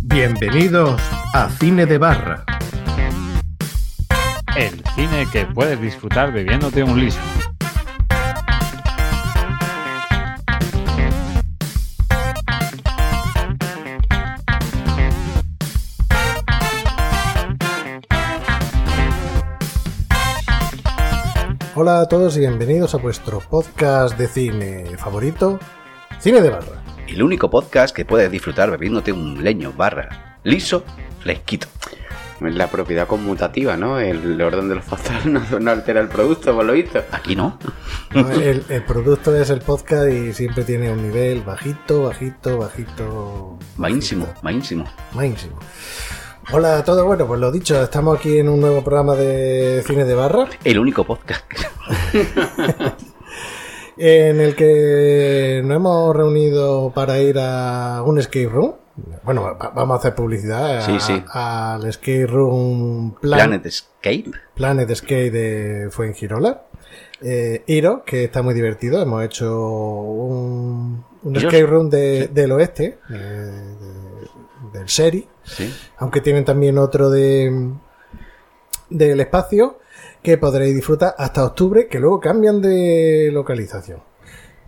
Bienvenidos a Cine de Barra. El cine que puedes disfrutar bebiéndote un liso. Hola a todos y bienvenidos a vuestro podcast de cine favorito, Cine de Barra. El único podcast que puedes disfrutar bebiéndote un leño barra liso fresquito. La propiedad conmutativa, ¿no? El orden de los factores no, no altera el producto, por lo visto. Aquí no. No, El, el producto es el podcast y siempre tiene un nivel bajito, bajito, bajito. Maísimo, maísimo. Máximo. Hola a todos, bueno, pues lo dicho, estamos aquí en un nuevo programa de Cine de Barra. El único podcast. en el que nos hemos reunido para ir a un escape room. Bueno, va- vamos a hacer publicidad a- Sí, sí. al escape room Plan- Planet Escape. Planet Escape de Fuengirola. Eh, Hiro, que está muy divertido. Hemos hecho un, un escape room de- del oeste, eh, de- del Seri. Aunque tienen también otro de del espacio que podréis disfrutar hasta octubre, que luego cambian de localización.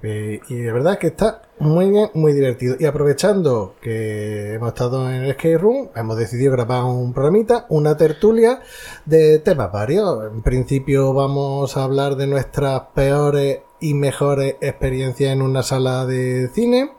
Eh, y de verdad que está muy bien, muy divertido. Y aprovechando que hemos estado en el Skate Room, hemos decidido grabar un programita, una tertulia de temas varios. En principio vamos a hablar de nuestras peores y mejores experiencias en una sala de cine.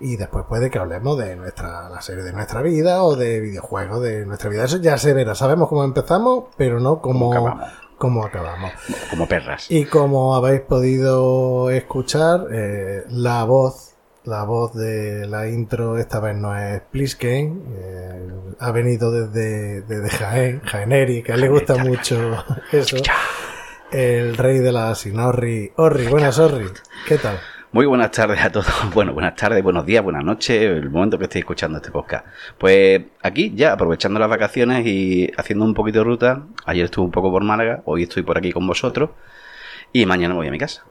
Y después puede que hablemos de nuestra, la serie de nuestra vida o de videojuegos de nuestra vida. Eso ya se verá. Sabemos cómo empezamos, pero no cómo, Cómo acabamos. cómo acabamos. Como perras. Y como habéis podido escuchar, eh, la voz, la voz de la intro esta vez no es Plisken, eh, ha venido desde, desde Jaén, Jaeneri, que a él le gusta mucho eso. El rey de la Sinorri, Orri, buenas Orri, ¿qué tal? Muy buenas tardes a todos. Bueno, buenas tardes, buenos días, buenas noches, el momento que estéis escuchando este podcast. Pues aquí ya aprovechando las vacaciones y haciendo un poquito de ruta. Ayer estuve un poco por Málaga, hoy estoy por aquí con vosotros y mañana voy a mi casa.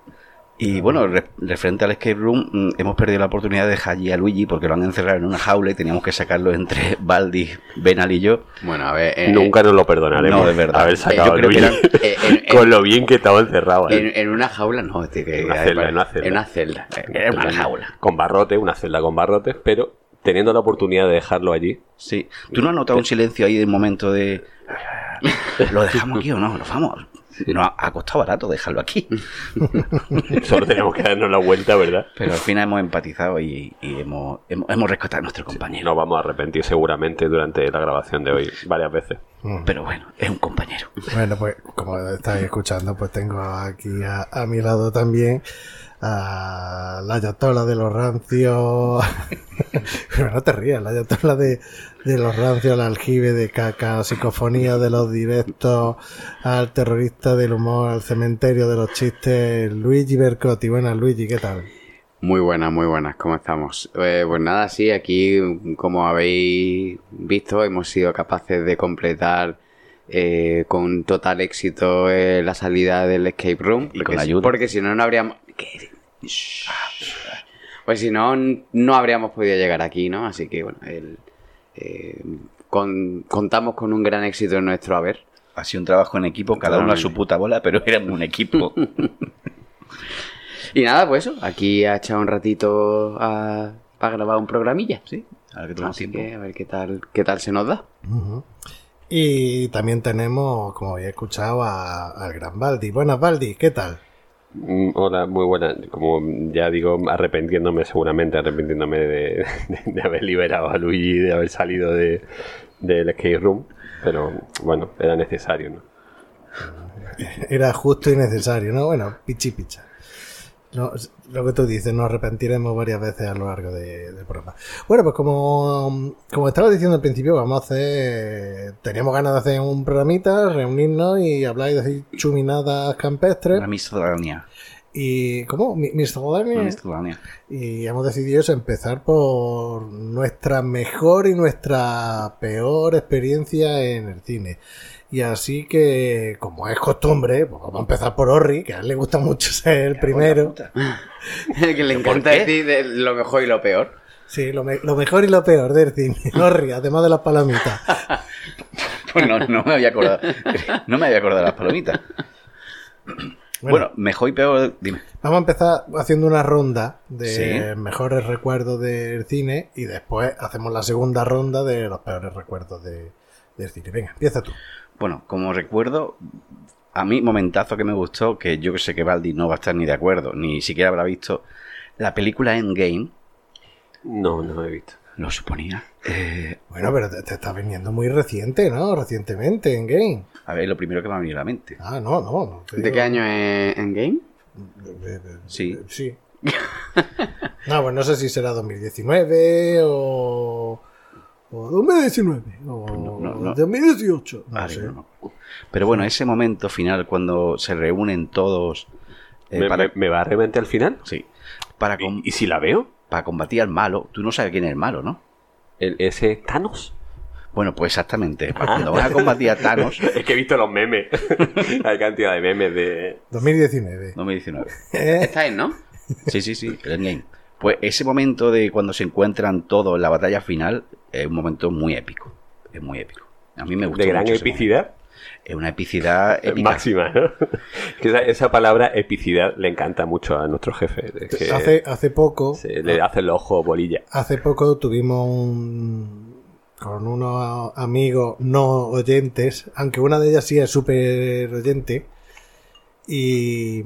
Y bueno, re- referente al escape room, mm, hemos perdido la oportunidad de dejar allí a Luigi porque lo han encerrado en una jaula y teníamos que sacarlo entre Baldi, Benal y yo. Bueno, a ver. eh, Nunca nos lo perdonaremos. no, de verdad. Haber Eh, sacado a Luigi eh, en- en- con lo bien que estaba encerrado. En, en una jaula, no, este que. En una celda, en una celda. En una celda. Era una jaula. Con barrotes, una celda con barrotes, pero teniendo la oportunidad de dejarlo allí. Sí. ¿Tú no has notado un silencio ahí de un momento de... ¿Lo dejamos aquí o no? ¿Nos vamos? Nos ha- ha costado barato dejarlo aquí. Solo tenemos que darnos la vuelta, ¿verdad? Pero al final hemos empatizado y, y hemos, hemos, hemos rescatado a nuestro compañero. Nos vamos a arrepentir seguramente durante la grabación de hoy varias veces. Pero bueno, es un compañero. Bueno, pues como estáis escuchando, pues tengo aquí a, a mi lado también a la Ayatola de los rancios. Pero no te rías, la Ayatola de, de los rancios, al aljibe de caca, psicofonía de los directos, al terrorista del humor, al cementerio de los chistes, Luigi Bercotti. Buenas, Luigi, ¿qué tal? Muy buenas, muy buenas, ¿cómo estamos? Eh, pues nada, sí, aquí, como habéis visto, hemos sido capaces de completar eh, con total éxito eh, la salida del escape room. Y porque con ayuda. Porque si no, no habríamos. ¿Qué? Pues si no, no habríamos podido llegar aquí, ¿no? Así que bueno, el, eh, con- contamos con un gran éxito en nuestro haber. Ha sido un trabajo en equipo, cada uno a su puta bola, pero éramos un equipo. Y nada, pues eso, aquí ha echado un ratito a- grabar un programilla. Sí, que tenemos Así que a ver qué tal, qué tal se nos da. Y también tenemos, como habéis escuchado, a- al gran Baldi. Buenas, Baldi, ¿qué tal? Mm, Hola, muy buena. Como ya digo, arrepentiéndome, seguramente arrepentiéndome de, de- de haber liberado a Luigi, de haber salido de, del escape room. Pero bueno, era necesario, ¿no? Era justo y necesario, ¿no? Bueno, pichi picha. No, lo que tú dices, nos arrepentiremos varias veces a lo largo de- del programa. Bueno, pues como, como estaba diciendo al principio, vamos a hacer. Teníamos ganas de hacer un programita, reunirnos y hablar y decir chuminadas campestres. Una miscelánea. Y, ¿cómo? Mi- Miscelánea. Miscelánea. Y hemos decidido eso, empezar por nuestra mejor y nuestra peor experiencia en el cine. Y así que, como es costumbre, pues vamos a empezar por Orri, que a él le gusta mucho ser el primero. El que le ¿Pero por encanta decir de lo mejor y lo peor. Sí, lo, me- lo mejor y lo peor del cine. Orri, además de las palomitas. Pues no, no me había acordado. No me había acordado de las palomitas. Bueno, mejor y peor, dime. Vamos a empezar haciendo una ronda de Sí. mejores recuerdos del cine y después hacemos la segunda ronda de los peores recuerdos de- del cine. Venga, empieza tú. Bueno, como recuerdo, a mí momentazo que me gustó, que yo que sé que Baldi no va a estar ni de acuerdo, ni siquiera habrá visto, la película Endgame, No, no he visto. lo suponía. Eh, Bueno, pero te, te está viniendo muy reciente, ¿no? Recientemente en Game. a ver, lo primero que me ha venido a la mente. Ah, no, no. no ¿De digo- qué año es Endgame? de- de- Sí. Sí. no, pues no sé si será 2019 o. O 2019 o no, no, no. 2018. No Vale, sé. Pero bueno, ese momento final cuando se reúnen todos eh, ¿Me, para, me- me va a reventar al final? sí, para, com- ¿Y, y si la veo? para combatir al malo, tú no sabes quién es el malo, ¿no? El, ¿Ese Thanos? Bueno, pues exactamente. para Cuando van a combatir a Thanos, Es que he visto los memes. Hay cantidad de memes de... 2019. 2019. Eh, Está ahí, ¿no? Sí, sí, sí, el Endgame. Pues ese momento de cuando se encuentran todos en la batalla final es un momento muy épico. Es muy épico. A mí me gusta. de gran mucho epicidad. Es una epicidad épica. Máxima, ¿no? Que esa, esa palabra epicidad le encanta mucho a nuestro jefe. Es que hace, hace poco. se le hace el ojo bolilla. Hace poco tuvimos un. con unos amigos no oyentes, aunque una de ellas sí es súper oyente. Y.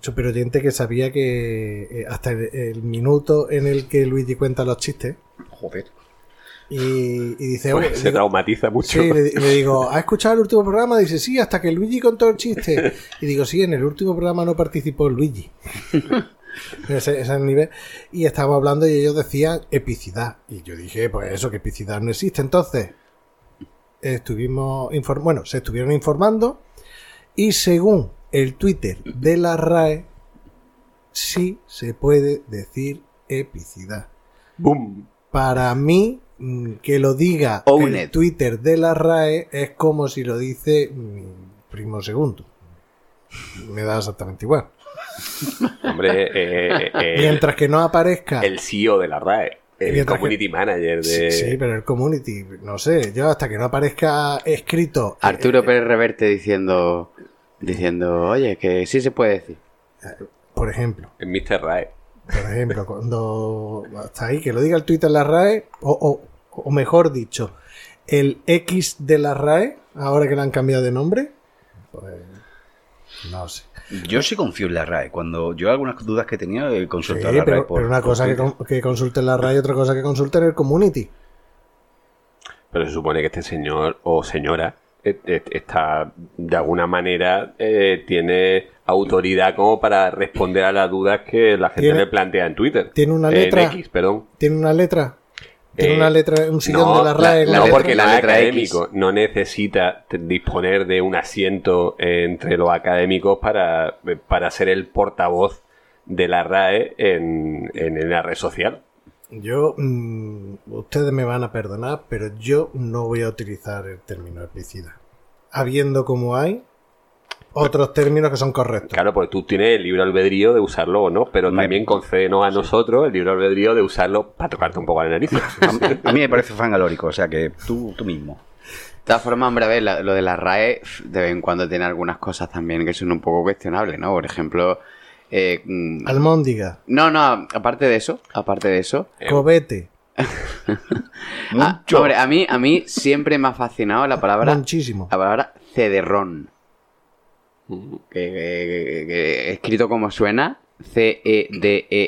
Súper oyente que sabía que eh, hasta el, el minuto en el que Luigi cuenta los chistes. Joder. Y, y dice, Pues se digo- traumatiza mucho. Sí, le, le digo, ¿has escuchado el último programa? Dice, sí, hasta que Luigi contó el chiste. Y digo, sí, en el último programa no participó Luigi. ese, ese es el nivel. Y estábamos hablando y ellos decían epicidad. Y yo dije, pues eso, que epicidad no existe. Entonces, estuvimos inform bueno, se estuvieron informando y según el Twitter de la RAE, sí se puede decir epicidad. ¡Bum! Para mí, mm, que lo diga Own el it. Twitter de la RAE es como si lo dice mi primo segundo. Me da exactamente igual. Hombre, eh, eh, Mientras que no aparezca. el CEO de la RAE, el Mientras community manager Sí, de... sí, pero el community, no sé, yo hasta que no aparezca escrito. Arturo eh, Pérez Reverte diciendo, diciendo, oye, que sí se puede decir. Por ejemplo, El Mr. RAE. por ejemplo, cuando. Hasta ahí, que lo diga el Twitter de la RAE, o, o, o mejor dicho, el X de la RAE, ahora que le han cambiado de nombre, pues. No sé. Yo sí confío en la RAE. Cuando yo algunas dudas que tenía, Sí, consultado a la RAE pero, por- pero una cosa que, que consulte en la RAE y otra cosa que consulte en el community. Pero se supone que este señor o señora eh, eh, está, de alguna manera, eh, tiene autoridad como para responder a las dudas que la gente Tiene- le plantea en Twitter. tiene una En letra. X, perdón. ¿Tiene una letra? ¿Tiene Eh, una letra, un sillón no, de la RAE? la no, letra? porque la letra académico. No necesita disponer de un asiento entre los académicos para, para ser el portavoz de la RAE en, en la red social. Yo, mm, ustedes me van a perdonar, pero yo no voy a utilizar el término epicida. Habiendo como hay otros términos que son correctos. Claro, porque tú tienes el libre albedrío de usarlo o no, pero Me- también concédenos a nosotros el libre albedrío de usarlo para tocarte un poco la nariz. A, a mí me parece fangalórico, o sea que tú, tú mismo. De todas formas, hombre, a ver, lo de la RAE de vez en cuando tiene algunas cosas también que son un poco cuestionables, ¿no? Por ejemplo, eh, mm, Almóndiga, no, no, aparte de eso, aparte de eso, Eh, cobete, ah, hombre, a mí, a mí siempre me ha fascinado la palabra, muchísimo. la palabra cederrón. Que, que- que- escrito como suena, E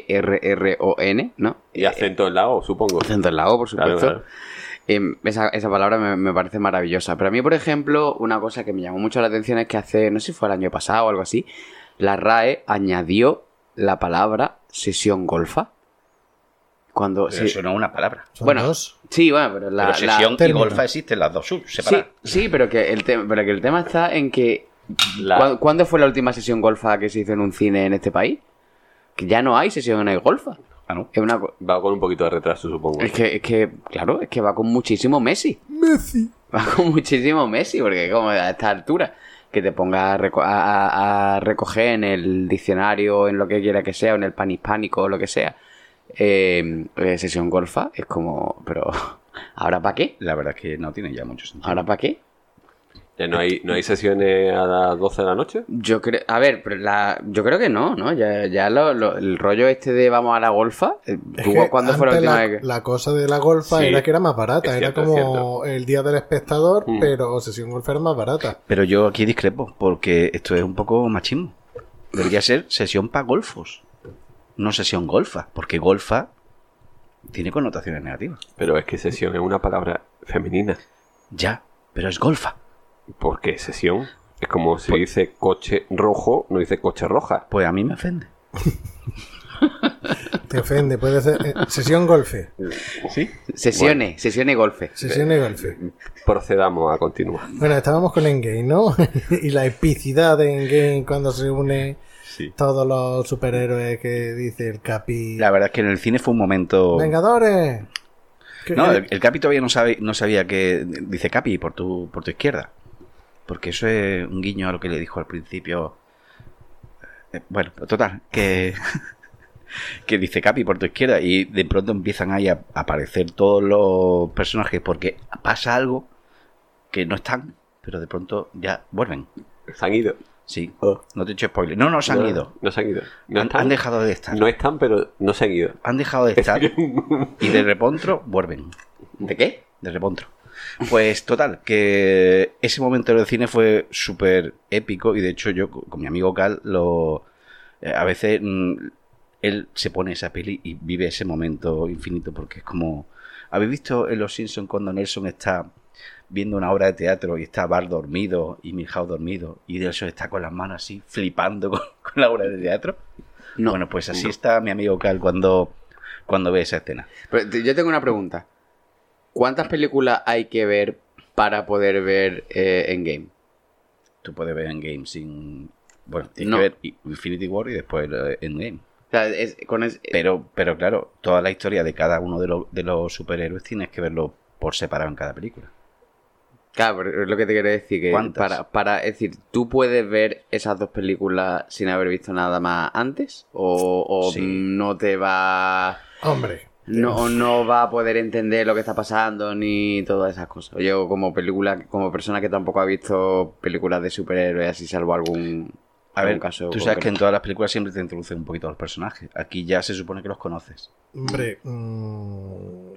C-E-D-E-R-R-O-N, ¿no? Y acento en la O, supongo. Acento en la O, por supuesto. claro. Esa, esa palabra me, me parece maravillosa. Pero a mí, por ejemplo, una cosa que me llamó mucho la atención es que hace, no sé si fue el año pasado o algo así, la RAE añadió la palabra sesión golfa. Cuando... Pero sí, eso no es una palabra. Son bueno, dos. sí, bueno, pero la... Pero la- sesión y golfa existen las dos sub, Sí, separadas. sí, pero que, el te- pero que el tema está en que La- ¿Cuándo, fue la última sesión golfa que se hizo en un cine en este país? Que ya no hay sesiones golfa. Ah, ¿no? Es una Va con un poquito de retraso, supongo. Es que, es que, claro, es que va con muchísimo Messi. Messi. Va con muchísimo Messi, porque como a esta altura, que te ponga a, reco- a- a- a recoger en el diccionario, en lo que quiera que sea, o en el pan hispánico o lo que sea, eh, eh, sesión golfa, es como, pero, ¿ahora para qué? La verdad es que no tiene ya mucho sentido. ¿Ahora para qué? ¿Ya no hay, no hay sesiones a las 12 de la noche? Yo creo, a ver, pero la, yo creo que no, ¿no? Ya, ya lo- lo- el rollo este de vamos a la golfa, eh, Es ¿tú que cuándo fue la última la, vez que- la cosa de la golfa Sí, era que era más barata, era como el día del espectador, Mm. pero sesión golfa era más barata. Pero yo aquí discrepo, porque esto es un poco machismo. Debería ser sesión para golfos, no sesión golfa, porque golfa tiene connotaciones negativas. Pero es que sesión es una palabra femenina. Ya, pero es golfa. Porque sesión es como si dice coche rojo, no dice coche roja. Pues a mí me ofende. Te ofende, puede ser eh, sesión golfe. ¿Sí? Sesiones, sesiones y golfe. Sesión de golfe. Procedamos a continuar. Bueno, estábamos con Endgame, ¿no? y la epicidad de Endgame cuando se une Sí. todos los superhéroes que dice el Capi. La verdad es que en el cine fue un momento... ¡Vengadores! No, el, el Capi todavía no, sabe, no sabía que dice Capi por tu, por tu izquierda. Porque eso es un guiño a lo que le dijo al principio. Eh, bueno, total, que, que dice Capi por tu izquierda y de pronto empiezan ahí a aparecer todos los personajes porque pasa algo que no están, pero de pronto ya vuelven. Se han ido. Sí, no te he hecho spoiler. No, no se han No, ido. No se han ido. No Han, están, han dejado de estar. no están, pero no se han ido. Han dejado de estar y de repontro vuelven. ¿De qué? de repontro. Pues total, que ese momento del cine fue súper épico y de hecho yo con mi amigo Cal lo... eh, a veces mm, él se pone esa peli y vive ese momento infinito porque es como... ¿Habéis visto en Los Simpsons cuando Nelson está viendo una obra de teatro y está Bart dormido y Milhouse dormido y Nelson está con las manos así flipando con, con la obra de teatro? No. Bueno, pues así está mi amigo Cal cuando, cuando ve esa escena. Pero yo tengo una pregunta. ¿Cuántas películas hay que ver para poder ver eh, Endgame? Tú puedes ver Endgame sin. Bueno, tienes No. que ver Infinity War y después eh, Endgame. O sea, es- con es- Pero, pero claro, toda la historia de cada uno de, los de los superhéroes tienes que verlo por separado en cada película. Claro, pero es lo que te quiero decir, que ¿Cuántas? para, para, es decir, ¿tú puedes ver esas dos películas sin haber visto nada más antes? ¿O, o Sí. no te va... Hombre, No, no va a poder entender lo que está pasando ni todas esas cosas. Yo como película, como persona que tampoco ha visto películas de superhéroes así salvo algún, A algún ver, caso tú sabes que en todas las películas siempre te introducen un poquito a los personajes. Aquí ya se supone que los conoces. hombre. mm,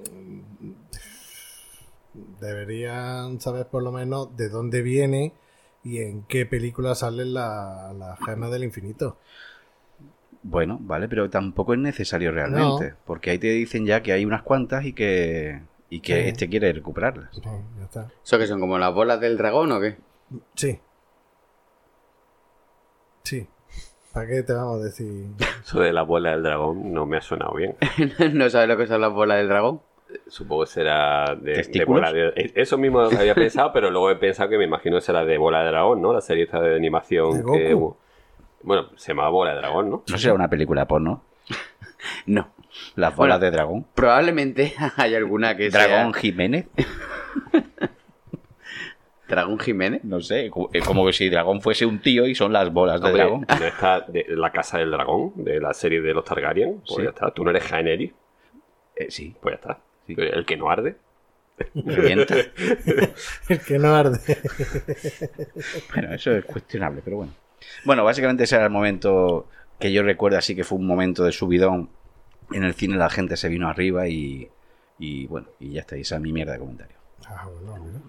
deberían saber por lo menos de dónde viene y en qué película sale la, la gema del infinito. Bueno, vale, pero tampoco es necesario realmente. Porque ahí te dicen ya que hay unas cuantas y que, y que Sí. este quiere recuperarlas. Sí, ya está. ¿Eso que son como las bolas del dragón o qué? Sí. Sí. ¿Para qué te vamos a decir? Eso de la bola del dragón no me ha sonado bien. ¿No sabes lo que son las bolas del dragón? Supongo que será de, de bola de... Eso mismo había pensado, pero luego he pensado que me imagino que será de bola de dragón, ¿no? La serie esta de animación ¿De que... Goku? Bueno, se llama Bola de Dragón, ¿no? No será una película porno. No. Las bolas Bueno, de dragón. Probablemente hay alguna que Dragón sea... Jiménez. ¿Dragón Jiménez? No sé, es como que si dragón fuese un tío y son las bolas de Hombre, dragón. ¿no está de la Casa del Dragón, de la serie de los Targaryen? Pues Sí. ya está. Tú no eres Jaeneri, Eh, sí, pues ya está. Sí. El que no arde. El que no arde. Bueno, eso es cuestionable, pero bueno. Bueno, básicamente ese era el momento que yo recuerdo así que fue un momento de subidón. En el cine la gente se vino arriba y, y bueno, y ya está, y esa es mi mierda de comentario. Ah, bueno, mira.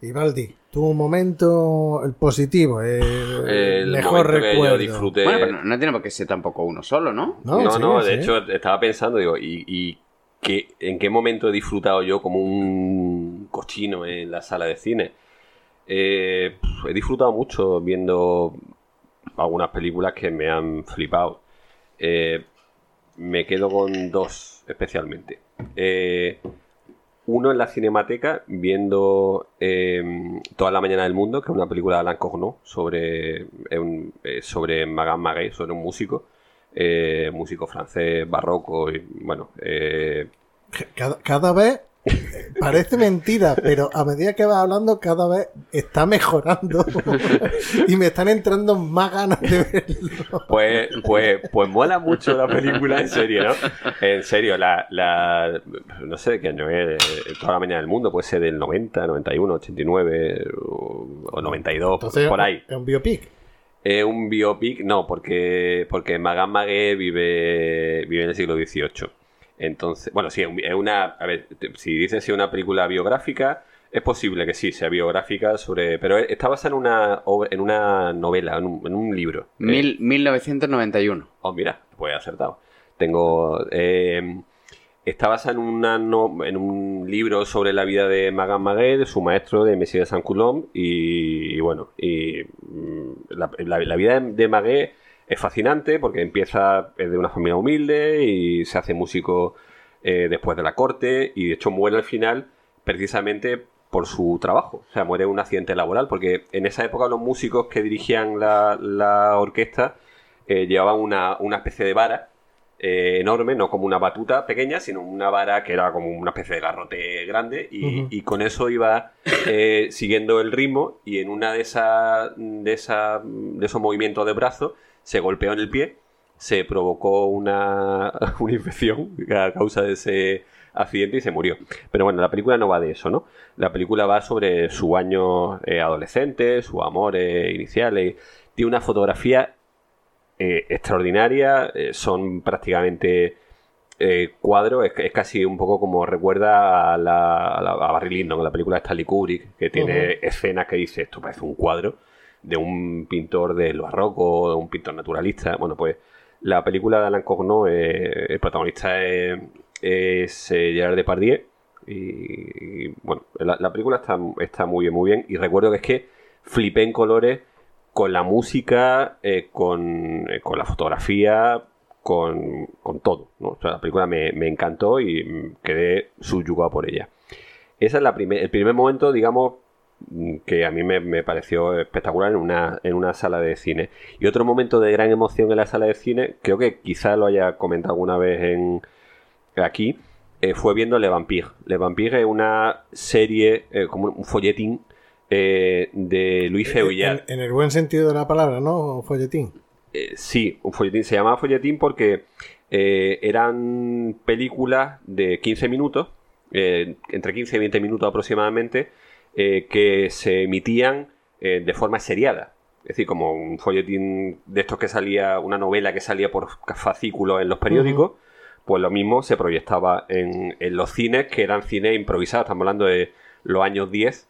Y Valdi, tu momento, el positivo, el, El mejor momento que yo recuerdo. disfruté- Bueno, pero no, no tiene por qué ser tampoco uno solo, ¿no? No, No, sí, no, de sí. hecho estaba pensando, digo, ¿y, y qué, en qué momento he disfrutado yo como un cochino en la sala de cine? Eh, he disfrutado mucho viendo algunas películas que me han flipado. Eh, me quedo con dos especialmente. Eh, uno en la cinemateca viendo eh, Toda la mañana del mundo, que es una película de Alain Corneau sobre, eh, sobre Magan sobre un músico, músico francés barroco y bueno, Cada, cada vez parece mentira, pero a medida que vas hablando, cada vez está mejorando. y me están entrando más ganas de verlo. Pues, pues, pues mola mucho la película, en serio, ¿no? En serio, la, la no sé de qué año es, toda la mañana del mundo, puede ser del 90, 91, 89 o, o 92, Entonces, por ahí. Es un biopic. Es un biopic, no, porque, porque Magan Magué vive, vive en el siglo XVIII. Entonces, bueno, sí, es un- es una. A ver, si dices si es una película biográfica, es posible que sí, sea biográfica sobre. Pero está basada en una, en una novela, en un, en un libro. Eh, Mil- 1991. Oh, mira, pues he acertado. Tengo. eh, está basada en, una no- en un libro sobre la vida de Magan Maguet, de su maestro de Messier de Saint-Coulomb. Y, y bueno, y mm, la, la- la vida de, de Maguet es fascinante porque empieza es de una familia humilde y se hace músico eh, después de la corte. Y de hecho muere al final precisamente por su trabajo. O sea, muere en un accidente laboral porque en esa época los músicos que dirigían la, la orquesta eh, llevaban una, una especie de vara eh, enorme, no como una batuta pequeña, sino una vara que era como una especie de garrote grande y, y con eso iba siguiendo el ritmo y en una de esas de, esa, de esos movimientos de brazo se golpeó en el pie, se provocó una, una infección a causa de ese accidente y se murió. Pero bueno, la película no va de eso, ¿no? La película va sobre su año eh, adolescente, sus amores iniciales. Tiene una fotografía eh, extraordinaria, eh, son prácticamente eh, cuadros, es, es casi un poco como recuerda a, la, a, la- a Barry Lyndon, la película de Stanley Kubrick, que tiene escenas que dice esto parece un cuadro de un pintor del barroco, de un pintor naturalista. Bueno, pues la película de Alain Corneau, eh, el protagonista es, eh, Gerard Depardieu. Y, y, bueno, la, la película está, está muy bien, muy bien. Y recuerdo que es que flipé en colores con la música, eh, con, con la fotografía, con, con todo. O sea, la película me, me encantó y quedé subyugado por ella. Ese es la primer, el primer momento, digamos, que a mí me, me pareció espectacular en una, en una sala de cine. Y otro momento de gran emoción en la sala de cine, creo que quizá lo haya comentado alguna vez en aquí, eh, fue viendo Le Vampire. Le Vampire es una serie, eh, como un folletín eh, de Luis Feuillard. En, en el buen sentido de la palabra, ¿no? Folletín. Sí, un folletín. Se llamaba folletín porque eran películas de 15 minutos, entre 15 y 20 minutos aproximadamente, eh, que se emitían eh, de forma seriada. Es decir, como un folletín de estos que salía, una novela que salía por fascículos en los periódicos, pues lo mismo se proyectaba en, en los cines, que eran cines improvisados. Estamos hablando de los años 10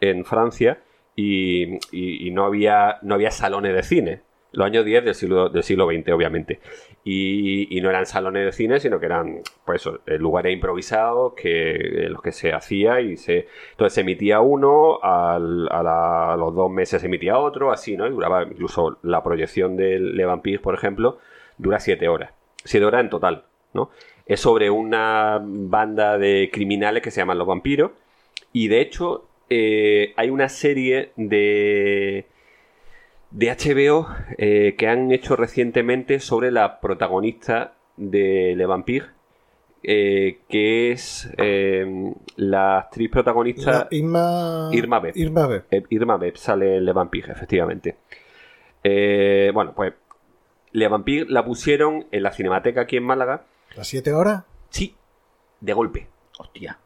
en Francia y, y- y no, había, no había salones de cine. Los años 10 del siglo, del siglo XX, obviamente. Y, y no eran salones de cine, sino que eran pues eh, lugares improvisados que, en los que se hacía y se. Entonces se emitía uno, al- a, la- a los dos meses se emitía otro, así, ¿no? Y duraba incluso la proyección del Le Vampire, por ejemplo, dura siete horas. Siete horas en total, ¿no? Es sobre una banda de criminales que se llaman los vampiros. Y de hecho, eh, hay una serie de, de HBO eh, que han hecho recientemente sobre la protagonista de Le Vampire, eh, que es eh, la actriz protagonista La Irma... Irma Vep. Irma eh, Vep sale en Le Vampire, efectivamente. Eh, bueno, pues Le Vampire la pusieron en la Cinemateca aquí en Málaga. ¿Las siete horas? Sí, de golpe. Hostia.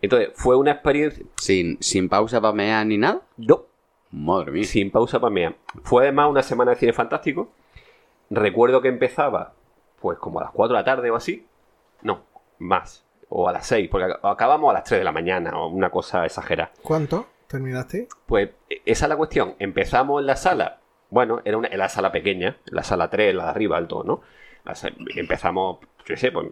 Entonces, fue una experiencia. Sin, sin pausa para mear ni nada. No, Madre mía. sin pausa para mea. Fue además una semana de cine fantástico. Recuerdo que empezaba, pues como a las 4 de la tarde o así. No, más. O a las 6, porque ac- acabamos a las 3 de la mañana o una cosa exagerada. ¿Cuánto terminaste? Pues e- esa es la cuestión. Empezamos en la sala. Bueno, era una, en la sala pequeña, la sala 3, la de arriba, alto, ¿no? La sa- empezamos, yo qué sé, pues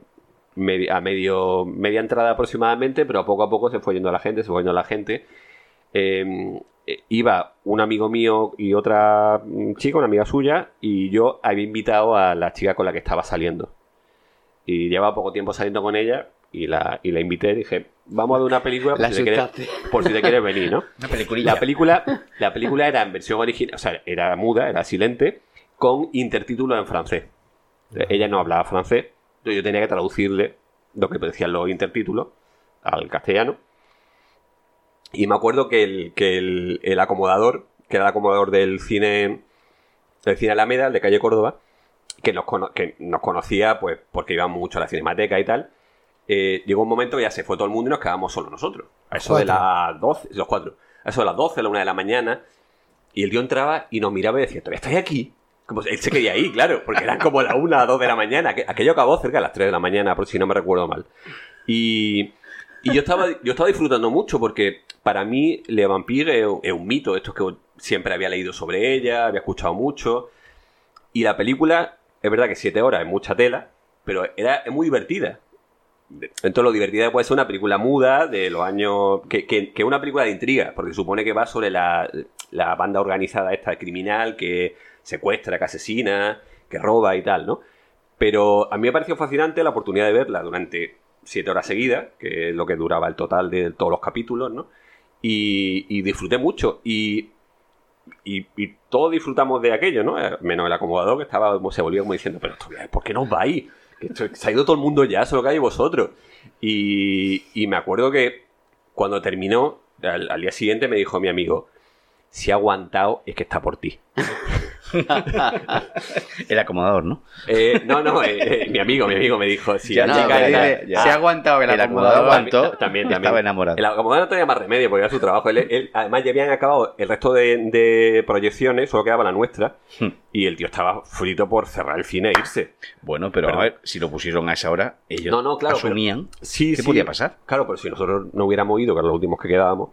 a medio, media entrada aproximadamente, pero poco a poco se fue yendo la gente, se fue yendo la gente. Eh, eh, iba un amigo mío y otra chica, una amiga suya, y yo había invitado a la chica con la que estaba saliendo. Y llevaba poco tiempo saliendo con ella, y la, y la invité. Dije, vamos a ver una película por, si te, quieres, asustaste. por si te quieres venir, ¿no? Una. La película, la película era en versión original, o sea, era muda, era silente, con intertítulos en francés. Ella no hablaba francés, entonces yo tenía que traducirle lo que decían los intertítulos al castellano. Y me acuerdo que el, que el, el acomodador, que era el acomodador del cine, del cine Alameda, el de calle Córdoba, que nos, cono- que nos conocía pues porque íbamos mucho a la cinemateca y tal, eh, llegó un momento que ya se fue todo el mundo y nos quedamos solo nosotros. A eso de las 12, los cuatro. A eso de las 12, a la una de la mañana. Y el tío entraba y nos miraba y decía, ¿todavía estáis aquí? Como él se quería ir, claro, porque eran como las una, dos de la mañana. Aqu- Aquello acabó cerca de las 3 de la mañana, por si no me recuerdo mal. Y, y yo, estaba, yo estaba disfrutando mucho porque para mí Le Vampire es, un- mito. Esto es que siempre había leído sobre ella, había escuchado mucho. Y la película, es verdad que 7 horas es mucha tela, pero era, es muy divertida. Entonces lo divertida puede ser una película muda de los años... Que, que, que una película de intriga, porque supone que va sobre la, la banda organizada esta criminal que secuestra, que asesina, que roba y tal, ¿no? Pero a mí me pareció fascinante la oportunidad de verla durante siete horas seguidas, que es lo que duraba el total de todos los capítulos, ¿no? Y, disfruté mucho. Y, y, todos disfrutamos de aquello, ¿no? Eh, Menos el acomodador que estaba, se volvía como diciendo, pero ¿por qué no os vais? Se ha ido todo el mundo ya, solo que hay vosotros. Y, y me acuerdo que cuando terminó, al, al día siguiente me dijo mi amigo, si ha aguantado es que está por ti. El acomodador, ¿no? Eh, no, no, eh, eh, mi amigo, mi amigo me dijo, si Ya, la No, chica que era- se ha aguantado el, El acomodador. aguantó. También, también. Estaba enamorado. El acomodador no tenía más remedio porque era su trabajo. Él, él- además, ya habían acabado el resto de, de proyecciones, solo quedaba la nuestra. Hmm. Y el tío estaba frito por cerrar el cine e irse. Bueno, pero a ver, si lo pusieron a esa hora, ellos No, no, claro, asumían Sí, qué sí. podía pasar. Claro, pero si nosotros no hubiéramos ido, que eran los últimos que quedábamos.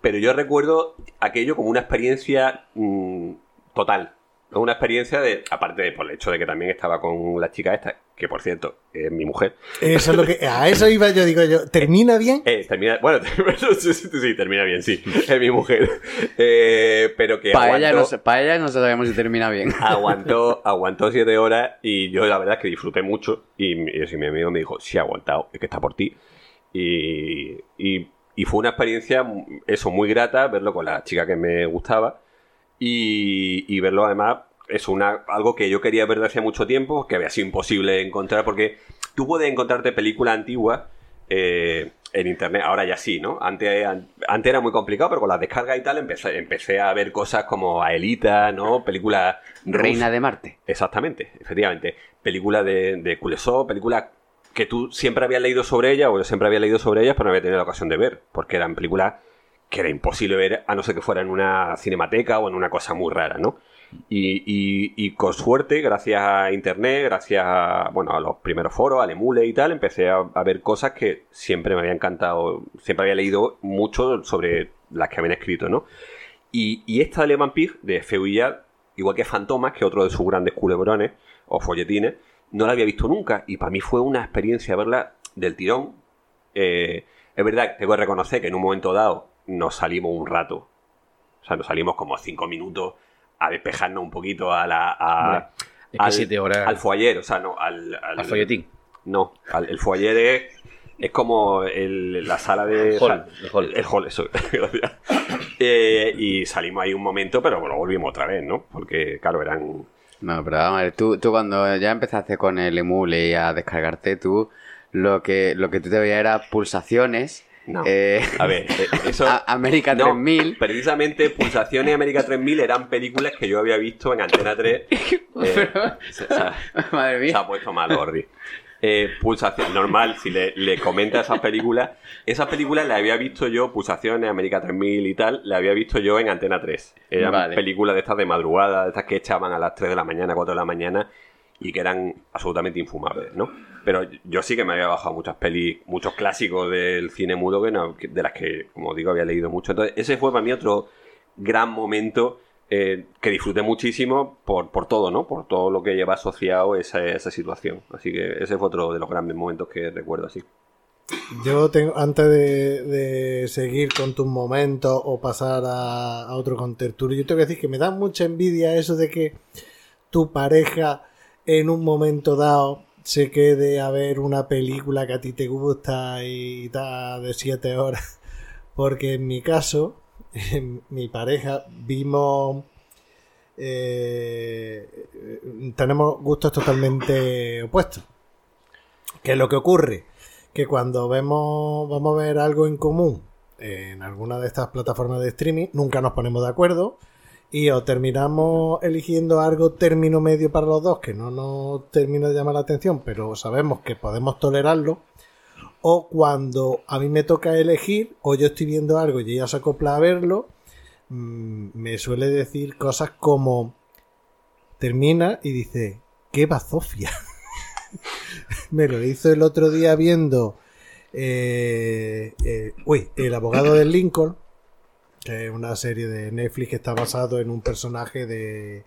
Pero yo recuerdo aquello como una experiencia mm, total. ¿No? Una experiencia de, aparte de por el hecho de que también estaba con la chica esta, que por cierto es mi mujer. Eso es lo que. A eso iba yo, digo yo. ¿Termina bien? Eh, termina, bueno, sí, sí, sí, termina bien, sí. Es mi mujer. Eh, pero que Para ella, no, pa' ella no sabemos si termina bien. aguantó, aguantó siete horas y yo la verdad es que disfruté mucho. Y, mi- y mi amigo me dijo, sí, ha aguantado, es que está por ti. Y, y, y fue una experiencia, eso, muy grata, verlo con la chica que me gustaba. Y, y verlo además, es una, algo que yo quería ver desde hace mucho tiempo, que había sido imposible encontrar, porque tú puedes encontrarte películas antiguas eh, en internet, ahora ya sí, ¿no? Antes, an- antes era muy complicado, pero con las descargas y tal empecé, empecé a ver cosas como Aelita, ¿no? Películas Reina de Marte. Exactamente, efectivamente. Películas de, de Kulesov, películas que tú siempre habías leído sobre ellas, o yo siempre había leído sobre ellas, pero no había tenido la ocasión de ver, porque eran películas que era imposible ver a no ser que fuera en una cinemateca o en una cosa muy rara, ¿no? Y, y- y con suerte, gracias a internet, gracias a, bueno, a los primeros foros, al emule y tal, empecé a, a ver cosas que siempre me había encantado, siempre había leído mucho sobre las que habían escrito, ¿no? Y, y esta de Le Vampire, de Feuillade, igual que Fantomas, que otro de sus grandes culebrones o folletines, no la había visto nunca. Y para mí fue una experiencia verla del tirón. Eh, es verdad, tengo que reconocer que en un momento dado nos salimos un rato. O sea, nos salimos como cinco minutos a despejarnos un poquito a la. a- Hombre, es que al, siete horas- al foyer, o sea, no, al, al, Al folletín. No, al- el foyer es, es como el- la sala de. El hall, el hall. El hall, eso. gracias. Eh, y salimos ahí un momento, pero bueno, volvimos otra vez, ¿no? Porque, claro, eran. No, pero vamos a ver, tú, tú cuando ya empezaste con el emule y a descargarte, tú lo que, lo que tú te veías era pulsaciones. No. eh, A ver, eh, eso. a- América No, 3000. Precisamente Pulsaciones y América 3000 eran películas que yo había visto en Antena 3. eh, se, se ha- Madre se mía. ha puesto mal, Ordi. Eh, pulsación, normal, si le, le comenta esas películas. Esas películas las había visto yo, Pulsaciones, América 3000 y tal, las había visto yo en Antena 3. Eran Vale. películas de estas de madrugada, de estas que echaban a las 3 de la mañana, 4 de la mañana y que eran absolutamente infumables, ¿no? Pero yo sí que me había bajado muchas pelis, muchos clásicos del cine mudo que no- de las que, como digo, había leído mucho. Entonces, ese fue para mí otro gran momento eh, que disfruté muchísimo por, por todo, ¿no? Por todo lo que lleva asociado esa, esa situación. Así que ese fue otro de los grandes momentos que recuerdo así. Yo tengo, antes de, de seguir con tus momentos o pasar a, a otro contertulio, yo tengo que decir que me da mucha envidia eso de que tu pareja en un momento dado se quede a ver una película que a ti te gusta y tal de siete horas. Porque en mi caso, en mi pareja, vimos... eh, tenemos gustos totalmente opuestos. ¿Qué es lo que ocurre? Que cuando vemos, vamos a ver algo en común en alguna de estas plataformas de streaming, nunca nos ponemos de acuerdo y o terminamos eligiendo algo término medio para los dos que no nos termina de llamar la atención, pero sabemos que podemos tolerarlo, o cuando a mí me toca elegir, o yo estoy viendo algo y ella se acopla a verlo, mm, me suele decir cosas como termina y dice, qué bazofia. me lo hizo el otro día viendo eh, eh, uy, El abogado del Lincoln, una serie de Netflix que está basado en un personaje de,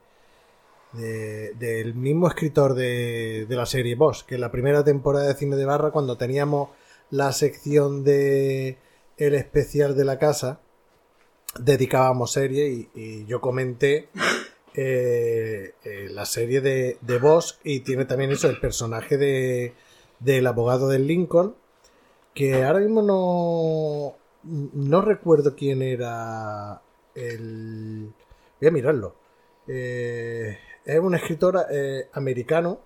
de- del mismo escritor de, de la serie Boss, que en la primera temporada de Cine de Barra, cuando teníamos la sección de el especial de la casa, dedicábamos serie y, y yo comenté eh, eh, la serie de, de Boss y tiene también eso, el personaje de, del abogado del Lincoln, que ahora mismo no, no recuerdo quién era el... Voy a mirarlo. Eh, es un escritor eh, americano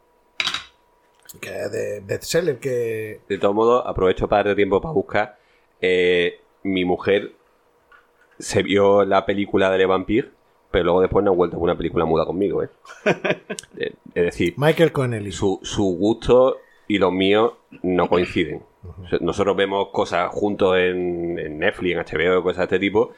que es de bestseller que... De todos modos, aprovecho para darte tiempo para buscar. Eh, mi mujer se vio la película de Le Vampire, pero luego después no ha vuelto a una película muda conmigo, ¿eh? Eh, es decir, Michael Connelly. su, su gusto y los míos no coinciden. Nosotros vemos cosas juntos en, Netflix, en HBO, cosas de este tipo,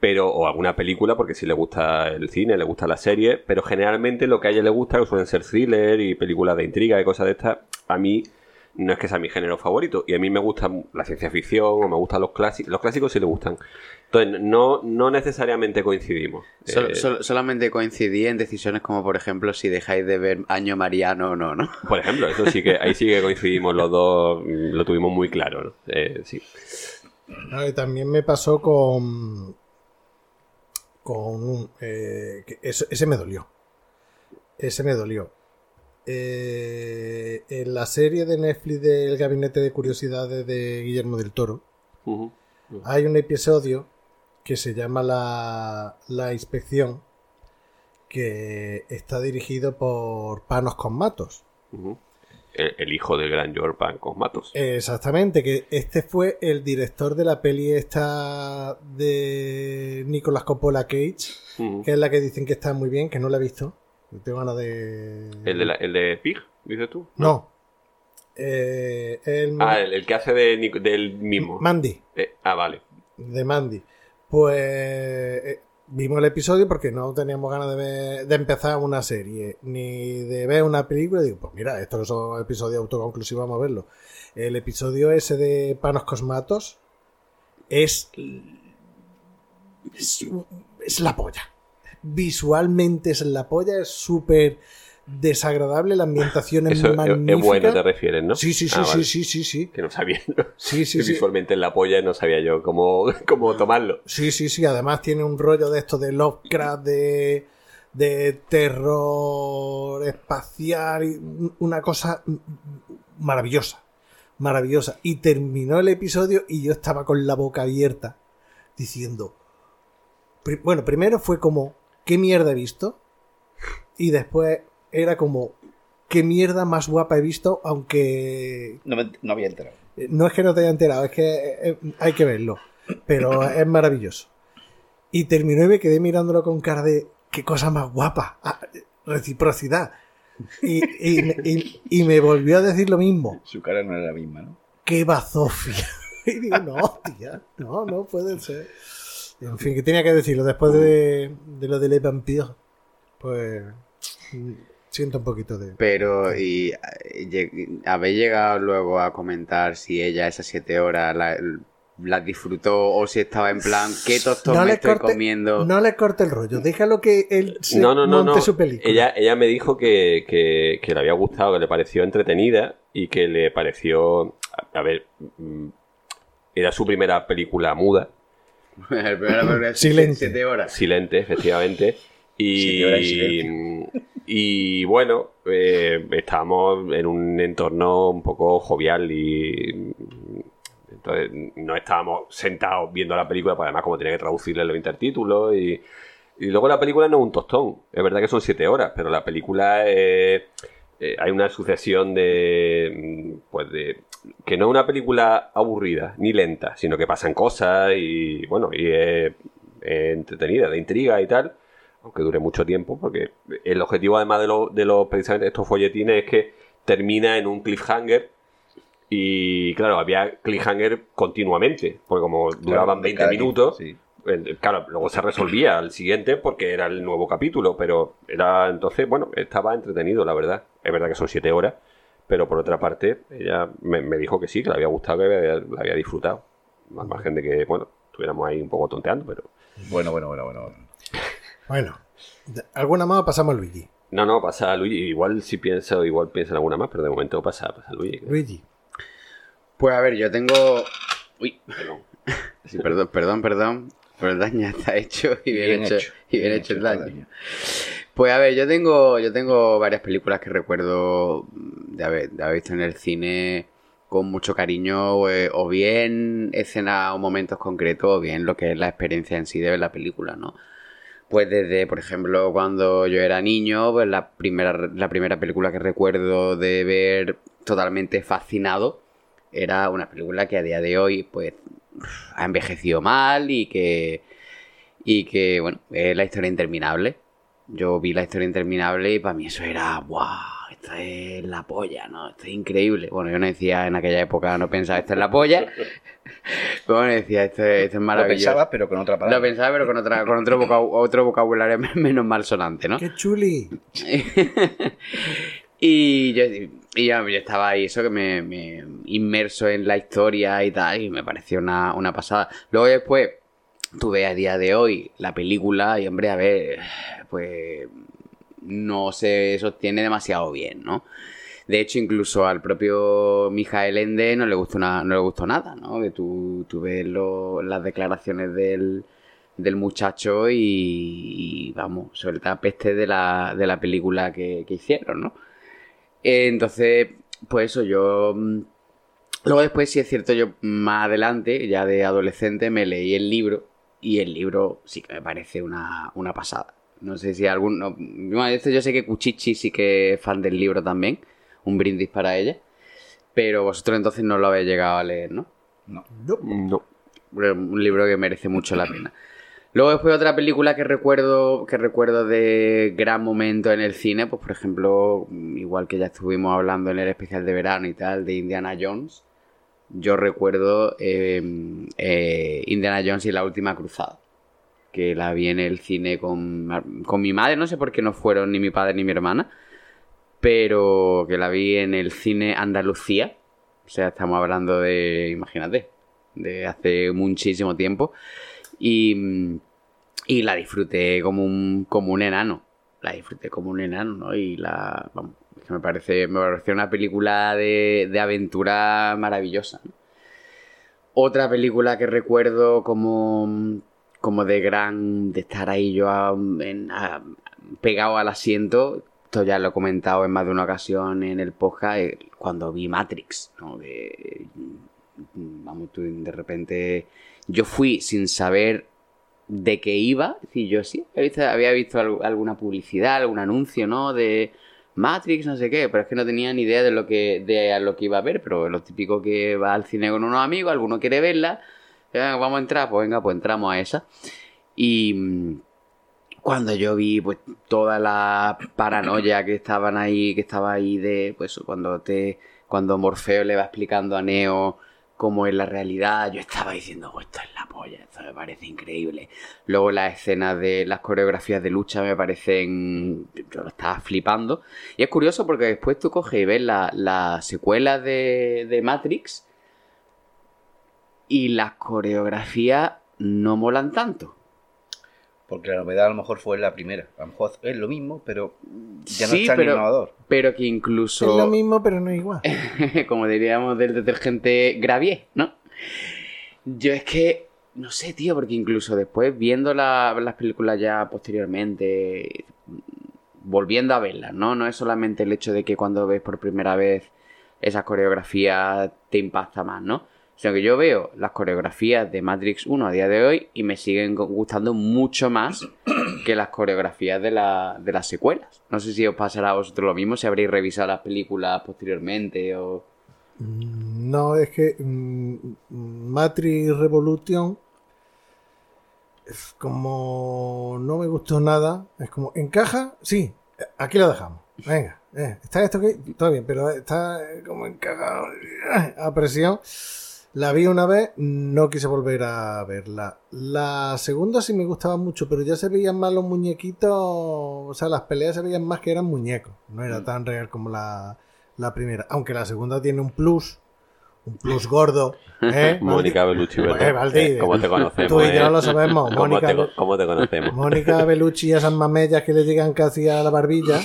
pero o alguna película, porque si le gusta el cine, le gusta la serie, pero generalmente lo que a ella le gusta suelen ser thriller y películas de intriga y cosas de estas. A mí no es que sea mi género favorito, y a mí me gusta la ciencia ficción o me gustan los clásicos. Los clásicos sí le gustan. Entonces, no, no necesariamente coincidimos. Sol- Eh, sol- solamente coincidí en decisiones como, por ejemplo, si dejáis de ver Año Mariano o no, ¿no? Por ejemplo, eso sí que ahí sí que coincidimos los dos, lo tuvimos muy claro, ¿no? Eh, sí. También me pasó con. Con un. eh, que ese me dolió. Ese me dolió. Eh, en la serie de Netflix del Gabinete de Curiosidades de Guillermo del Toro, hay un episodio que se llama La, la Inspección, que está dirigido por Panos Cosmatos. Ujú. El, el hijo del gran George Pan Cosmatos. Exactamente, que este fue el director de la peli esta de Nicolas Coppola Cage, que es la que dicen que está muy bien, que no la he visto. Tengo ganas de... ¿El, de la- el de Pig, dices tú? No. Eh, el... Ah, el, el que hace de, del mismo. Mandy, Eh, ah, vale. de Mandy. Pues eh, vimos el episodio porque no teníamos ganas de, ver- de empezar una serie, ni de ver una película. Y digo, pues mira, estos son episodios autoconclusivos, vamos a verlo. El episodio ese de Panos Cosmatos es, es, es la polla. Visualmente es la polla, es súper desagradable, la ambientación es Eso es, magnífica. es bueno, te refieres, ¿no? Sí, sí, sí, Ah, sí, vale. sí, sí, sí. Que no sabía. Sí, sí, que sí. visualmente en la polla no sabía yo cómo, cómo tomarlo. Sí, sí, sí. Además tiene un rollo de esto de Lovecraft, de, de terror espacial, una cosa maravillosa, maravillosa. Y terminó el episodio y yo estaba con la boca abierta diciendo, bueno, primero fue como, ¿qué mierda he visto? Y después era como, ¿qué mierda más guapa he visto? Aunque No, me- no había enterado. eh, No es que no te haya enterado, es que eh, hay que verlo. Pero es maravilloso. Y terminó y me quedé mirándolo con cara de qué cosa más guapa. Ah, reciprocidad. Y, y- y- y me volvió a decir lo mismo. Su cara no era la misma, ¿no? ¡Qué bazofia! Y digo, no, tía, no, no puede ser. En fin, que tenía que decirlo después de, de lo de Le Vampire. Pues siento un poquito de... Pero, ¿y eh, habéis llegado luego a comentar si ella esas siete horas la- las disfrutó o si estaba en plan, ¿qué tostón me estoy comiendo? no le corte el rollo, déjalo que él se no, no, no, monte no. su película. Ella, ella me dijo que, que- que le había gustado, que le pareció entretenida y que le pareció. A, a ver, mm, era su primera película muda, El Silente. siete horas. silente, efectivamente. Y. Y bueno, eh, estábamos en un entorno un poco jovial y entonces no estábamos sentados viendo la película, porque además como tenía que traducirle los intertítulos y, y luego la película no es un tostón. Es verdad que son siete horas, pero la película eh, eh, hay una sucesión de mm, pues de que no es una película aburrida ni lenta, sino que pasan cosas y bueno, y es, es entretenida, de intriga y tal aunque dure mucho tiempo, porque el objetivo además de, lo, de los precisamente estos folletines es que termina en un cliffhanger y claro, había cliffhanger continuamente, porque como duraban 20 cada minutos, sí. El- claro, luego se resolvía al siguiente porque era el nuevo capítulo, pero era entonces, bueno, estaba entretenido, la verdad. Es verdad que son 7 horas, pero por otra parte, ella me, me dijo que sí, que le había gustado, que había, la había disfrutado. Al margen de que, bueno, estuviéramos ahí un poco tonteando, pero... Bueno, bueno, bueno, bueno. bueno. Bueno, ¿alguna más o pasamos a Luigi? No, no, pasa a Luigi. Igual si piensa, igual piensa en alguna más, pero de momento pasa, pasa a Luigi. Luigi. Pues a ver, yo tengo. Uy, sí, perdón, perdón, perdón. Pero el daño está hecho y bien, hecho, y bien, hecho el daño. Pues a ver, yo tengo, yo tengo varias películas que recuerdo de haber, de haber visto en el cine con mucho cariño, o, eh, o bien escenas o momentos concretos, o bien lo que es la experiencia en sí de ver la película, ¿no? Pues desde, por ejemplo, cuando yo era niño, pues la primera, la primera película que recuerdo de ver totalmente fascinado era una película que a día de hoy, pues, ha envejecido mal y que, y que, bueno, es la historia interminable. Yo vi la historia interminable y para mí eso era, ¡wow! Esto es la polla, ¿no? Esto es increíble. Bueno, yo no decía en aquella época, no pensaba, esto es la polla. Pero bueno, decía, esto es, esto es Lo maravilloso. pensabas, pero con otra palabra. Lo pensaba, pero con, otra, con otro, vocab- otro vocabulario menos malsonante, ¿no? ¡Qué chuli! y yo, y yo, yo estaba ahí, eso que me, me inmerso en la historia y tal, y me pareció una, una pasada. Luego después, tú ves a día de hoy la película y, hombre, a ver, pues no se sostiene demasiado bien, ¿no? De hecho, incluso al propio Mijael Ende no le gustó, na- no le gustó nada, ¿no? Que tú, tú ves lo- las declaraciones del, del muchacho y, y, vamos, suelta peste de la, de la película que, que hicieron, ¿no? Eh, Entonces, pues eso, yo... mm, Luego después, sí es cierto, yo más adelante, ya de adolescente, me leí el libro y el libro sí que me parece una, una pasada. No sé si algún... no, bueno, yo sé que Cuchichi sí que es fan del libro también, un brindis para ella, pero vosotros entonces no lo habéis llegado a leer, ¿no? No. No. un libro que merece mucho la pena. Luego después otra película que recuerdo que recuerdo de gran momento en el cine, pues por ejemplo, igual que ya estuvimos hablando en el especial de verano y tal, de Indiana Jones, yo recuerdo eh, eh, Indiana Jones y la última cruzada, que la vi en el cine con, con mi madre, no sé por qué no fueron ni mi padre ni mi hermana, pero que la vi en el cine Andalucía, o sea, estamos hablando de, imagínate, de hace muchísimo tiempo. Y, y la disfruté como un, como un enano. La disfruté como un enano, ¿no? Y la. Vamos, me parece. Me pareció una película de, de aventura maravillosa. Otra película que recuerdo como. como de gran. de estar ahí yo a- pegado al asiento. Esto ya lo he comentado en más de una ocasión en el podcast. eh, Cuando vi Matrix, ¿no? Que, vamos, tú de repente yo fui sin saber de qué iba. Es decir, yo sí había visto, alguna publicidad, algún anuncio, ¿no? De Matrix, no sé qué, pero es que no tenía ni idea de lo que, de lo que iba a ver. Pero lo típico que va al cine con unos amigos, alguno quiere verla, eh, vamos a entrar, pues venga, pues entramos a esa. Y mm, cuando yo vi pues toda la paranoia que estaban ahí, que estaba ahí de, pues cuando te, cuando Morfeo le va explicando a Neo cómo es la realidad, yo estaba diciendo, "Oh, esto es la polla, esto me parece increíble. Luego las escenas de las coreografías de lucha me parecen, yo lo estaba flipando. Y es curioso porque después tú coges y ves la- las secuelas de, de Matrix y las coreografías no molan tanto. Porque la novedad a lo mejor fue la primera. A lo mejor es lo mismo, pero ya no Sí, es tan pero- innovador. Pero que Es incluso... lo mismo, pero no igual. como diríamos del detergente Gravier, ¿no? Yo es que, no sé, tío, porque incluso después viendo la- las películas ya posteriormente, volviendo a verlas, ¿no? No es solamente el hecho de que cuando ves por primera vez esas coreografías te impacta más, ¿no? Sino que yo veo las coreografías de Matrix 1 a día de hoy y me siguen gustando mucho más que las coreografías de, la- de las secuelas. No sé si os pasará a vosotros lo mismo, si habréis revisado las películas posteriormente o... No, es que mm, Matrix Revolution es como no me gustó nada. Es como, ¿encaja? Sí, aquí lo dejamos. Venga, eh, está esto que todo bien, pero está eh, como encajado eh, a presión. La vi una vez, no quise volver a verla. La segunda sí me gustaba mucho, pero ya se veían más los muñequitos, o sea, las peleas se veían más que eran muñecos. No era tan real como la, la primera. Aunque la segunda tiene un plus, un plus gordo. ¿eh? Mónica Bellucci, ¿verdad? Eh, Eh, ¿Cómo te conocemos? Tú y yo eh? lo sabemos. ¿Cómo, Mónica, te, co- cómo te conocemos? Mónica Bellucci y esas mamellas que le llegan casi a la barbilla,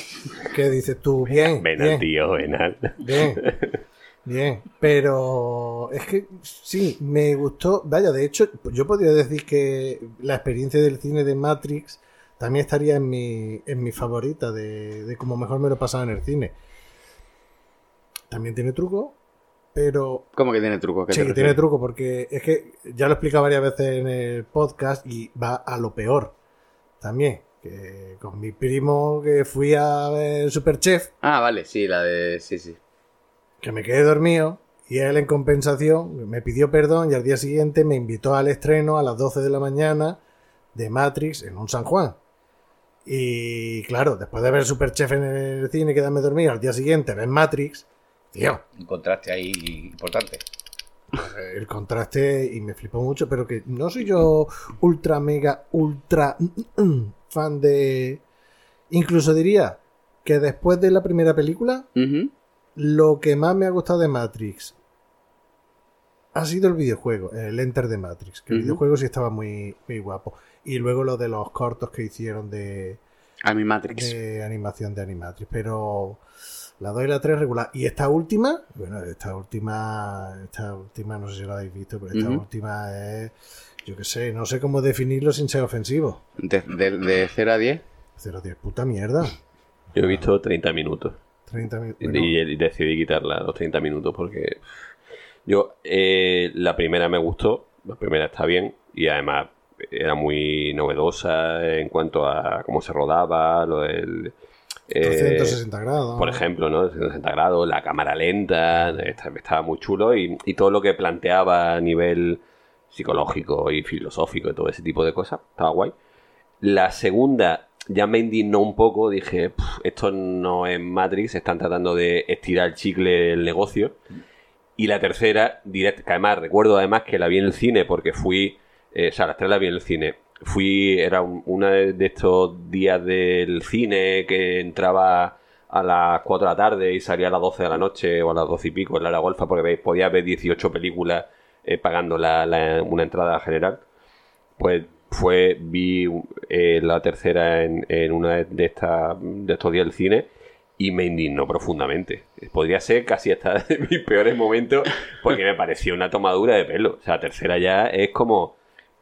que dices tú, bien, Ven al bien, tío, ven al... bien, bien. Pero es que sí, me gustó. Vaya, de hecho, yo podría decir que la experiencia del cine de Matrix también estaría en mi, en mi favorita de, de como mejor me lo he pasado en el cine. También tiene truco, pero ¿Cómo que tiene truco? ¿Qué te Sí, refieres? tiene truco porque es que ya lo he explicado varias veces en el podcast y va a lo peor también. Que con mi primo que fui a ver Superchef, Ah, vale, sí, la de... Sí, sí. Que me quedé dormido y él en compensación me pidió perdón y al día siguiente me invitó al estreno a las 12 de la mañana de Matrix en un San Juan. Y claro, después de ver Superchef en el cine y quedarme dormido, al día siguiente ver Matrix, tío, Un contraste ahí importante. el contraste y me flipó mucho, pero que no soy yo ultra, mega, ultra fan de... Incluso diría que después de la primera película. Lo que más me ha gustado de Matrix ha sido el videojuego, el Enter de Matrix, que el videojuego sí estaba muy, muy guapo. Y luego lo de los cortos que hicieron de, A mi Matrix. de animación de Animatrix, pero la 2 y la 3 regular. Y esta última, bueno, esta última, esta última, no sé si la habéis visto, pero esta última es, yo qué sé, no sé cómo definirlo sin ser ofensivo. De, de, de 0 a 10. 0 10, puta mierda. Yo he visto 30 minutos 30 minutos. y, bueno, y decidí quitarla a los 30 minutos porque yo eh, la primera me gustó, la primera está bien y además era muy novedosa en cuanto a cómo se rodaba, lo del... eh, 360 grados. por ejemplo, ¿no? 360 grados, la cámara lenta, esta- estaba muy chulo y, y todo lo que planteaba a nivel psicológico y filosófico y todo ese tipo de cosas, estaba guay. La segunda ya me indignó un poco, dije, "Puf, esto no es Matrix, están tratando de estirar el chicle del negocio. Y la tercera, direct, que además recuerdo además que la vi en el cine porque fui, eh, o sea, las tres la vi en el cine. Fui, era un- una de estos días del cine que entraba a las 4 de la tarde y salía a las 12 de la noche o a las 12 y pico en la golfa porque podía ver 18 películas eh, pagando la- la- una entrada general. Pues fue, vi eh, la tercera en, en una de, estas de estos días del cine y me indignó profundamente. Podría ser casi hasta de mis peores momentos porque me pareció una tomadura de pelo. O sea, tercera ya es como,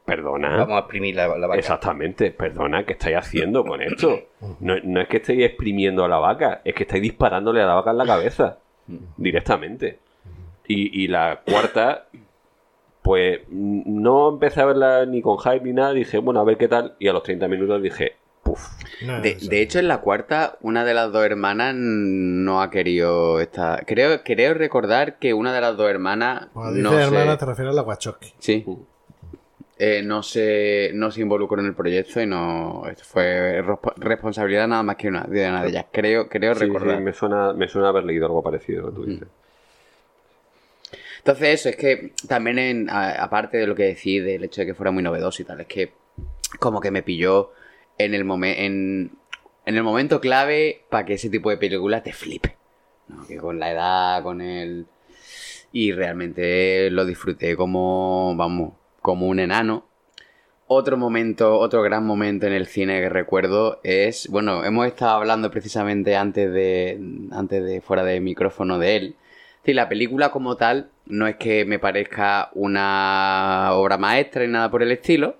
perdona. Vamos a exprimir la, la vaca. Exactamente, perdona, ¿qué estáis haciendo con esto? No, no es que estéis exprimiendo a la vaca, es que estáis disparándole a la vaca en la cabeza, directamente. Y, y la cuarta, pues mm, no empecé a verla ni con hype ni nada, dije, bueno, a ver qué tal, y a los 30 minutos dije, puff, No, De, hecho, en la cuarta, una de las dos hermanas no ha querido estar. Creo, creo recordar que una de las dos hermanas. Cuando dices no se- hermana, te refieres a la Wachowski. Sí. Eh, no, se, no se involucró en el proyecto y no. esto fue respo- responsabilidad nada más que una, de una de ellas. Creo, creo Sí, recordar. sí, me, suena, me suena haber leído algo parecido a lo que tú dices. Entonces, eso es que también, en- a- aparte de lo que decís, del hecho de que fuera muy novedoso y tal, es que como que me pilló en el, momen- en, el momento clave para que ese tipo de películas te flipe. ¿no? Que con la edad, con el... Y realmente lo disfruté como, vamos, como un enano. Otro momento, otro gran momento en el cine que recuerdo es, bueno, hemos estado hablando precisamente antes de, antes de fuera de micrófono de él. Sí, la película como tal no es que me parezca una obra maestra ni nada por el estilo,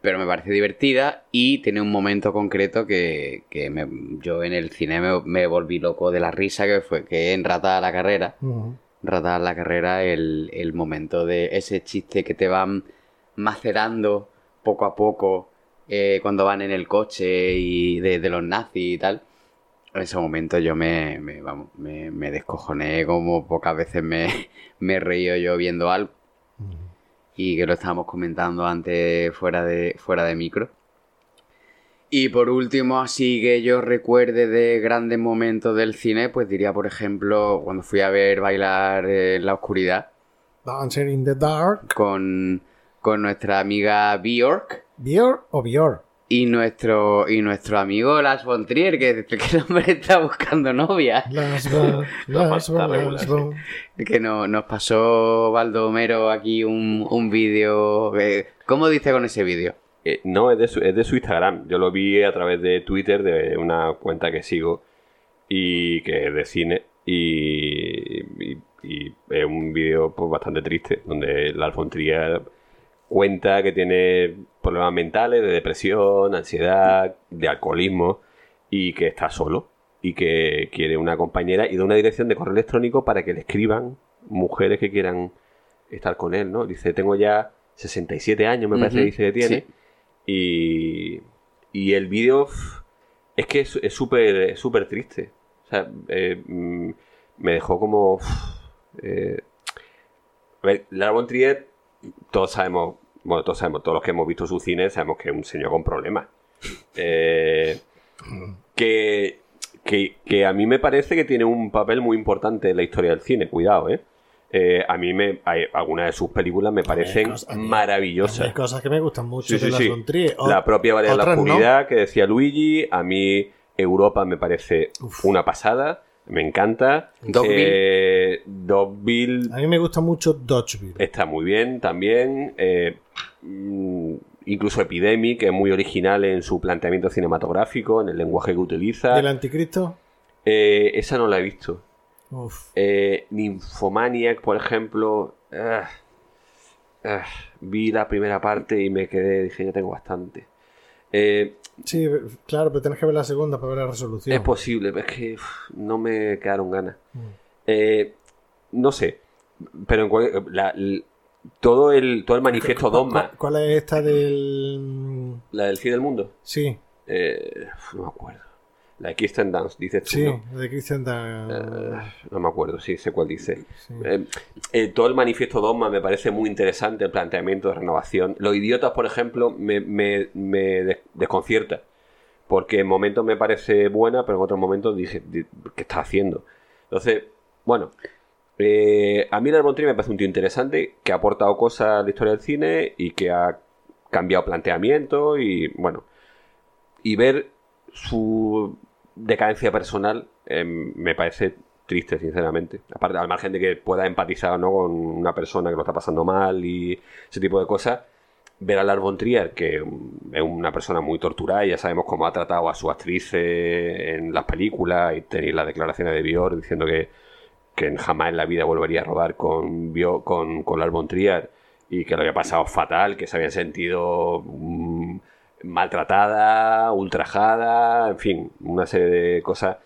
pero me parece divertida y tiene un momento concreto que, que me- yo en el cine me, me volví loco de la risa, que fue que en Rata a la carrera, Ujú. Rata a la carrera, el, el momento de ese chiste que te van macerando poco a poco eh, cuando van en el coche y de, de los nazis y tal. En ese momento yo me, me, vamos, me, me descojoné como pocas veces me, me he reído yo viendo algo. Y que lo estábamos comentando antes fuera de, fuera de micro. Y por último, así que yo recuerde de grandes momentos del cine, pues diría, por ejemplo, cuando fui a ver bailar en la oscuridad Dancer in the Dark. con, con nuestra amiga Bjork Bior o Bior. Y nuestro, y nuestro amigo Lars von Trier, que, que el hombre está buscando novia. Las sí. Bon. Que no- nos pasó Baldomero aquí un, un vídeo. eh, ¿Cómo dice con ese vídeo? Eh, no, es de, su, es de su Instagram. Yo lo vi a través de Twitter, de una cuenta que sigo y que es de cine. Y, y- y es un vídeo pues, bastante triste, donde la von Trier cuenta que tiene problemas mentales, de depresión, ansiedad, de alcoholismo y que está solo y que quiere una compañera y da una dirección de correo electrónico para que le escriban mujeres que quieran estar con él, ¿no? Dice, tengo ya 67 años, me parece Ujú, que dice que tiene. sí. Y, y el vídeo es que es súper es súper triste. O sea, eh, mm, me dejó como... eh, a ver, Lara von Trier, todos sabemos, bueno, todos sabemos, todos los que hemos visto su cine, sabemos que es un señor con problemas. Eh, que, que, que a mí me parece que tiene un papel muy importante en la historia del cine, cuidado, ¿eh? Eh, a mí me, hay- algunas de sus películas me parecen cosas- maravillosas. Hay cosas que me gustan mucho Sí, de sí, Las La propia Valeria de la no. Oscuridad que decía Luigi, a mí Europa me parece una pasada, me encanta. Dogville. Eh, Dogville A mí me gusta mucho Dodgeville. está muy bien también. eh, mm, incluso Epidemic, que es muy original en su planteamiento cinematográfico, en el lenguaje que utiliza. ¿Del Anticristo? Eh, esa no la he visto. Uf. Eh, Nymphomaniac, por ejemplo. ah, ah, vi la primera parte y me quedé, dije, ya tengo bastante. Eh, Sí, claro, pero tienes que ver la segunda para ver la resolución. Es posible, pero es que no me quedaron ganas. Mm. Eh, no sé, pero en cual- la- todo el todo el manifiesto dogma, ¿Cuál, es esta del...? la del fin del mundo, Sí, eh, no me acuerdo. La de Kirsten Dance, dices tú, sí, ¿no? de Christian Dan- Eh, no me acuerdo, sí, sé cuál dice. sí. Eh, eh, todo el manifiesto Dogma me parece muy interesante, el planteamiento de renovación. Los idiotas, por ejemplo, me, me- me des- desconcierta. Porque en momentos me parece buena, pero en otros momentos dije, di- ¿qué está haciendo? Entonces, bueno, eh, a mí von Trier me parece un tío interesante, que ha aportado cosas a la historia del cine y que ha cambiado planteamiento y, bueno, y ver su decadencia personal eh, me parece triste, sinceramente. Aparte, al margen de que pueda empatizar ¿no? con una persona que lo está pasando mal y ese tipo de cosas, ver a Lars von Trier, que mm, es una persona muy torturada, y ya sabemos cómo ha tratado a su actriz en las películas, y tenéis las declaraciones de Bior diciendo que, que jamás en la vida volvería a rodar con, con, con Lars von Trier, y que lo había pasado fatal, que se había sentido mm, maltratada, ultrajada, en fin, una serie de cosas.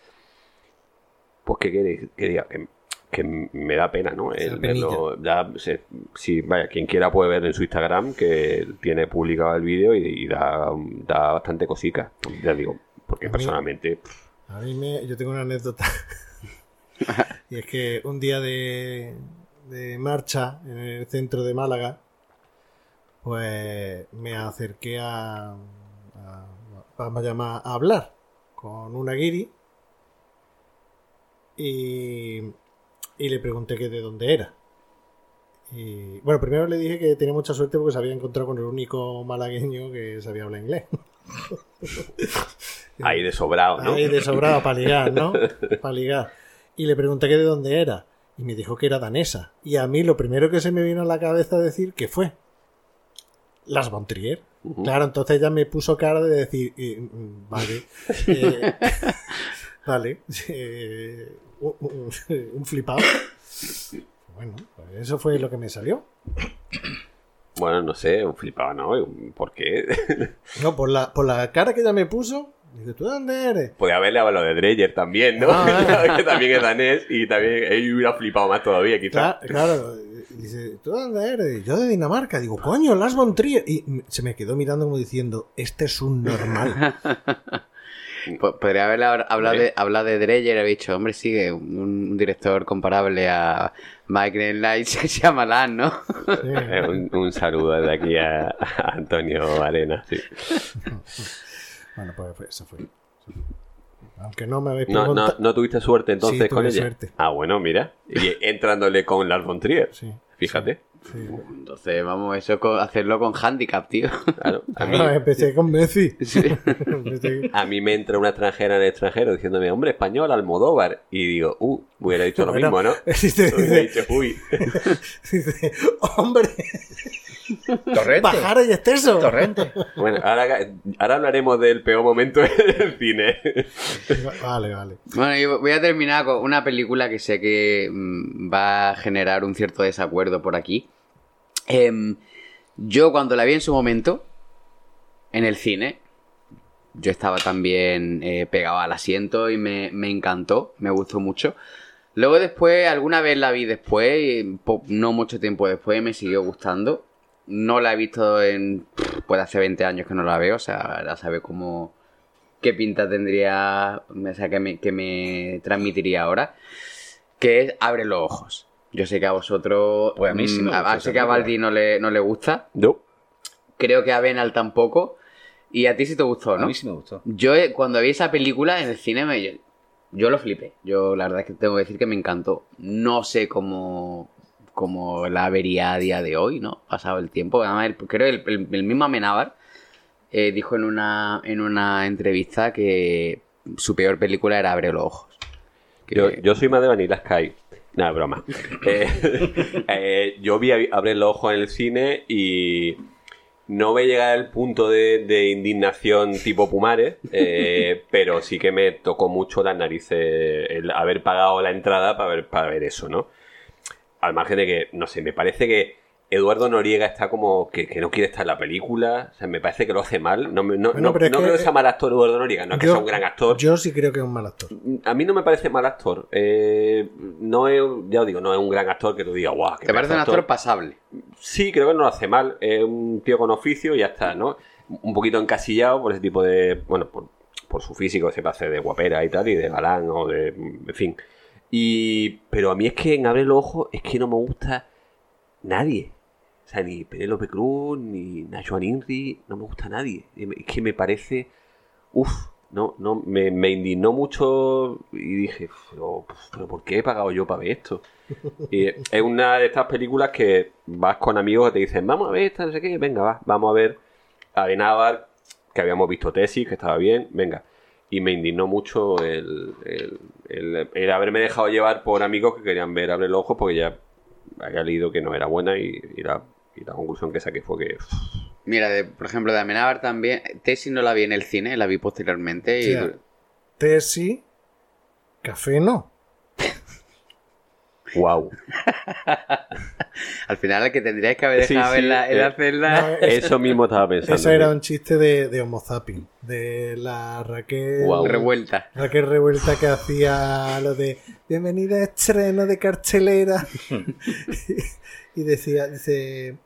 Pues que que diga, que, que me da pena, ¿no? El verlo, ya se- si, vaya, quien quiera puede ver en su Instagram que tiene publicado el vídeo y, y da, da bastante cosica. Ya digo, porque A mí- personalmente. A mí me, yo tengo una anécdota. y es que un día de, de marcha en el centro de Málaga, pues me acerqué a, a- vamos a llamar, a hablar con una guiri y, y le pregunté que de dónde era. Y bueno, primero le dije que tenía mucha suerte porque se había encontrado con el único malagueño que sabía hablar inglés. ahí de sobrado, ¿no? Ahí de sobrado para ligar, ¿no? Para ligar. Y le pregunté que de dónde era. Y me dijo que era danesa. Y a mí lo primero que se me vino a la cabeza decir que fue. Las von Trier. Ujú. Claro, entonces ya me puso cara de decir, eh, mm, vale, eh, vale, eh, un, un- un flipado. Bueno, pues eso fue lo que me salió. Bueno, no sé, un flipado, ¿no? ¿Por qué? No, por la, por la cara que ella me puso, dice, ¿tú de dónde eres? Podría haberle hablado de Dreyer también, ¿no? Ah, que también es danés y también él hubiera flipado más todavía, quizás. Claro, claro. Dice, ¿tú de dónde eres? Yo de Dinamarca. Digo, coño, Lars von Trier. Y se me quedó mirando como diciendo, este es un normal. Po- Podría haberle hab- hablado de, hablado de Dreyer y haber dicho, hombre, sigue un, un director comparable a Mike que se llama Lan, ¿no? Eh, un, un saludo desde aquí a, a Antonio Arena. sí. bueno, pues fue- eso fue. Aunque no me habéis No, no, preguntado. ¿No tuviste suerte entonces Sí, con ella? suerte. Ah, bueno, mira. Y entrándole con Lars von Trier. Sí, Fíjate. Sí. Entonces, vamos, eso co- hacerlo con handicap, tío. Claro, a mí, Ah, empecé con Messi. Empecé- a mí me entra una extranjera en el extranjero diciéndome, hombre, español, Almodóvar. Y digo, uh, hubiera dicho lo Bueno, mismo, ¿no? dice- Hubiera dice- dicho, uy. dice, hombre, Torrente. bajar y exceso. Torrente. Bueno, ahora, ahora hablaremos del peor momento del cine. Vale, vale. Bueno, yo voy a terminar con una película que sé que mm, va a generar un cierto desacuerdo por aquí. Em, yo cuando la vi en su momento, en el cine, yo estaba también eh, pegado al asiento y me, encantó, me gustó mucho. Luego después, alguna vez la vi después, no mucho tiempo después, me siguió gustando. No la he visto en... Puede hace 20 años que no la veo, o sea, la sabe cómo qué pinta tendría, o sea, que me, que me transmitiría ahora, que es Abre los ojos. Yo sé que a vosotros, Pues a mí sí me mm, a- sé que a. Baldi no le, no le gusta, No. creo que a Benal tampoco, y a ti sí te gustó, A ¿no? mí sí me gustó. Yo eh, cuando vi esa película en el cine me, yo, yo lo flipé. Yo la verdad es que tengo que decir que me encantó. No sé cómo, cómo la vería a día de hoy, ¿no? Pasado el tiempo. Además, el- creo que el, el- el mismo Amenábar eh, dijo en una, en una entrevista que su peor película era Abre los ojos. Que- Yo, yo soy más de Vanilla Sky. Nada, broma. Eh, eh, yo vi a- Abre los ojos en el cine y no me llega al punto de, de indignación tipo Pumares, eh, pero sí que me tocó mucho las narices el haber pagado la entrada para ver, para ver eso, ¿no? Al margen de que, no sé, me parece que Eduardo Noriega está como que, que no quiere estar en la película, o sea, me parece que lo hace mal. No, me- no, Bueno, no- pero es no que- creo que sea mal actor Eduardo Noriega, no es que sea un gran actor. Yo sí creo que es un mal actor. A mí no me parece mal actor. Eh, no es, ya os digo, no es un gran actor que tú digas, guau, qué ¿Te parece un actor pasable? Sí, creo que no lo hace mal. Es un tío con oficio y ya está, ¿no? Un poquito encasillado por ese tipo de. Bueno, por, por su físico, se hace de guapera y tal, y de galán o de. En fin. Y. Pero a mí es que en Abre los Ojos es que no me gusta nadie. Sea, ni Penélope Cruz, ni Nacho Inri, no me gusta nadie. Es que me parece. Uf, no, no, me, indignó mucho y dije, pero, ¿por qué he pagado yo para ver esto? Y es una de estas películas que vas con amigos que te dicen, vamos a ver esta, no sé qué, venga, va, vamos a ver a Benavar, que habíamos visto tesis, que estaba bien, venga. Y me indignó mucho el, el, el- el haberme dejado llevar por amigos que querían ver Abre los Ojos porque ya había leído que no era buena y, y y la conclusión que saqué fue que... Mira, de- por ejemplo, de Amenábar también. Tessie no la vi en el cine, la vi posteriormente. Y, café no. ¡Wow! Al final, el que tendríais que haber dejado sí, en la, en la eh, celda. No, es- Eso mismo estaba pensando. ese era un chiste de, de Homo Zapping, de la Raquel. Guau. Revuelta. Raquel Revuelta que hacía lo de bienvenida a estreno de cartelera. y decía, dice,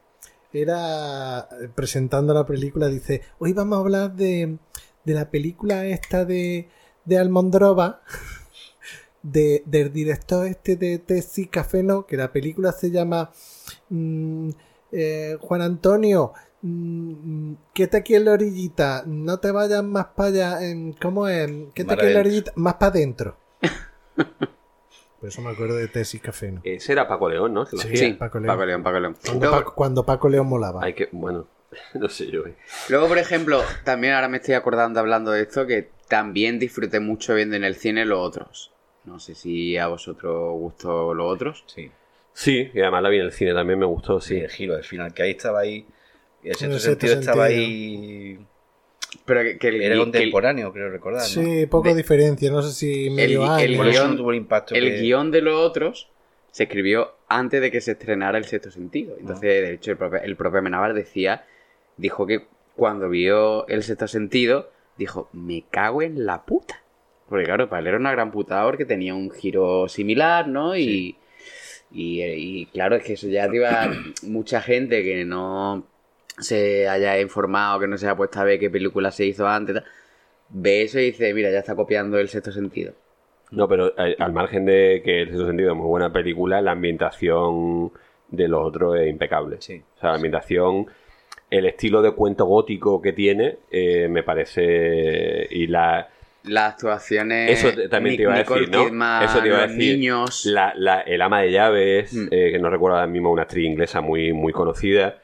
era presentando la película, dice, hoy vamos a hablar de, de la película esta de, de Almondrova. De, del director este de Tessie Café No, que la película se llama mm, eh, Juan Antonio, mm, quédate aquí en la orillita, no te vayas más para allá, ¿cómo es? Quédate Mar aquí en la orillita, más para adentro. Por eso me acuerdo de Tessie Café No. Ese era Paco León, ¿no? Sí. hacía. Sí, Paco Paco León. León, Paco León. Cuando Paco, cuando Paco León molaba. Hay que, bueno, no sé yo. eh. luego, por ejemplo, también ahora me estoy acordando hablando de esto que también disfruté mucho viendo en el cine los otros. No sé si a vosotros gustó los otros. Sí. Sí, y además la vi en el cine también, me gustó, Sí, sí. el giro, el final, que ahí estaba ahí. En ese En ese sentido estaba ahí. Pero que, que el, Era contemporáneo, creo recordar. ¿no? Sí, poco Ve- diferencia, no sé si medio el año. Eso guión- no tuvo el impacto. el, que- guion de los otros se escribió antes de que se estrenara El Sexto Sentido. Entonces, de hecho, el propio, el propio Amenábar decía, dijo que cuando vio El Sexto Sentido, dijo, me cago en la puta. Porque claro, para él era una gran putada porque tenía un giro similar, ¿no? Y, y, y claro, es que eso ya iba mucha gente que no se haya informado, que no se haya puesto a ver qué película se hizo antes, tal, ve eso y dice, mira, ya está copiando el sexto sentido. No, pero eh, al margen de que el sexto sentido es muy buena película, la ambientación de los otros es impecable. Sí. O sea, la ambientación, el estilo de cuento gótico que tiene, eh, me parece. Y la. Las actuaciones... Eso también te iba a Nicole decir, ¿no? Kidman, Eso te iba a los decir. niños... La, la- el ama de llaves, Mm. eh, que no recuerdo ahora mismo una actriz inglesa muy, muy conocida.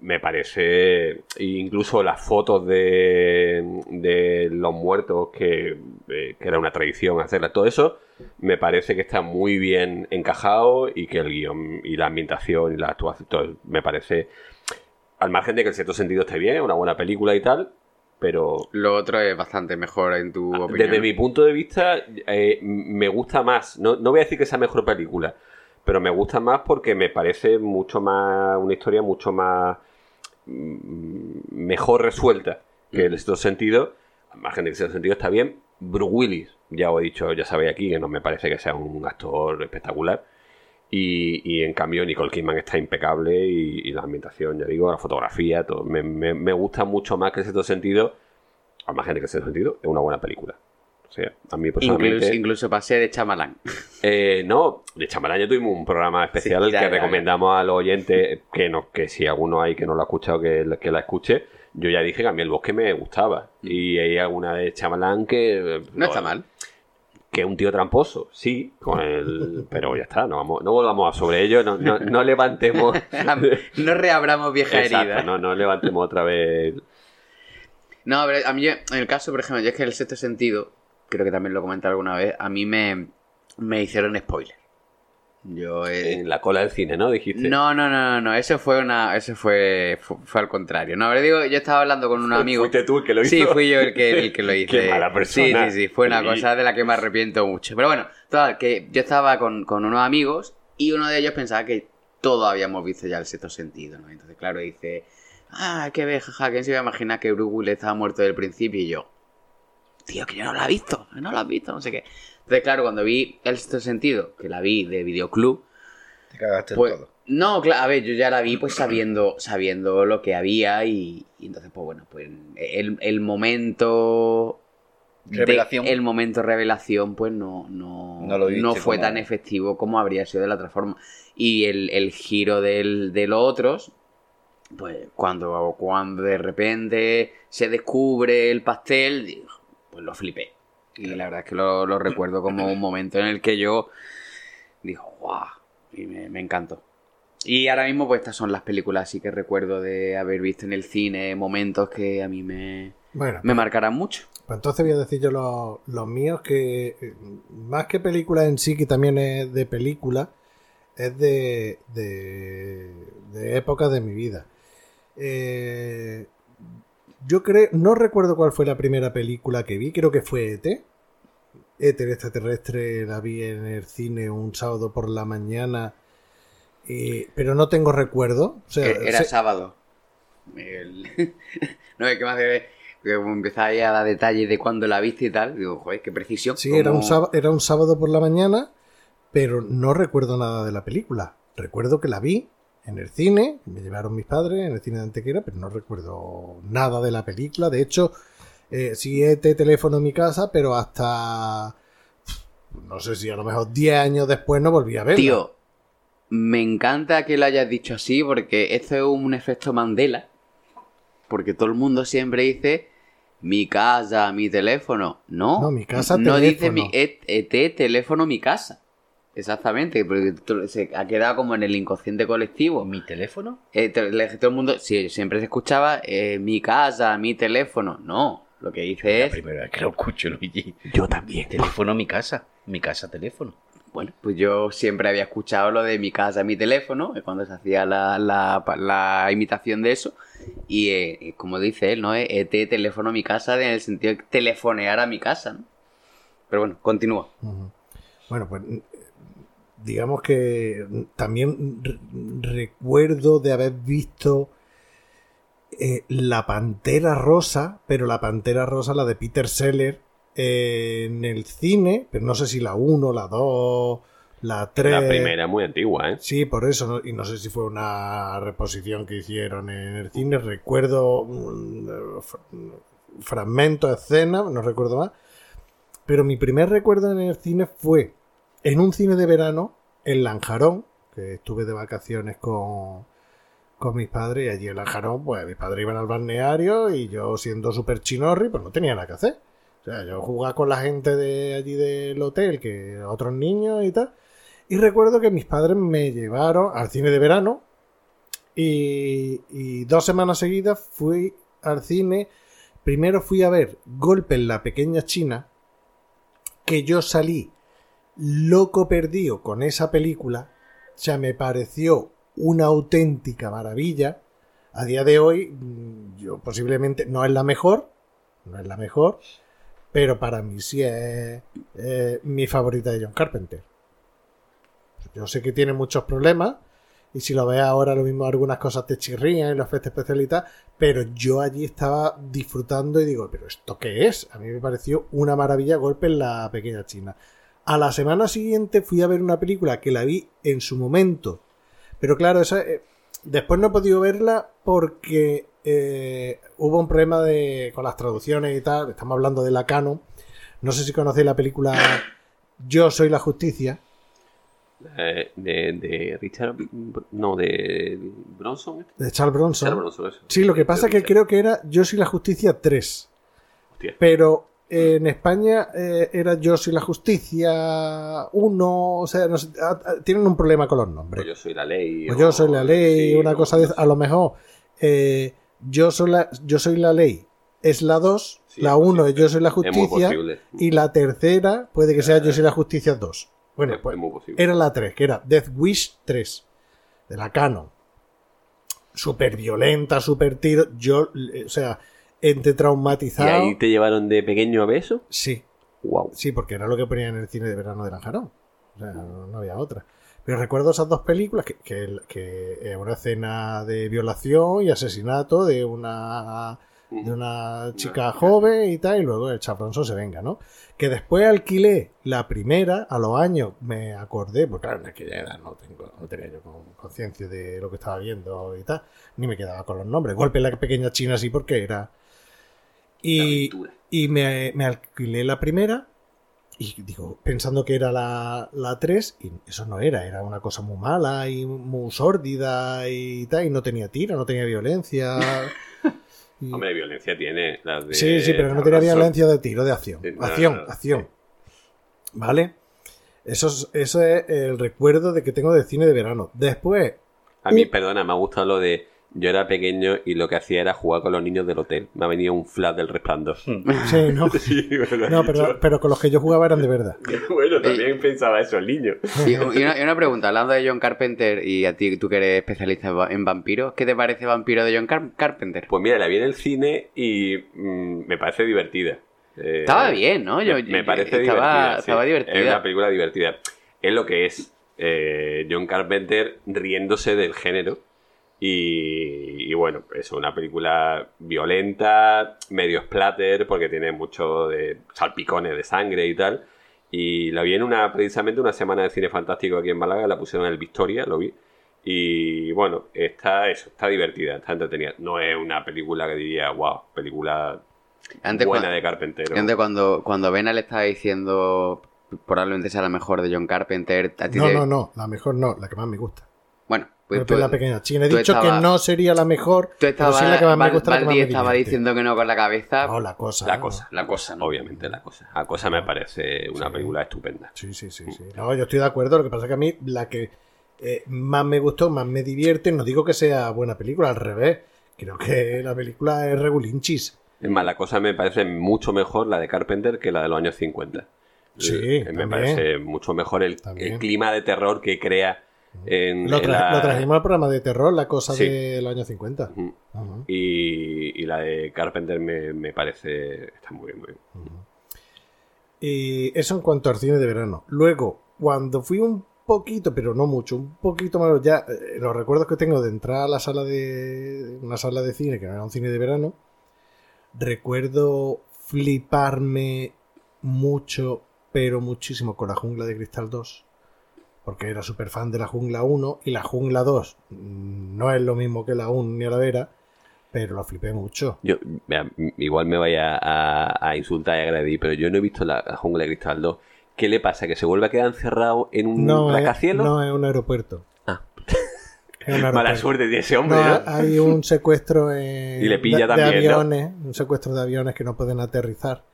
Me parece. Incluso las fotos de, de los muertos, que, eh, que era una tradición hacerlas. Todo eso me parece que está muy bien encajado y que el guion y la ambientación y la actuación. todo me parece. Al margen de que el cierto sentido esté bien, una buena película y tal. Pero Lo otro es bastante mejor en tu opinión. Ah, desde mi punto de vista, eh, me gusta más. No, no voy a decir que sea mejor película, pero me gusta más porque me parece mucho más. Una historia mucho más. Mm, mejor resuelta que el sexto sentido. Al margen de que el sexto sentido está bien. Bruce Willis, ya os he dicho, ya sabéis aquí que no me parece que sea un actor espectacular. Y, y en cambio Nicole Kidman está impecable y, y la ambientación, ya digo, la fotografía, todo. Me, me- me gusta mucho más que el sexto sentido. Al margen de que el sexto sentido es una buena película. O sea, a mí personalmente... Incluso, incluso pasé de chamalán. Eh, no, de Chamalán ya tuvimos un programa especial Sí, ya, que ya, ya. recomendamos a los oyentes que no, que si alguno hay que no lo ha escuchado, que, que la escuche. Yo ya dije que a mí el bosque me gustaba. Y hay alguna de Chamalán que. No está mal. Que es un tío tramposo, sí, con el. Pero ya está, no, vamos, no volvamos a sobre ello, no, no, no levantemos. no reabramos vieja Exacto, herida. no, no levantemos otra vez. No, pero a mí, en el caso, por ejemplo, yo es que el sexto sentido, creo que también lo comenté alguna vez, a mí me, me hicieron spoiler. Yo eh, En la cola del cine, ¿no? Dijiste. No, no, no, no, no, eso fue una, eso fue, fue, fue al contrario. No, pero digo, yo estaba hablando con un amigo. Fuiste tú el que lo hizo. Sí, fui yo el que, el que lo hice. Qué mala persona. Sí, sí, sí, fue una cosa de la que me arrepiento mucho. Pero bueno, total, que yo estaba con, con unos amigos y uno de ellos pensaba que todos habíamos visto ya el sexto sentido, ¿no? Entonces, claro, dice, ah, qué ve, jaja, ¿quién se iba a imaginar que Willis estaba muerto desde el principio? Y yo, tío, que yo no la he visto, no la has visto, no sé qué. Entonces, claro, cuando vi el sexto sentido, que la vi de videoclub, Te cagaste pues, todo. no, claro, a ver, yo ya la vi pues sabiendo, sabiendo lo que había y, y entonces pues bueno, pues el, el momento de- Revelación. el momento revelación pues no, no, No lo no fue como- tan efectivo como habría sido de la otra forma. Y el, el giro del, de los otros, pues cuando, cuando de repente se descubre el pastel, digo, pues lo flipé. Y la verdad es que lo, lo recuerdo como un momento en el que yo dijo, guau, y me, me encantó. Y ahora mismo, pues estas son las películas así que recuerdo de haber visto en el cine, momentos que a mí me, Bueno, me marcarán mucho. pues entonces voy a decir yo los, los míos que eh, más que película en sí, que también es de película, es de, de, de épocas de mi vida. Eh, yo creo, no recuerdo cuál fue la primera película que vi, creo que fue ET. ET el extraterrestre la vi en el cine un sábado por la mañana, pero no tengo recuerdo. O sea, Era sábado. El- no, es que más de que como empezáis a dar detalles de cuándo la viste y tal. Digo, joder, qué precisión. Sí, era un, sábado, era un sábado por la mañana, pero no recuerdo nada de la película. Recuerdo que la vi en el cine, me llevaron mis padres en el cine de Antequera, pero no recuerdo nada de la película. De hecho, eh, sí he te teléfono en mi casa, pero hasta no sé si a lo mejor 10 años después no volví a verla. Tío, me encanta que lo hayas dicho así porque esto es un efecto Mandela. Porque todo el mundo siempre dice mi casa, mi teléfono. No, No, mi casa, No dice teléfono. mi ET, ET, teléfono, mi casa. Exactamente, porque se ha quedado como en el inconsciente colectivo. ¿Mi teléfono? Eh, te- le- todo el mundo, sí, siempre se escuchaba eh, mi casa, mi teléfono. No, lo que dice La es, primera vez que lo escucho, Luigi. Yo también. Teléfono, mi casa. Mi casa, teléfono. bueno, pues yo siempre había escuchado lo de mi casa, mi teléfono, eh, cuando se hacía la, la- la imitación de eso. Y eh, como dice él, ¿no? Eh, ET, teléfono, mi casa, en el sentido de telefonear a mi casa, ¿no? Pero bueno, continúa. Bueno, pues digamos que también re- recuerdo de haber visto eh, La Pantera Rosa, pero la Pantera Rosa, la de Peter Seller, eh, en el cine, pero no sé si la 1, la 2, la 3. La primera es muy antigua, ¿eh? Sí, por eso, ¿no? y no sé si fue una reposición que hicieron en el cine, recuerdo un, eh, fra- fragmentos, escenas, no recuerdo más, pero mi primer recuerdo en el cine fue en un cine de verano, en Lanjarón, que estuve de vacaciones con, con mis padres, y allí en Lanjarón, pues mis padres iban al balneario y yo siendo súper chinorri, pues no tenía nada que hacer. O sea, yo jugaba con la gente de allí del hotel, que otros niños y tal. Y recuerdo que mis padres me llevaron al cine de verano y, y dos semanas seguidas fui al cine. Primero fui a ver Golpe en la pequeña China, que yo salí loco perdido con esa película. O sea, me pareció una auténtica maravilla. A día de hoy, mm, yo posiblemente no es la mejor, no es la mejor, pero para mí sí es mi favorita de John Carpenter. Yo sé que tiene muchos problemas y si lo ves ahora lo mismo algunas cosas te chirrían y los efectos tal, pero yo allí estaba disfrutando y digo, pero ¿esto qué es? A mí me pareció una maravilla golpe en la pequeña China. A la semana siguiente fui a ver una película que la vi en su momento, pero claro, esa, eh, después no he podido verla porque eh, hubo un problema de, con las traducciones y tal, estamos hablando de la Cano, no sé si conocéis la película Yo soy la justicia. Eh, de, de Richard. No, de Bronson. De Charles Bronson. Richard Bronson, eso. Sí, lo que pasa es que creo que era Yo soy la justicia 3. Hostia. Pero en España eh, era Yo soy la justicia 1. O sea, no sé, ah, ah, tienen un problema con los nombres. O yo soy la ley. O yo soy la ley, sí, una no, cosa de. no sé. A lo mejor eh, yo, soy la, yo soy la ley es la 2, Sí, la es 1 es. Yo soy la justicia. Y la tercera puede que sea Yo soy la justicia 2. Bueno, Es- pues es era la 3, que era Death Wish 3, de la Canon. Súper violenta, súper tiro. Yo, eh, o sea, entre ¿Y traumatizado. ahí te llevaron de pequeño a beso? Sí, Wow. sí, porque era lo que ponían en el cine de verano de Lanjarón. O sea, no, no había otra. Pero recuerdo esas dos películas, que, que, que una escena de violación y asesinato de una de una chica joven y tal, y luego el Chapronson se venga, ¿no? Que después alquilé la primera, a los años me acordé, porque claro, en aquella edad no, tengo, no tenía yo con- conciencia de lo que estaba viendo y tal, ni me quedaba con los nombres. Golpe en la pequeña China sí, porque era. Y, y me, me alquilé la primera, y digo, pensando que era la, la 3, y eso no era, era una cosa muy mala y muy sórdida y tal, y no tenía tiro, no tenía violencia. Y- Hombre, violencia tiene. las de Sí, sí, pero no tenía violencia de tiro, de acción. No, acción, no, no. acción. ¿Vale? Eso es, eso es el recuerdo de que tengo de cine de verano. Después, A mí, Uh. perdona, me ha gustado lo de. Yo era pequeño y lo que hacía era jugar con los niños del hotel. Me ha venido un flash del resplandor. sí, no, Sí, no pero, pero con los que yo jugaba eran de verdad. Bueno, también pensaba eso el niño. Y, y una, y una pregunta, hablando de John Carpenter y a ti, tú que eres especialista en va- en vampiros, ¿qué te parece Vampiro de John Car- Carpenter? Pues mira, la vi en el cine y mm, me parece divertida. Eh, Estaba bien, ¿no? Yo- me, parece estaba- divertida. sí. estaba divertida. Es una película divertida. Es lo que es eh, John Carpenter riéndose del género. Y, y bueno, es una película violenta, medio splatter, porque tiene mucho de salpicones de sangre y tal. Y la vi en una, precisamente una semana de cine fantástico aquí en Málaga, la pusieron en el Victoria, lo vi. Y bueno, está, eso, está divertida, está entretenida. No es una película que diría, wow, película Antes, buena cuando, de Carpenter. antes cuando, cuando Vena le estaba diciendo probablemente sea la mejor de John Carpenter, a ti No, te- no, no, la mejor no, la que más me gusta. Bueno, pues tú- la pequeña China. He dicho estaba- que no sería la mejor, tú pero sí la que más me Val- gusta, la que más Valdi me estaba divierte. diciendo que no con la cabeza. No, la cosa. La ¿no? cosa. La cosa, ¿no? Obviamente, la cosa. La cosa me parece una Sí. película estupenda. Sí, sí, sí, sí. No, yo estoy de acuerdo. Lo que pasa es que a mí la que eh, más me gustó, más me divierte, no digo que sea buena película, al revés. Creo que la película es regulinchis. Es más, la cosa me parece mucho mejor la de Carpenter que la de los años 50. Sí, Eh, me también. parece mucho mejor el, el clima de terror que crea en, Lo, en la- lo trajimos al programa de terror, la cosa Sí. de los años 50. Ujú. Ujú. y, y la de Carpenter me, me parece está muy bien, muy bien. Y eso en cuanto al cine de verano. Luego, cuando fui un poquito, pero no mucho, un poquito más. Ya, eh, los recuerdos que tengo de entrar a la sala de. una sala de cine, que no era un cine de verano, recuerdo fliparme mucho, pero muchísimo con la jungla de Cristal 2. Porque era súper fan de la jungla 1 y la jungla 2 mm, no es lo mismo que la 1 ni a la vera, pero lo flipé mucho. Yo, mira, igual me vaya a, a insultar y agredir, pero yo no he visto la, la jungla de cristal 2. ¿Qué le pasa? ¿Que se vuelve a quedar encerrado en un No, es, rascacielos? no es un aeropuerto. Ah. Es un Mala aeropuerto. suerte tiene ese hombre, No, ¿no? hay un secuestro en- Y le pilla de, de ¿no? aviones, un secuestro de aviones que no pueden aterrizar.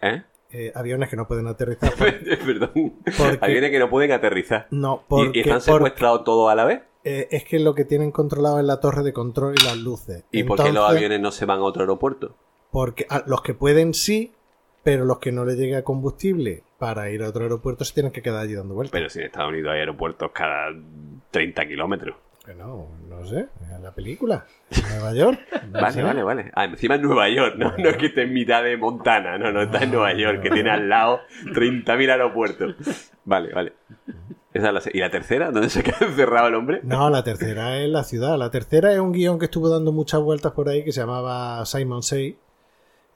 ¿Eh? Eh, aviones que no pueden aterrizar. Perdón. Porque- Aviones que no pueden aterrizar. No, ¿Y- porque, ¿Y, están porque, secuestrados todos a la vez? eh, es que lo que tienen controlado es la torre de control y las luces. ¿Y por qué los aviones no se van a otro aeropuerto? Porque ah, los que pueden sí, pero los que no les llega combustible para ir a otro aeropuerto se tienen que quedar allí dando vueltas. Pero si en Estados Unidos hay aeropuertos cada 30 kilómetros. Bueno, no sé, en la película, en Nueva York. no Vale, sé. vale, vale. Ah, encima en Nueva York, no, no es que esté en mitad de Montana, no, no, está en Nueva York, que tiene al lado 30.000 aeropuertos. Vale, vale. Esa la ¿Y la tercera? ¿Dónde se queda encerrado el hombre? No, la tercera es la ciudad. La tercera es un guion que estuvo dando muchas vueltas por ahí que se llamaba Simon Say.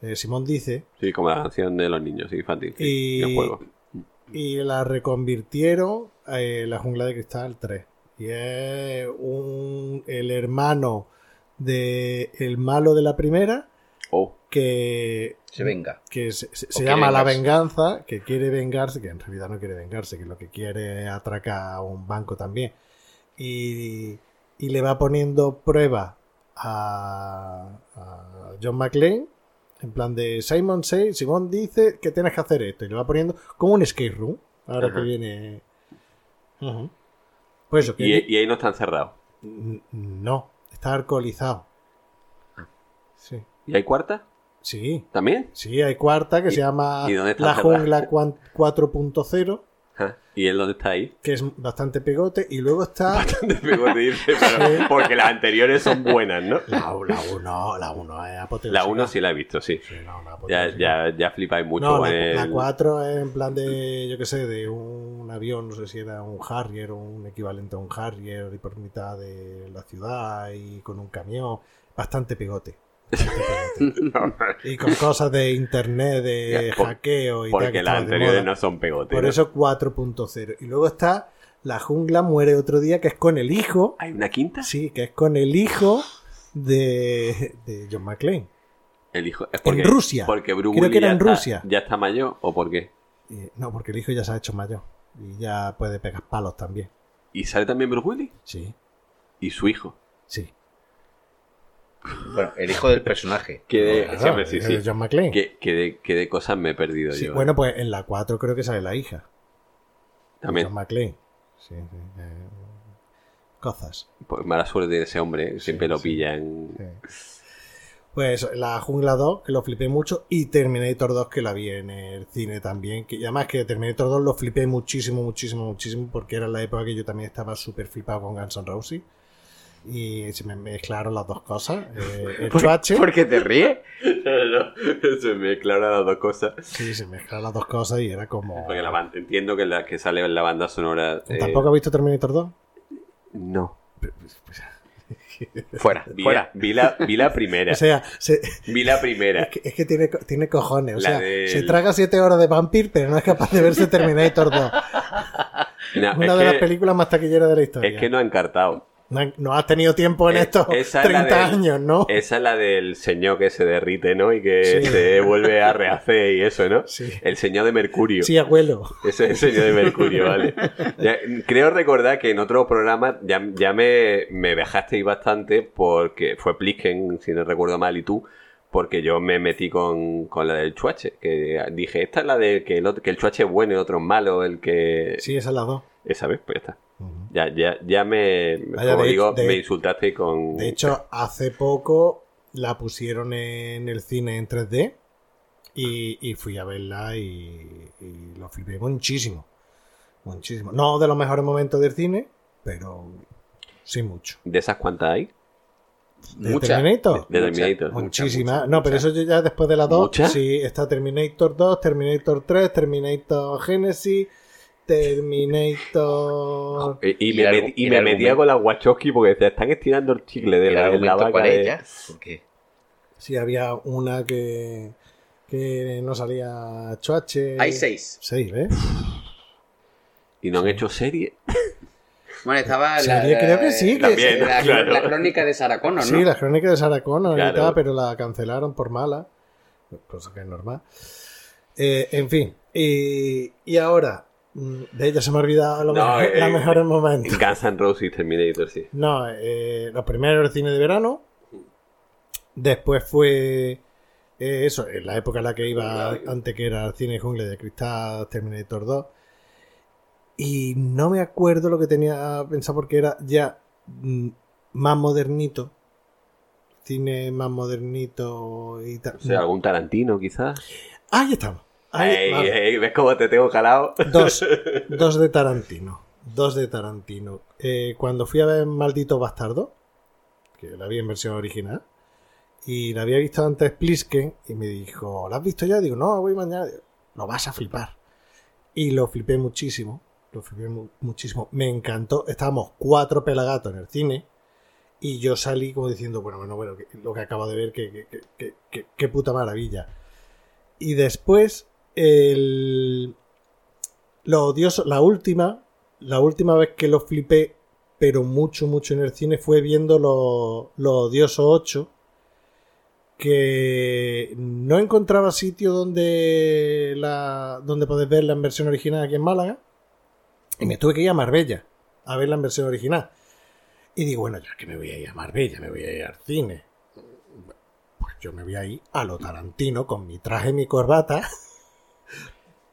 Eh, Simón dice. Sí, como la canción de los niños infantiles. sí, Y- el juego. Y la reconvirtieron en La Jungla de Cristal 3. Y es un, el hermano de el malo de la primera Oh, que, Se venga. que se, llama La. Venganza, que quiere vengarse, que en realidad no quiere vengarse, que lo que quiere es atracar a un banco también. Y, y le va poniendo pruebas a, a John McClane, en plan de Simon say, Simón dice que tienes que hacer esto, y le va poniendo como un escape room, ahora Ajá. que viene... Pues eso, que y, y ahí no están cerrados. No, está alcoholizado. Sí. ¿Y hay cuarta? Sí, ¿También? Sí, hay cuarta que ¿Y- se llama La? Jungla cuan- 4.0, Ajá. ¿Y él dónde está ahí? que es bastante pegote, y luego está Te pego de irse, pero- porque las anteriores son buenas, ¿no? la 1, la 1 es apoteósica. La 1 sí la he visto, sí. Sí, no, una Ya, ya, ya flipáis mucho No, la, el... la 4 es en plan de, yo qué sé, de un avión, no sé si era un Harrier o un equivalente a un Harrier y por mitad de la ciudad y con un camión, bastante pegote. Y con cosas de internet, de por- hackeo y tal. Porque que las anteriores no son pegotes. Por eso 4.0. Y luego está La Jungla muere otro día, que es con el hijo. ¿Hay una quinta? Sí, que es con el hijo de, de John McClane. El hijo... es En Rusia. Porque Creo que era ya en está- Rusia. ¿Ya está mayor o por qué? No, porque el hijo ya se ha hecho mayor. Y ya puede pegar palos también. ¿Y sale también Bruce Willis? Sí, Y su hijo. sí. Bueno, el hijo del personaje. Que de, Claro, siempre sí, es sí. John McClane. Que, que de, que de cosas me he perdido Sí, yo. bueno, pues en la 4 creo que sale la hija. de También. John McClane. Sí, sí, eh, cosas. Pues mala suerte de ese hombre. ¿eh? Siempre Sí, lo sí. pillan. Pues la Jungla 2, que lo flipé mucho, y Terminator 2, que la vi en el cine también. Que, y además que Terminator 2 lo flipé muchísimo, muchísimo, muchísimo, porque era la época que yo también estaba súper flipado con Guns N' Roses. Y se me mezclaron las dos cosas. Eh, el chuache. ¿Por qué te ríes? No, no, Se me aclaran las dos cosas. Sí, se mezclaron las dos cosas y era como. Porque la banda, entiendo que la que sale en la banda sonora. eh, ¿Tampoco has visto Terminator 2? No. Fuera, Vi, fuera. vi la, vi la primera. O sea, se- vi la primera. es que, es que tiene, tiene cojones. O La sea, del- se traga 7 horas de Vampir, pero no es capaz de verse Terminator 2. No, Una de las películas más taquilleras de la historia. es que no ha encartado. No, no has tenido tiempo en estos esa es la 30 del- años, ¿no? Esa es la del señor que se derrite, ¿no? Y que Sí. se vuelve a rehacer y eso, ¿no? Sí. El señor de Mercurio. Sí, abuelo. Ese es el señor de Mercurio, vale. Ya, creo recordar que en otro programa ya, ya me, me dejasteis bastante porque fue Plisken, si no recuerdo mal, y tú, porque yo me metí con, con la del chuache. Que dije, esta es la de que el, otro- que el chuache es bueno y el otro es malo, el que... Sí, esa es la 2. Esa vez, pues ya está. Ya, ya, ya me, Vaya, como de- digo, de- me insultaste con... De hecho, hace poco la pusieron en el cine en 3D y, y fui a verla y, y lo flipé muchísimo. Muchísimo. No de los mejores momentos del cine, pero sí mucho. ¿De esas cuántas hay? ¿De Muchas. Terminator? De Terminator. Muchísimas. no, pero muchas. eso yo ya después de la 2. ¿Muchas? Sí, está Terminator 2, Terminator 3, Terminator Genesis, Terminator. Y, y me, el y metía con la Wachowski porque decía, están estirando el chicle de ¿El la, de la vaca de- ya? Porque Sí, había una que, que no salía Choache. Hay seis. Seis, ¿ves? Y no han hecho serie. Bueno, estaba la, creo que sí, que- También, la, claro. la crónica de Sarah Connor, ¿no? Sí, la crónica de Sarah Connor y tal, pero la cancelaron por mala. Cosa que es normal. Eh, en fin. Y, y ahora, de ella se me ha olvidado lo No, mejor- eh, los mejores momentos. Guns N' Roses Terminator, sí. No, eh, lo primero era el cine de verano. Después fue eh, eso, en la época en la que iba, antes que era el cine jungle de cristal, Terminator 2. Y no me acuerdo lo que tenía pensado porque era ya mm, más modernito. Cine más modernito y tal. O sea, algún Tarantino, quizás. Ahí estamos. Ahí, Ey, vale. ey, ¿Ves cómo te tengo calado? Dos, dos de Tarantino. Dos de Tarantino. Eh, cuando fui a ver Maldito Bastardo, que la vi en versión original, y la había visto antes Plisken, y me dijo, ¿la has visto ya? Digo, no, voy mañana. Digo, Lo vas a flipar. Y lo flipé muchísimo. Lo flipé mu- muchísimo. Me encantó. Estábamos cuatro pelagatos en el cine. Y yo salí como diciendo, bueno, bueno, bueno, que- lo que acabo de ver, que, que, que- que- qué puta maravilla. Y después, el, lo odioso, la última, la última vez que lo flipé, pero mucho, mucho en el cine, fue viendo lo, lo odioso 8, que no encontraba sitio donde la, donde podés verla en versión original aquí en Málaga, y me tuve que ir a Marbella a verla en versión original. Y digo, bueno, ya que me voy a ir a Marbella, me voy a ir al cine. Pues yo me voy a ir a lo Tarantino con mi traje y mi corbata.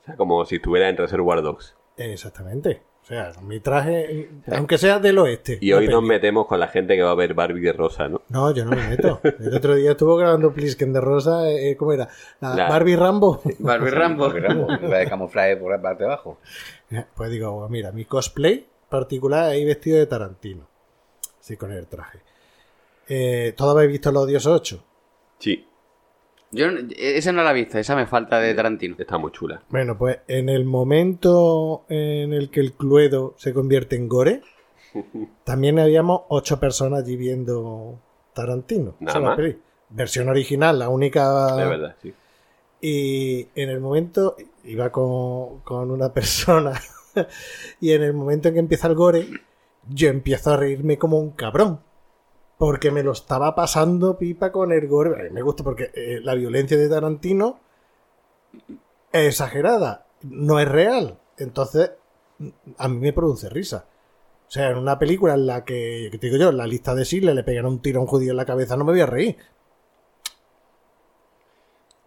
Sea, como si estuviera en Reservoir Dogs. Exactamente. O sea, mi traje, aunque sea del oeste. Y la hoy nos metemos con la gente que va a ver Barbie de Rosa, ¿no? No, yo no me meto. El otro día estuvo grabando Plisken de Rosa, eh, ¿cómo era? La La- Barbie Rambo. Barbie Rambo. Iba de camuflaje por la parte de abajo. Pues digo, mira, mi cosplay particular ahí vestido de Tarantino. Sí, con el traje. Eh, ¿Todos habéis visto los odiosos 8? Sí, Yo no- esa no la he visto, esa me falta de Tarantino. está muy chula. Bueno, pues en el momento en el que el Cluedo se convierte en Gore, también habíamos ocho personas allí viendo Tarantino. Nada más. peli. Versión original, la única. De verdad, sí. Y en el momento, iba con, con una persona, y en el momento en que empieza el gore, yo empiezo a reírme como un cabrón. Porque me lo estaba pasando pipa con el gore. Me gusta porque eh, la violencia de Tarantino es exagerada, no es real. Entonces, a mí me produce risa. O sea, en una película en la que, te digo yo, en la lista de Sidle le pegan un tiro a un judío en la cabeza, no me voy a reír.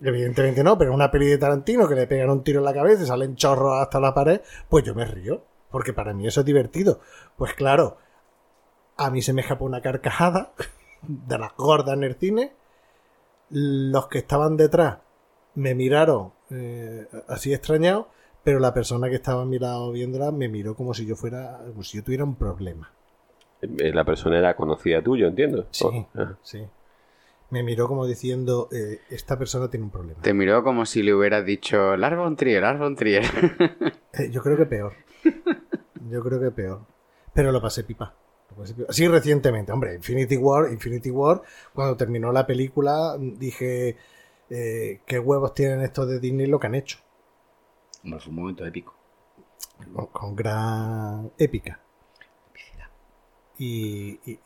Evidentemente no, pero en una peli de Tarantino que le pegan un tiro en la cabeza y salen chorros hasta la pared, pues yo me río, porque para mí eso es divertido. Pues claro, a mí se me escapó una carcajada de las gordas en el cine. Los que estaban detrás me miraron eh, así extrañados, pero la persona que estaba a mi lado viéndola me miró como si yo fuera, como si yo tuviera un problema. Eh, La persona era conocida tuya, entiendo. Sí, Oh, ah. sí. Me miró como diciendo, eh, esta persona tiene un problema. Te miró como si le hubieras dicho Lars Trier, Lars Trier. Eh, yo creo que peor. Yo creo que peor. Pero lo pasé pipa. Lo pasé pipa. Sí, recientemente. Hombre, Infinity War, Infinity War, cuando terminó la película, dije, eh, qué huevos tienen estos de Disney lo que han hecho. Hombre, fue un momento épico. Con, con gran épica. Y, y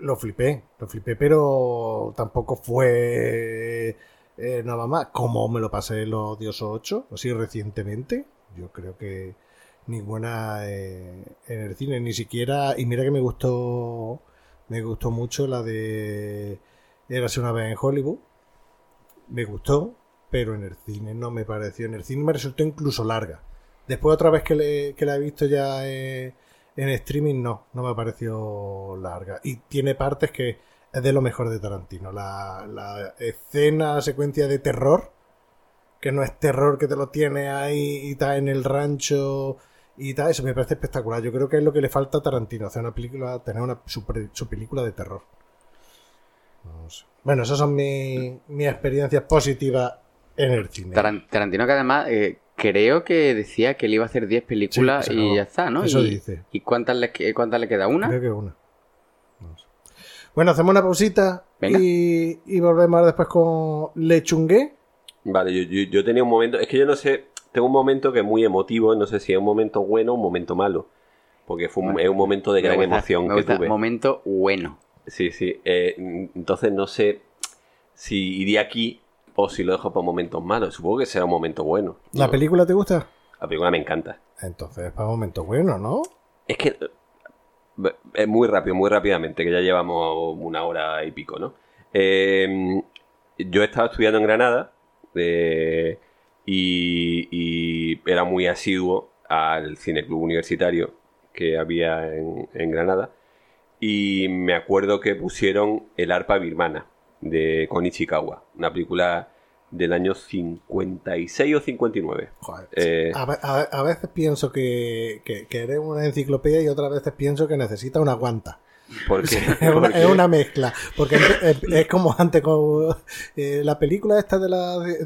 lo flipé, lo flipé, pero tampoco fue eh, nada más. Como me lo pasé en los Odiosos 8, así recientemente, yo creo que ninguna eh, en el cine, ni siquiera. Y mira que me gustó, me gustó mucho la de Érase una vez en Hollywood. Me gustó, pero en el cine no me pareció. En el cine me resultó incluso larga. Después otra vez que, le- que la he visto ya eh, en streaming, no, no me pareció larga. Y tiene partes que es de lo mejor de Tarantino. La, la escena, secuencia de terror, que no es terror que te lo tiene ahí y está en el rancho y tal, eso me parece espectacular. Yo creo que es lo que le falta a Tarantino, hacer una película, tener una, su, película de terror. No sé. Bueno, esas son mi- mis experiencias positivas en el cine. Taran- Tarantino que además eh, Creo que decía que él iba a hacer 10 películas Sí, y ya está, ¿no? Eso y, dice. ¿Y cuántas le, que- cuántas le queda? ¿Una? Creo que una. No sé. Bueno, hacemos una pausita y, y volvemos ahora después con Lechungue. Vale, yo, yo, yo tenía un momento, es que yo no sé, tengo un momento que es muy emotivo, no sé si es un momento bueno o un momento malo, porque fue un, Bueno, es un momento de Me gran gusta- emoción me que gusta. tuve. Momento bueno. Sí, sí, eh, entonces no sé si iría aquí o si lo dejo para momentos malos, supongo que será un momento bueno. ¿La No, película te gusta? La película me encanta. Entonces, para momentos buenos, ¿no? Es que eh, es muy rápido, muy rápidamente, que ya llevamos una hora y pico, ¿no? Eh, yo estaba estudiando en Granada eh, y, y era muy asiduo al cineclub universitario que había en, en Granada y me acuerdo que pusieron El arpa birmana de Konichikawa, una película del año 56 o 59. Joder. Eh, A, a- a veces pienso que, que, que eres una enciclopedia y otras veces pienso que necesita una guanta. Porque, Es una, porque- es una mezcla. Porque es, es como antes, como, eh, la película esta de la, de-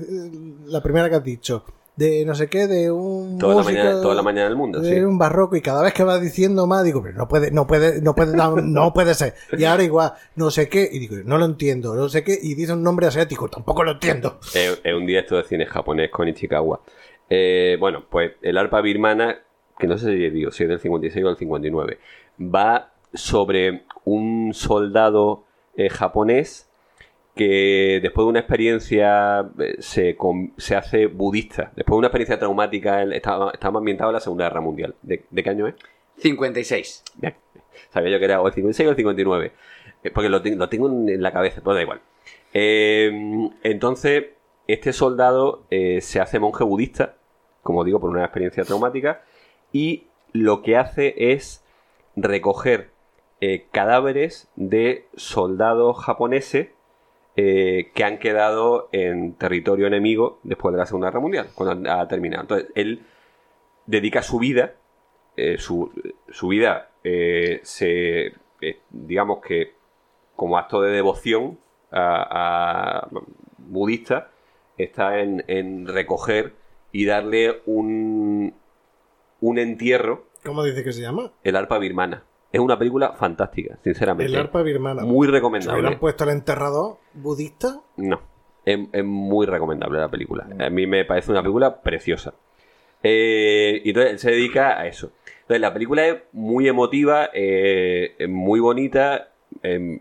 la primera que has dicho. De no sé qué, de un. toda, la mañana, toda la mañana del mundo, de sí. un barroco y cada vez que vas diciendo más digo pero no puede no puede no puede no, no puede ser y ahora igual no sé qué y digo no lo entiendo no sé qué y dice un nombre asiático tampoco lo entiendo Es, es un directo de cine japonés con Ichikawa. Eh, bueno, pues el arpa birmana, que no sé si digo, si es del 56 o del 59, va sobre un soldado eh, japonés que después de una experiencia eh, se, se hace budista. Después de una experiencia traumática, él estaba, estaba ambientado en la Segunda Guerra Mundial. ¿De, de qué año es? 56. Bien. Sabía yo que era o el 56 o el 59. Eh, Porque lo, lo tengo en en la cabeza, pero da igual. Eh, entonces, este soldado eh, se hace monje budista, como digo, por una experiencia traumática, y lo que hace es recoger eh, cadáveres de soldados japoneses eh, que han quedado en territorio enemigo después de la Segunda Guerra Mundial, cuando ha terminado. Entonces, él dedica su vida eh, su, su vida se digamos que como acto de devoción a, a budista está en, en recoger y darle un un entierro ¿cómo dice que se llama? el arpa birmana es una película fantástica sinceramente el arpa birmana muy ¿Se recomendable hubieran puesto el enterrador budista? no, es, es muy recomendable la película. A mí me parece una película preciosa. Eh, y entonces se dedica a eso. Entonces la película es muy emotiva, eh, es muy bonita, eh,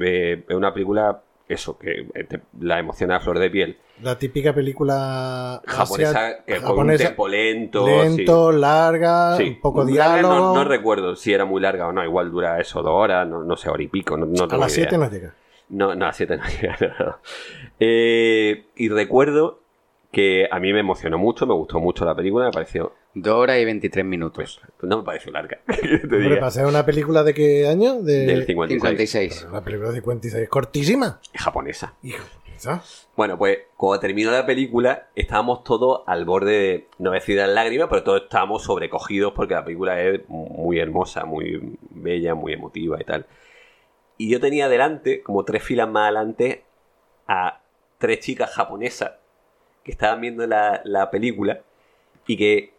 eh, es una película, eso, que eh, te- la emociona a flor de piel. la típica película Japonesa, asiat- que con un tempo lento. lento larga sí. un poco diálogo No, no recuerdo si era muy larga o no, igual dura eso, dos horas, no, no sé, hora y pico, no, a las ni idea. 7 no llega No, no, a 7 no llega. Eh, y recuerdo que a mí me emocionó mucho, me gustó mucho la película, me pareció. 2 horas y 23 minutos. Pues no me pareció larga. Hombre, para ser una película de qué año? De... Del 56. 56. La película de 56, cortísima. Japonesa. Hijo. Bueno, pues cuando terminó la película, estábamos todos al borde de, no voy a decir de las lágrimas, pero todos estábamos sobrecogidos porque la película es muy hermosa, muy bella, muy emotiva y tal. Y yo tenía delante, como tres filas más adelante, a tres chicas japonesas que estaban viendo la, la película y que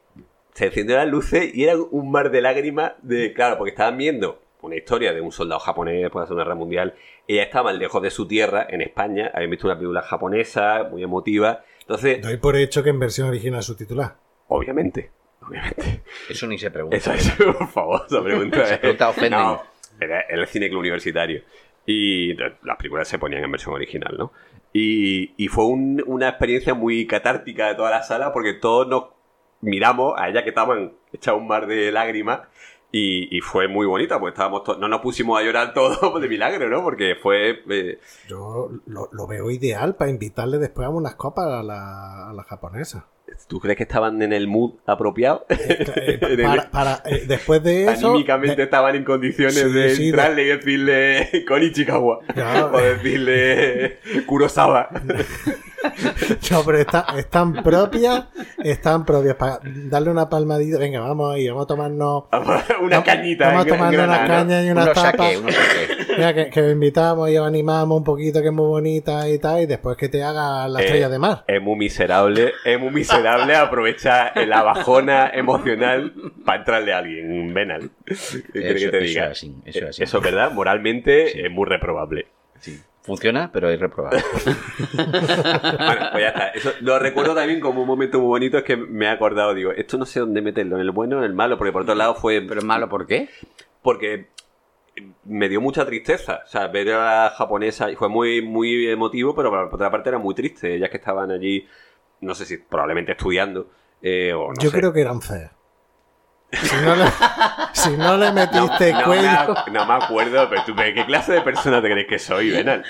se encendieron las luces y era un mar de lágrimas de, claro, porque estaban viendo una historia de un soldado japonés después de la Segunda Guerra Mundial. Ella estaba lejos de su tierra, en España, habían visto una película japonesa, muy emotiva. Entonces, Doy por hecho que en versión original subtitular. obviamente, obviamente. Eso ni se pregunta. Esa es, por favor, esa pregunta Esa es- pregunta ofende. No, era era el cine club universitario. Y las películas se ponían en versión original, ¿no? Y, y fue un- una experiencia muy catártica de toda la sala porque todos nos miramos a ella que estaban echados un mar de lágrimas y, fue muy bonita, pues estábamos no nos pusimos a llorar todos de milagro, ¿no? Porque fue... eh, Yo lo, lo veo ideal para invitarle después a unas copas a la, a la japonesa. ¿Tú crees que estaban en el mood apropiado? Eh, el- para, para, eh, después de eso. Anímicamente de- estaban en condiciones Sí, de sí, de- entrarle y decirle Konichikawa. Ya. o decirle Kurosawa. No, pero está, están propias, están propias para darle una palmadita. Venga, vamos ahí, vamos a tomarnos. una cañita. Vamos a tomarnos ¿no? cañas y uno saque. Mira, que, que invitamos y os animamos un poquito, que es muy bonita y tal, y después que te haga la estrella Eh, de mar. Es muy miserable, es muy miserable miserable aprovecha la bajona emocional para entrarle a alguien. Venal. ¿Qué quieres que te eso diga? es así, eso es así. Eso verdad, moralmente Sí. es muy reprobable. Sí. Funciona, pero es reprobable. Bueno, pues ya está. Eso lo recuerdo también como un momento muy bonito. Es que me he acordado, digo, esto no sé dónde meterlo, en el bueno o en el malo, porque por otro lado fue. Pero malo, ¿por qué? porque me dio mucha tristeza. O sea, ver a la japonesa fue muy, muy emotivo, pero por otra parte era muy triste. Ellas que estaban allí, no sé si probablemente estudiando. eh, o no Yo sé. creo que eran feas. Si no le, si no le No, metiste no me, cuello. no me acuerdo, pero tú, ¿pero ¿qué clase de persona te crees que soy, Venal?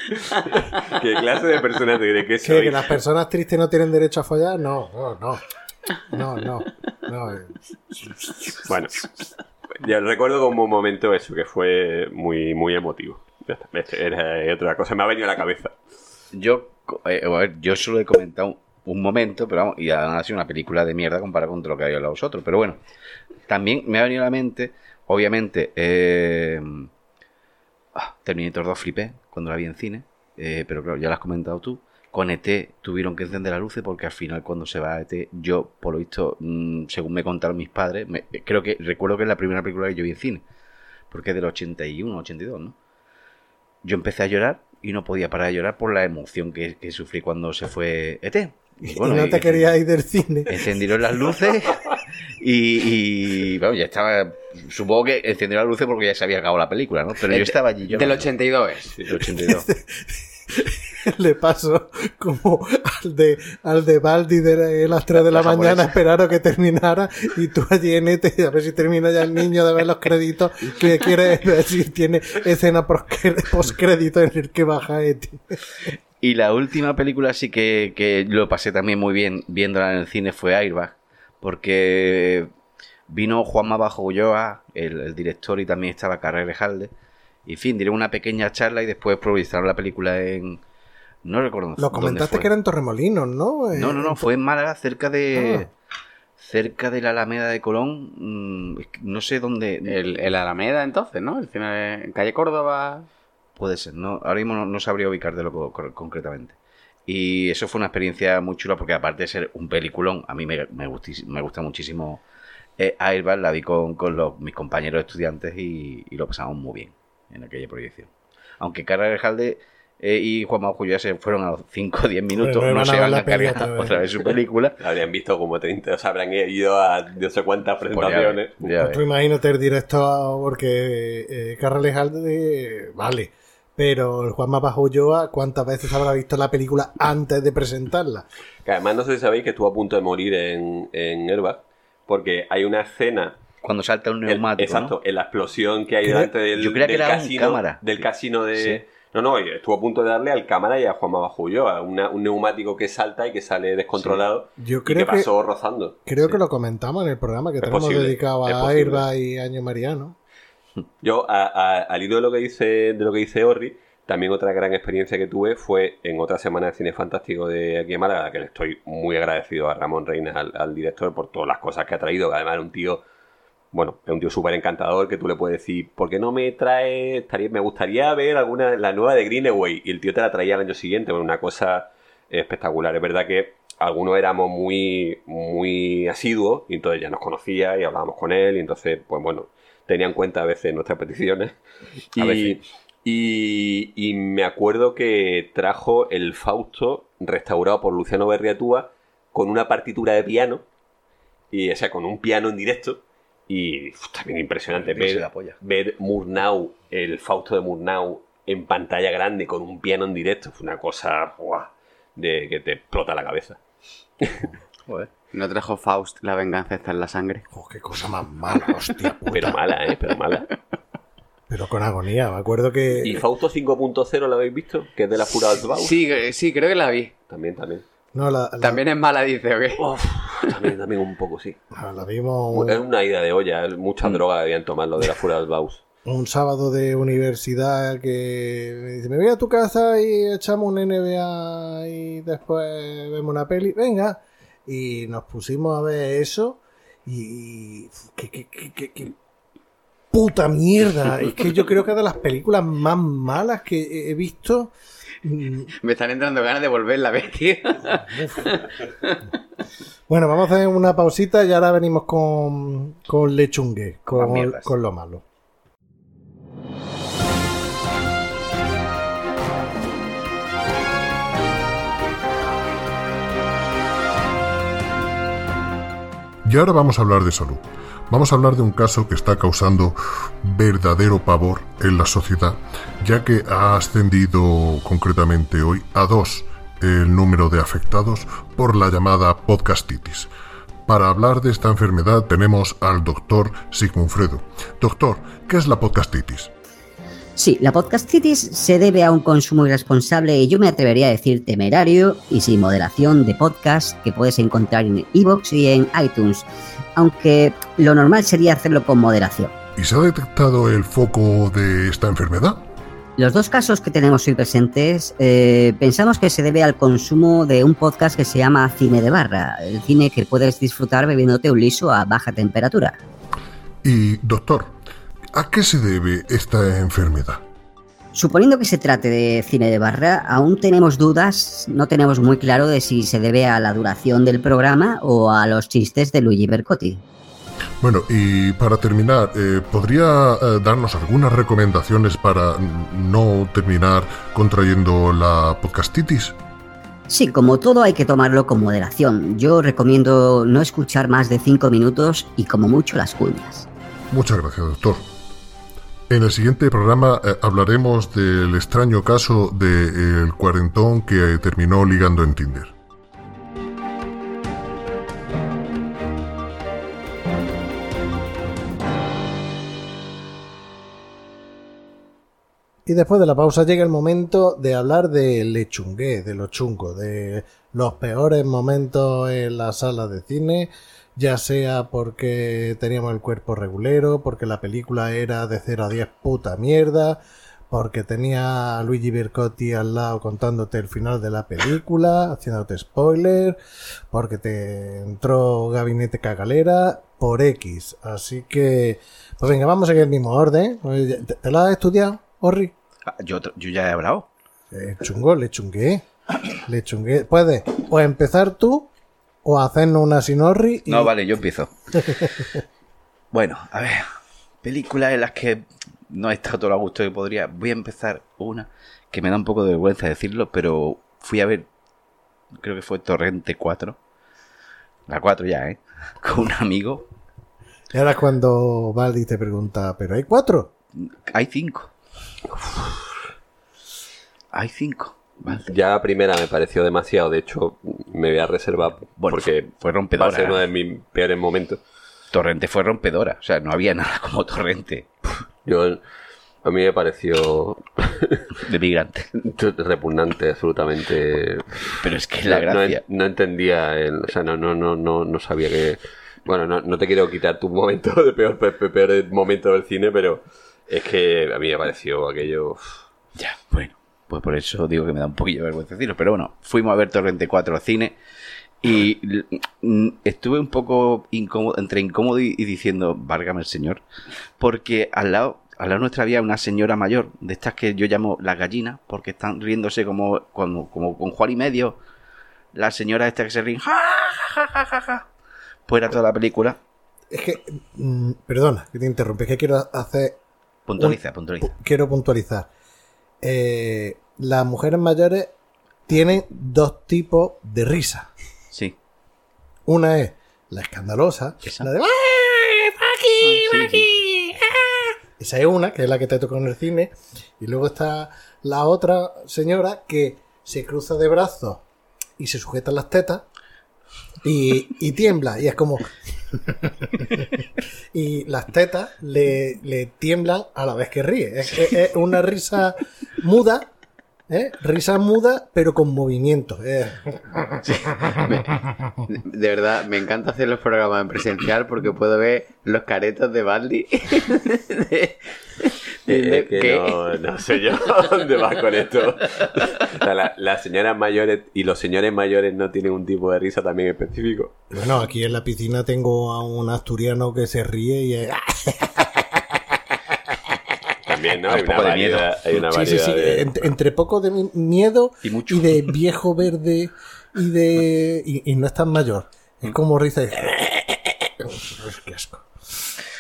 ¿Qué clase de persona te crees que ¿Qué, soy? que las personas tristes no tienen derecho a follar? No, no, no. No, no. no. eh. Bueno, ya recuerdo como un momento eso, que fue muy, muy emotivo. Este Era otra cosa, me ha venido a la cabeza. Yo, eh, a ver, yo solo he comentado un, momento, pero vamos, y ha sido una película de mierda comparado con lo que hay hablado vosotros. Pero bueno, también me ha venido a la mente, obviamente, eh, ah, Terminator 2 flipé cuando la vi en cine, eh, pero claro, ya lo has comentado tú. Con ET tuvieron que encender las luces porque al final cuando se va ET, yo, por lo visto, mm, según me contaron mis padres, me- creo que recuerdo que es la primera película que yo vi en cine, porque es del 81, 82, ¿no? Yo empecé a llorar y no podía parar de llorar por la emoción que sufrí cuando se fue ET. Y bueno, no y- te querías ir del cine. Encendieron las luces y, y, bueno, ya estaba. Supongo que encendieron las luces porque ya se había acabado la película, ¿no? Pero yo estaba allí. Yo Del 82 es. Del 82. Le paso como al de, al de Baldi de las 3 de la, La mañana, japonesa. esperaron que terminara y tú allí en este, a ver si termina ya el niño de ver los créditos, que quiere si tiene escena post crédito en el que baja Eti. Y la última película sí que, que lo pasé también muy bien viéndola en el cine fue Airbag, porque vino Juanma Bajo Ulloa, el, el director, y también estaba Carrera Jalde. Y en fin, diré una pequeña charla y después proyectaron la película en... No recuerdo Lo dónde comentaste fue. que era en Torremolinos, ¿no? No, no, no, fue en Málaga, cerca de... Ah. Cerca de la Alameda de Colón, mm, no sé dónde... El, el Alameda, entonces, ¿no? El cine de- en calle Córdoba. Puede ser, no, ahora mismo no, no sabría ubicártelo co- co- concretamente. Y eso fue una experiencia muy chula porque aparte de ser un peliculón, a mí me, me, gustis- me gusta muchísimo eh, Airbag, la vi con, con los- mis compañeros estudiantes y, y lo pasamos muy bien en aquella proyección. Aunque Carla Jalde eh, y Juan ya se fueron a los 5 o 10 minutos, no se van a cargar otra vez. otra vez su película. Habrían visto como 30, o sea, habrán ido a no sé cuántas Pues ya presentaciones. ya Pues tú ves. imagínate el director, porque eh, Alde, vale, pero el Juanma Bajo Ulloa, ¿cuántas veces habrá visto la película antes de presentarla? Que además no sé si sabéis que estuvo a punto de morir en, en Airbag, porque hay una escena Cuando salta un El- neumático, ¿no? exacto, en la explosión que hay Creo- delante del, yo creía que del era un casino, cámara. del casino de... Sí. No, no, estuvo a punto de darle al cámara y a Juanma Bajullo, a una- un neumático que salta y que sale descontrolado Yo y que creo que, pasó rozando. creo Sí. que lo comentamos en el programa que Es tenemos posible, dedicado a. Airbag y Año Mariano. Yo, a- al hilo de lo que dice, de lo que dice Orri, también otra gran experiencia que tuve fue en otra semana de cine fantástico de aquí en Málaga, que le estoy muy agradecido a Ramón Reina, al, director, por todas las cosas que ha traído, además era un tío, bueno, es un tío súper encantador que tú le puedes decir, ¿por qué no me trae, estaría- me gustaría ver alguna, la nueva de Greenaway? Y el tío te la traía al año siguiente, bueno, una cosa espectacular. Es verdad que algunos éramos muy, muy asiduos y entonces ya nos conocía y hablábamos con él y entonces, pues bueno, tenía en cuenta a veces nuestras peticiones. A Y, veces. y, y me acuerdo que trajo el Fausto restaurado por Luciano Berriatúa con una partitura de piano, y, o sea, con un piano en directo. Y uf, también impresionante ver, ver Murnau, el Fausto de Murnau en pantalla grande con un piano en directo. Fue una cosa ¡buah! de que te explota la cabeza. Joder. ¿No trajo Faust La venganza está en la sangre? Oh, qué cosa más mala, hostia puta. Pero mala, ¿eh? Pero mala. Pero con agonía, me acuerdo que... ¿Y Fausto 5.0 lo habéis visto? Que es de la Fura Altbau. Sí, sí, creo que la vi. También, también. No, la, la- También es mala, dice, ¿o qué? Uf, también, también un poco, sí. la- la vimos Es un, una ida de olla, es mucha droga debían tomar lo de la Fura Altbaus. un sábado de universidad que me dice, me voy a tu casa y echamos un NBA y después vemos una peli. Venga. Y nos pusimos a ver eso y... ¿Qué, qué, qué, qué- qué puta mierda? Es que yo creo que es de las películas más malas que he- visto. Mm, Me están entrando ganas de volverla a ver, tío. Bueno, vamos a hacer una pausita y ahora venimos con, con Lechungue, con, con lo malo. Y ahora vamos a hablar de salud. Vamos a hablar de un caso que está causando verdadero pavor en la sociedad, ya que ha ascendido concretamente hoy a dos el número de afectados por la llamada podcastitis. Para hablar de esta enfermedad tenemos al doctor Sigmund Fredo. Doctor, ¿qué es la podcastitis? Sí, la podcastitis se debe a un consumo irresponsable y yo me atrevería a decir temerario y sin moderación de podcast que puedes encontrar en iVoox y en iTunes, aunque lo normal sería hacerlo con moderación. ¿Y se ha detectado el foco de esta enfermedad? Los dos casos que tenemos hoy presentes eh, pensamos que se debe al consumo de un podcast que se llama Cine de Barra, el cine que puedes disfrutar bebiéndote un liso a baja temperatura. Y, doctor, ¿a qué se debe esta enfermedad? Suponiendo que se trate de cine de barra, aún tenemos dudas, no tenemos muy claro de si se debe a la duración del programa o a los chistes de Luigi Bercotti. Bueno, y para terminar, eh, ¿podría eh, darnos algunas recomendaciones para no terminar contrayendo la podcastitis? Sí, como todo hay que tomarlo con moderación. Yo recomiendo no escuchar más de 5 minutos y como mucho las cuñas. Muchas gracias, doctor. En el siguiente programa eh, hablaremos del extraño caso del cuarentón que terminó ligando en Tinder. Y después de la pausa llega el momento de hablar de lechungué, de lo chungo, de los peores momentos en la sala de cine, ya sea porque teníamos el cuerpo regulero, porque la película era de 0 a 10 puta mierda, porque tenía a Luigi Bercotti al lado contándote el final de la película, haciéndote spoiler, porque te entró Gabinete Cagalera, por X. Así que, pues venga, vamos en el mismo orden. ¿Te, te la has estudiado, Orri? Ah, Yo, yo ya he hablado. Eh, chungo, le chungué. Le chungué. Puedes o empezar tú o hacernos una sinorri. Y... No, vale, yo empiezo. bueno, a ver. Películas en las que no he estado todo a gusto que podría. Voy a empezar una que me da un poco de vergüenza decirlo, pero fui a ver. Creo que fue Torrente 4. La 4 ya, ¿eh? Con un amigo. Y ahora es cuando Valdi te pregunta, ¿pero hay cuatro? Hay 5. Hay 5. Vale. Ya la primera me pareció demasiado, de hecho me voy a reservar Bueno, porque fue va a rompedora. ser uno de mis peores momentos. Torrente fue rompedora. O sea, no había nada como Torrente Yo, a mí me pareció de migrante. repugnante, absolutamente. Pero es que la no, gracia. no entendía, el, o sea, no, no, no, no, no sabía que... Bueno, no, no te quiero quitar tu momento de peor, pe- pe- peor momento del cine, pero es que a mí me pareció aquello... Ya, bueno, pues por eso digo que me da un poquillo de vergüenza decirlo. Pero bueno, fuimos a ver Torrente 4 al cine y mm, estuve un poco incómodo, entre incómodo y, y diciendo, válgame el señor, porque al lado, al lado nuestra había una señora mayor, de estas que yo llamo las gallinas, porque están riéndose como, como, como con Juan y medio. La señora esta que se ríe, ja, ja, ja, ja, ja. Pues era toda la película. Es que, mm, perdona que te interrumpe, es que quiero hacer, Puntualiza, puntualiza. quiero puntualizar. Eh, las mujeres mayores tienen dos tipos de risa. Sí. Una es la escandalosa, Esa. la de ¡Ay, Sí, sí. Esa es una, que es la que te tocó en el cine. Y luego está la otra señora que se cruza de brazos y se sujeta las tetas y, y tiembla. Y es como. y las tetas le, le tiemblan a la vez que ríe. Es, es- es una risa muda. ¿eh? Risa muda, pero con movimiento. ¿eh? De verdad, me encanta hacer los programas en presencial porque puedo ver los caretos de Baldi. Es que ¿qué? no, no sé yo dónde vas con esto. La- las señoras mayores y los señores mayores no tienen un tipo de risa también específico. Bueno, aquí en la piscina tengo a un asturiano que se ríe y es. También, ¿no? Un Hay una poco de miedo. variedad, hay una Sí, sí, variedad sí. de- Ent- entre poco de mi- miedo Y mucho. de viejo verde y de. Y, y no es tan mayor. Es como risa y... Qué asco.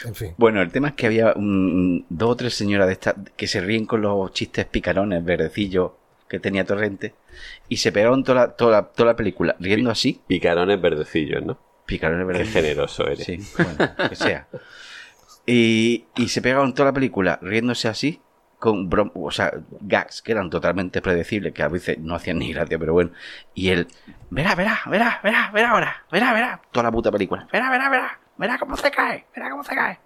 En fin. Bueno, el tema es que había un- dos o tres señoras de estas que se ríen con los chistes picarones, verdecillos que tenía Torrente y se pegaron toda la, toda la, toda la película riendo así. Picarones verdecillos, ¿no? Picarones Qué verdecillos. generoso eres. Sí, bueno, que sea. Y, y se pegaron toda la película riéndose así, con brom- o sea, gags que eran totalmente predecibles, que a veces no hacían ni gracia, pero bueno. Y él, verá, verá, verá, verá, verá ahora, verá, verá, toda la puta película, verá, verá, verá, verá cómo se cae, verá cómo se cae.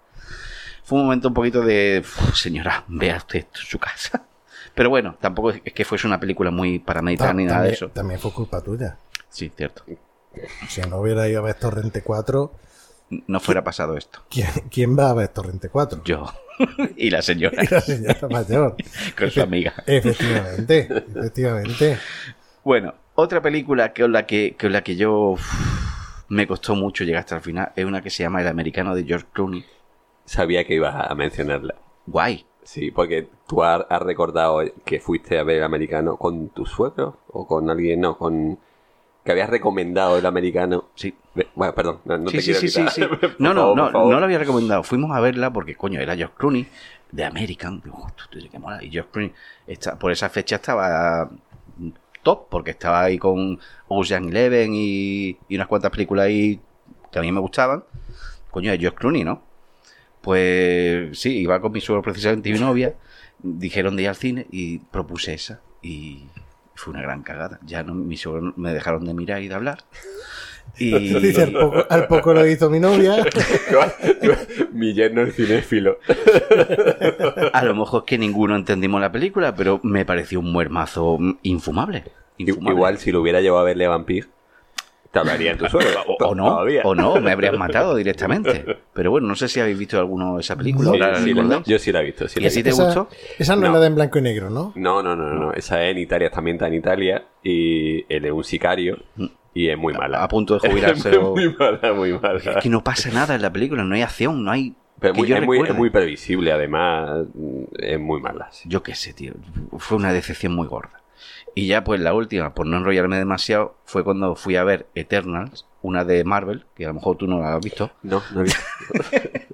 Fue un momento un poquito de, "Uf, señora, vea usted esto en su casa. Pero bueno, tampoco es que fuese una película muy para meditar ni nada de también, eso. también fue culpa tuya. Sí, cierto. Si no hubiera ido a ver Torrente 4, No fuera pasado esto. ¿quién, quién va a ver Torrente 4? Yo y la señora Y la señora mayor. con su amiga. Efectivamente, efectivamente. Bueno, otra película que con la que, con la que yo me costó mucho llegar hasta el final es una que se llama El americano de George Clooney. Sabía que ibas a mencionarla. Guay. Sí, porque tú has, has recordado que fuiste a ver el americano con tu suegro o con alguien, no, con... que habías recomendado el americano. Sí. Bueno, perdón, no, no sí, te sí, quiero sí, sí, No, no, favor, no, no lo había recomendado. Fuimos a verla porque, coño, era George Clooney de American. Digo, "Hostia, tiene que molar". Y George Clooney está, por esa fecha estaba top porque estaba ahí con Ocean Eleven y, unas cuantas películas ahí que a mí me gustaban. Coño, de George Clooney, ¿no? Pues sí, iba con mi suegro precisamente y mi novia. Dijeron de ir al cine y propuse esa. Y fue una gran cagada. Ya no, mis suegros me dejaron de mirar y de hablar. Y, Dice, al poco, al poco lo hizo mi novia. Mi yerno el cinéfilo. A lo mejor es que ninguno entendimos la película, pero me pareció un muermazo mm, infumable. infumable. Igual si lo hubiera llevado a verle a Vampir, te hablaría en tu suegro. O, o no, Todavía. o no, me habrías matado directamente. Pero bueno, no sé si habéis visto alguno de esa película. Yo sí la he visto. sí ¿Y así te Esa, gustó? esa no, No. es la de en blanco y negro, ¿no? No, no, no, no, no. Esa es en Italia, también está en Italia. Y él es un sicario. Y es muy mala. A punto de jubilarse. Es muy mala, muy mala. Es que no pasa nada en la película, no hay acción, no hay. Pero muy- es, muy, es muy previsible, además. Es muy mala. sí. Yo qué sé, tío. Fue una decepción muy gorda. Y ya, pues la última, por no enrollarme demasiado, fue cuando fui a ver Eternals, una de Marvel, que a lo mejor tú no la has visto. No, no he visto.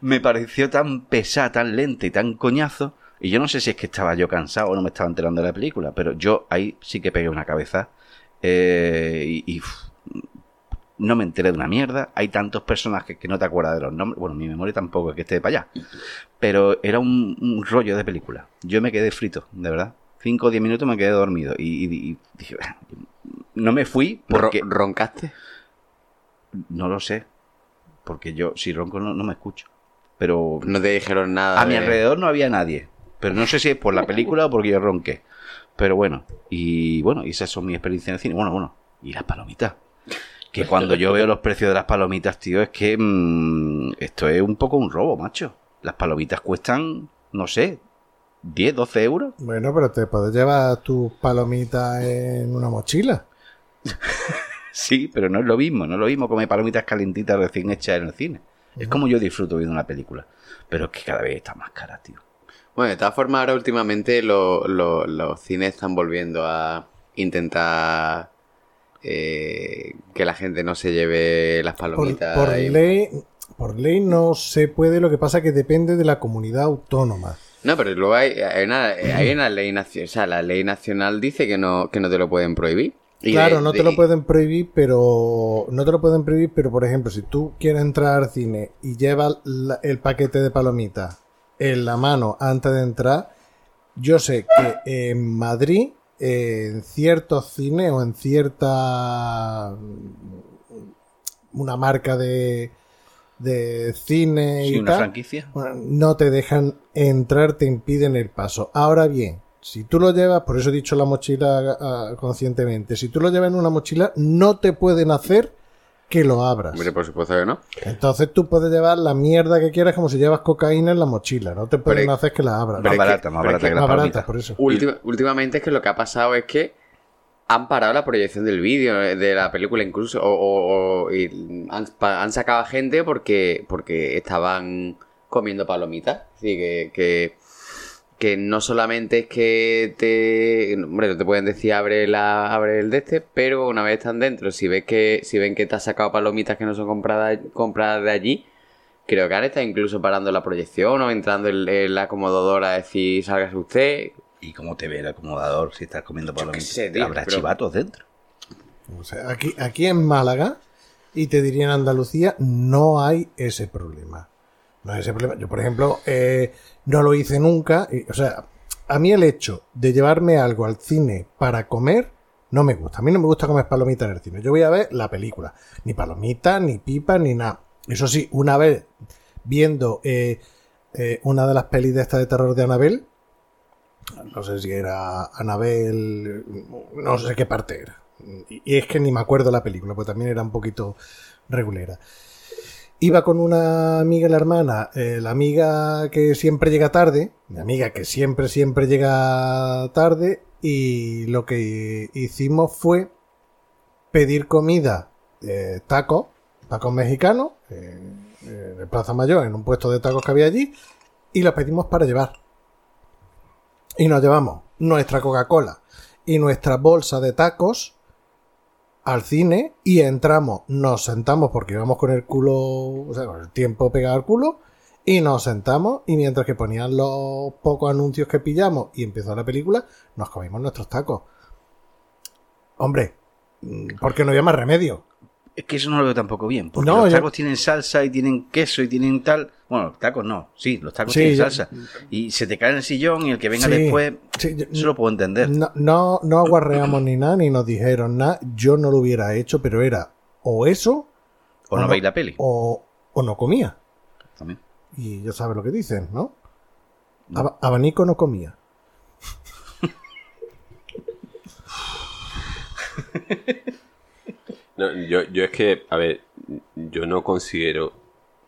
me pareció tan pesada, tan lenta y tan coñazo. Y yo no sé si es que estaba yo cansado o no me estaba enterando de la película, pero yo ahí sí que pegué una cabeza. Eh, y no me enteré de una mierda. Hay tantos personajes que no te acuerdas de los nombres. Bueno, mi memoria tampoco es que esté de para allá. Pero era un, un rollo de película. Yo me quedé frito, de verdad. Cinco o diez minutos me quedé dormido. Y, y- y dije, no me fui porque... Ro- ¿Roncaste? No lo sé. Porque yo, si ronco, no, no me escucho. Pero No te dijeron nada. a mi de- alrededor no había nadie. Pero no sé si es por la película o porque yo ronqué. Pero bueno, y bueno, y esas son mis experiencias en el cine. Bueno, bueno, y las palomitas. Que cuando yo veo los precios de las palomitas, tío, es que mm, esto es un poco un robo, macho. Las palomitas cuestan, no sé, 10, 12 euros. Bueno, pero te puedes llevar tus palomitas en una mochila. Sí, pero no es lo mismo, no es lo mismo comer palomitas calentitas recién hechas en el cine. Es como yo disfruto viendo una película. Pero es que cada vez está más cara, tío. Bueno, de todas formas, ahora últimamente lo- lo- los cines están volviendo a intentar eh, que la gente no se lleve las Por, palomitas. por y- ley, por ley no se puede, lo que pasa que depende de la comunidad autónoma. No, pero luego hay, hay una, hay una ley nacional. O sea, la ley nacional dice que no, que no te lo pueden prohibir. Y claro, de- no te de- lo pueden prohibir, pero no te lo pueden prohibir, pero por ejemplo, si tú quieres entrar al cine y llevas la- el paquete de palomitas en la mano antes de entrar, yo sé que en Madrid, en ciertos cines o en cierta una marca de de cine Sí, y una tal, franquicia. no te dejan entrar, te impiden el paso. Ahora bien, si tú lo llevas, por eso he dicho la mochila ah, conscientemente, si tú lo llevas en una mochila, no te pueden hacer que lo abras. Hombre, por supuesto que no. Entonces tú puedes llevar la mierda que quieras como si llevas cocaína en la mochila, no te pueden Pero- hacer que la abras. Más barata, más barata que que la Más palomita. barata, por eso. Última- últimamente es que lo que ha pasado es que han parado la proyección del vídeo, eh, de la película incluso, o, o- o- y han, pa- han sacado a gente porque, porque estaban comiendo palomitas. Así que, que, que no solamente es que te. Hombre, no te pueden decir abre, la, abre el de este, pero una vez están dentro, si ves que si ven que te has sacado palomitas que no son compradas, compradas de allí, creo que han estado incluso parando la proyección o entrando en, en la acomodadora a decir salgas usted. ¿Y cómo te ve el acomodador si estás comiendo palomitas? sé, tío, Habrá pero- chivatos dentro. O sea, aquí, aquí en Málaga, y te diría en Andalucía, no hay ese problema. No hay ese problema. Yo, por ejemplo, eh, no lo hice nunca. y, o sea, a mí el hecho de llevarme algo al cine para comer no me gusta. A mí no me gusta comer palomitas en el cine. Yo voy a ver la película. Ni palomitas, ni pipas, ni nada. Eso sí, una vez viendo eh, eh, una de las pelis de esta de terror de Anabel, no sé si era Anabel, no sé qué parte era. Y es que ni me acuerdo la película, pues también era un poquito regulera. Iba con una amiga la hermana, eh, la amiga que siempre llega tarde, mi amiga que siempre, siempre llega tarde, y lo que hicimos fue pedir comida, eh, tacos, tacos mexicanos, eh, eh, Plaza Mayor, en un puesto de tacos que había allí, y los pedimos para llevar. Y nos llevamos nuestra Coca-Cola y nuestra bolsa de tacos al cine y entramos, nos sentamos porque íbamos con el culo, o sea, con el tiempo pegado al culo y nos sentamos y mientras que ponían los pocos anuncios que pillamos y empezó la película, nos comimos nuestros tacos. Hombre, mm, porque no había más remedio. Es que eso no lo veo tampoco bien. Porque No, los yo- tacos tienen salsa y tienen queso y tienen tal. Bueno, los tacos no. Sí, los tacos Sí, tienen yo- salsa. Y se te cae en el sillón y el que venga Sí, después. sí, yo- Eso lo puedo entender. No, no, no aguarreamos ni nada, ni nos dijeron nada. Yo no lo hubiera hecho, pero era o eso o no no- veis la peli. o, o no comía. También. Y ya sabes lo que dicen, ¿no? Aba- abanico no comía. No, yo, yo es que, a ver, yo no considero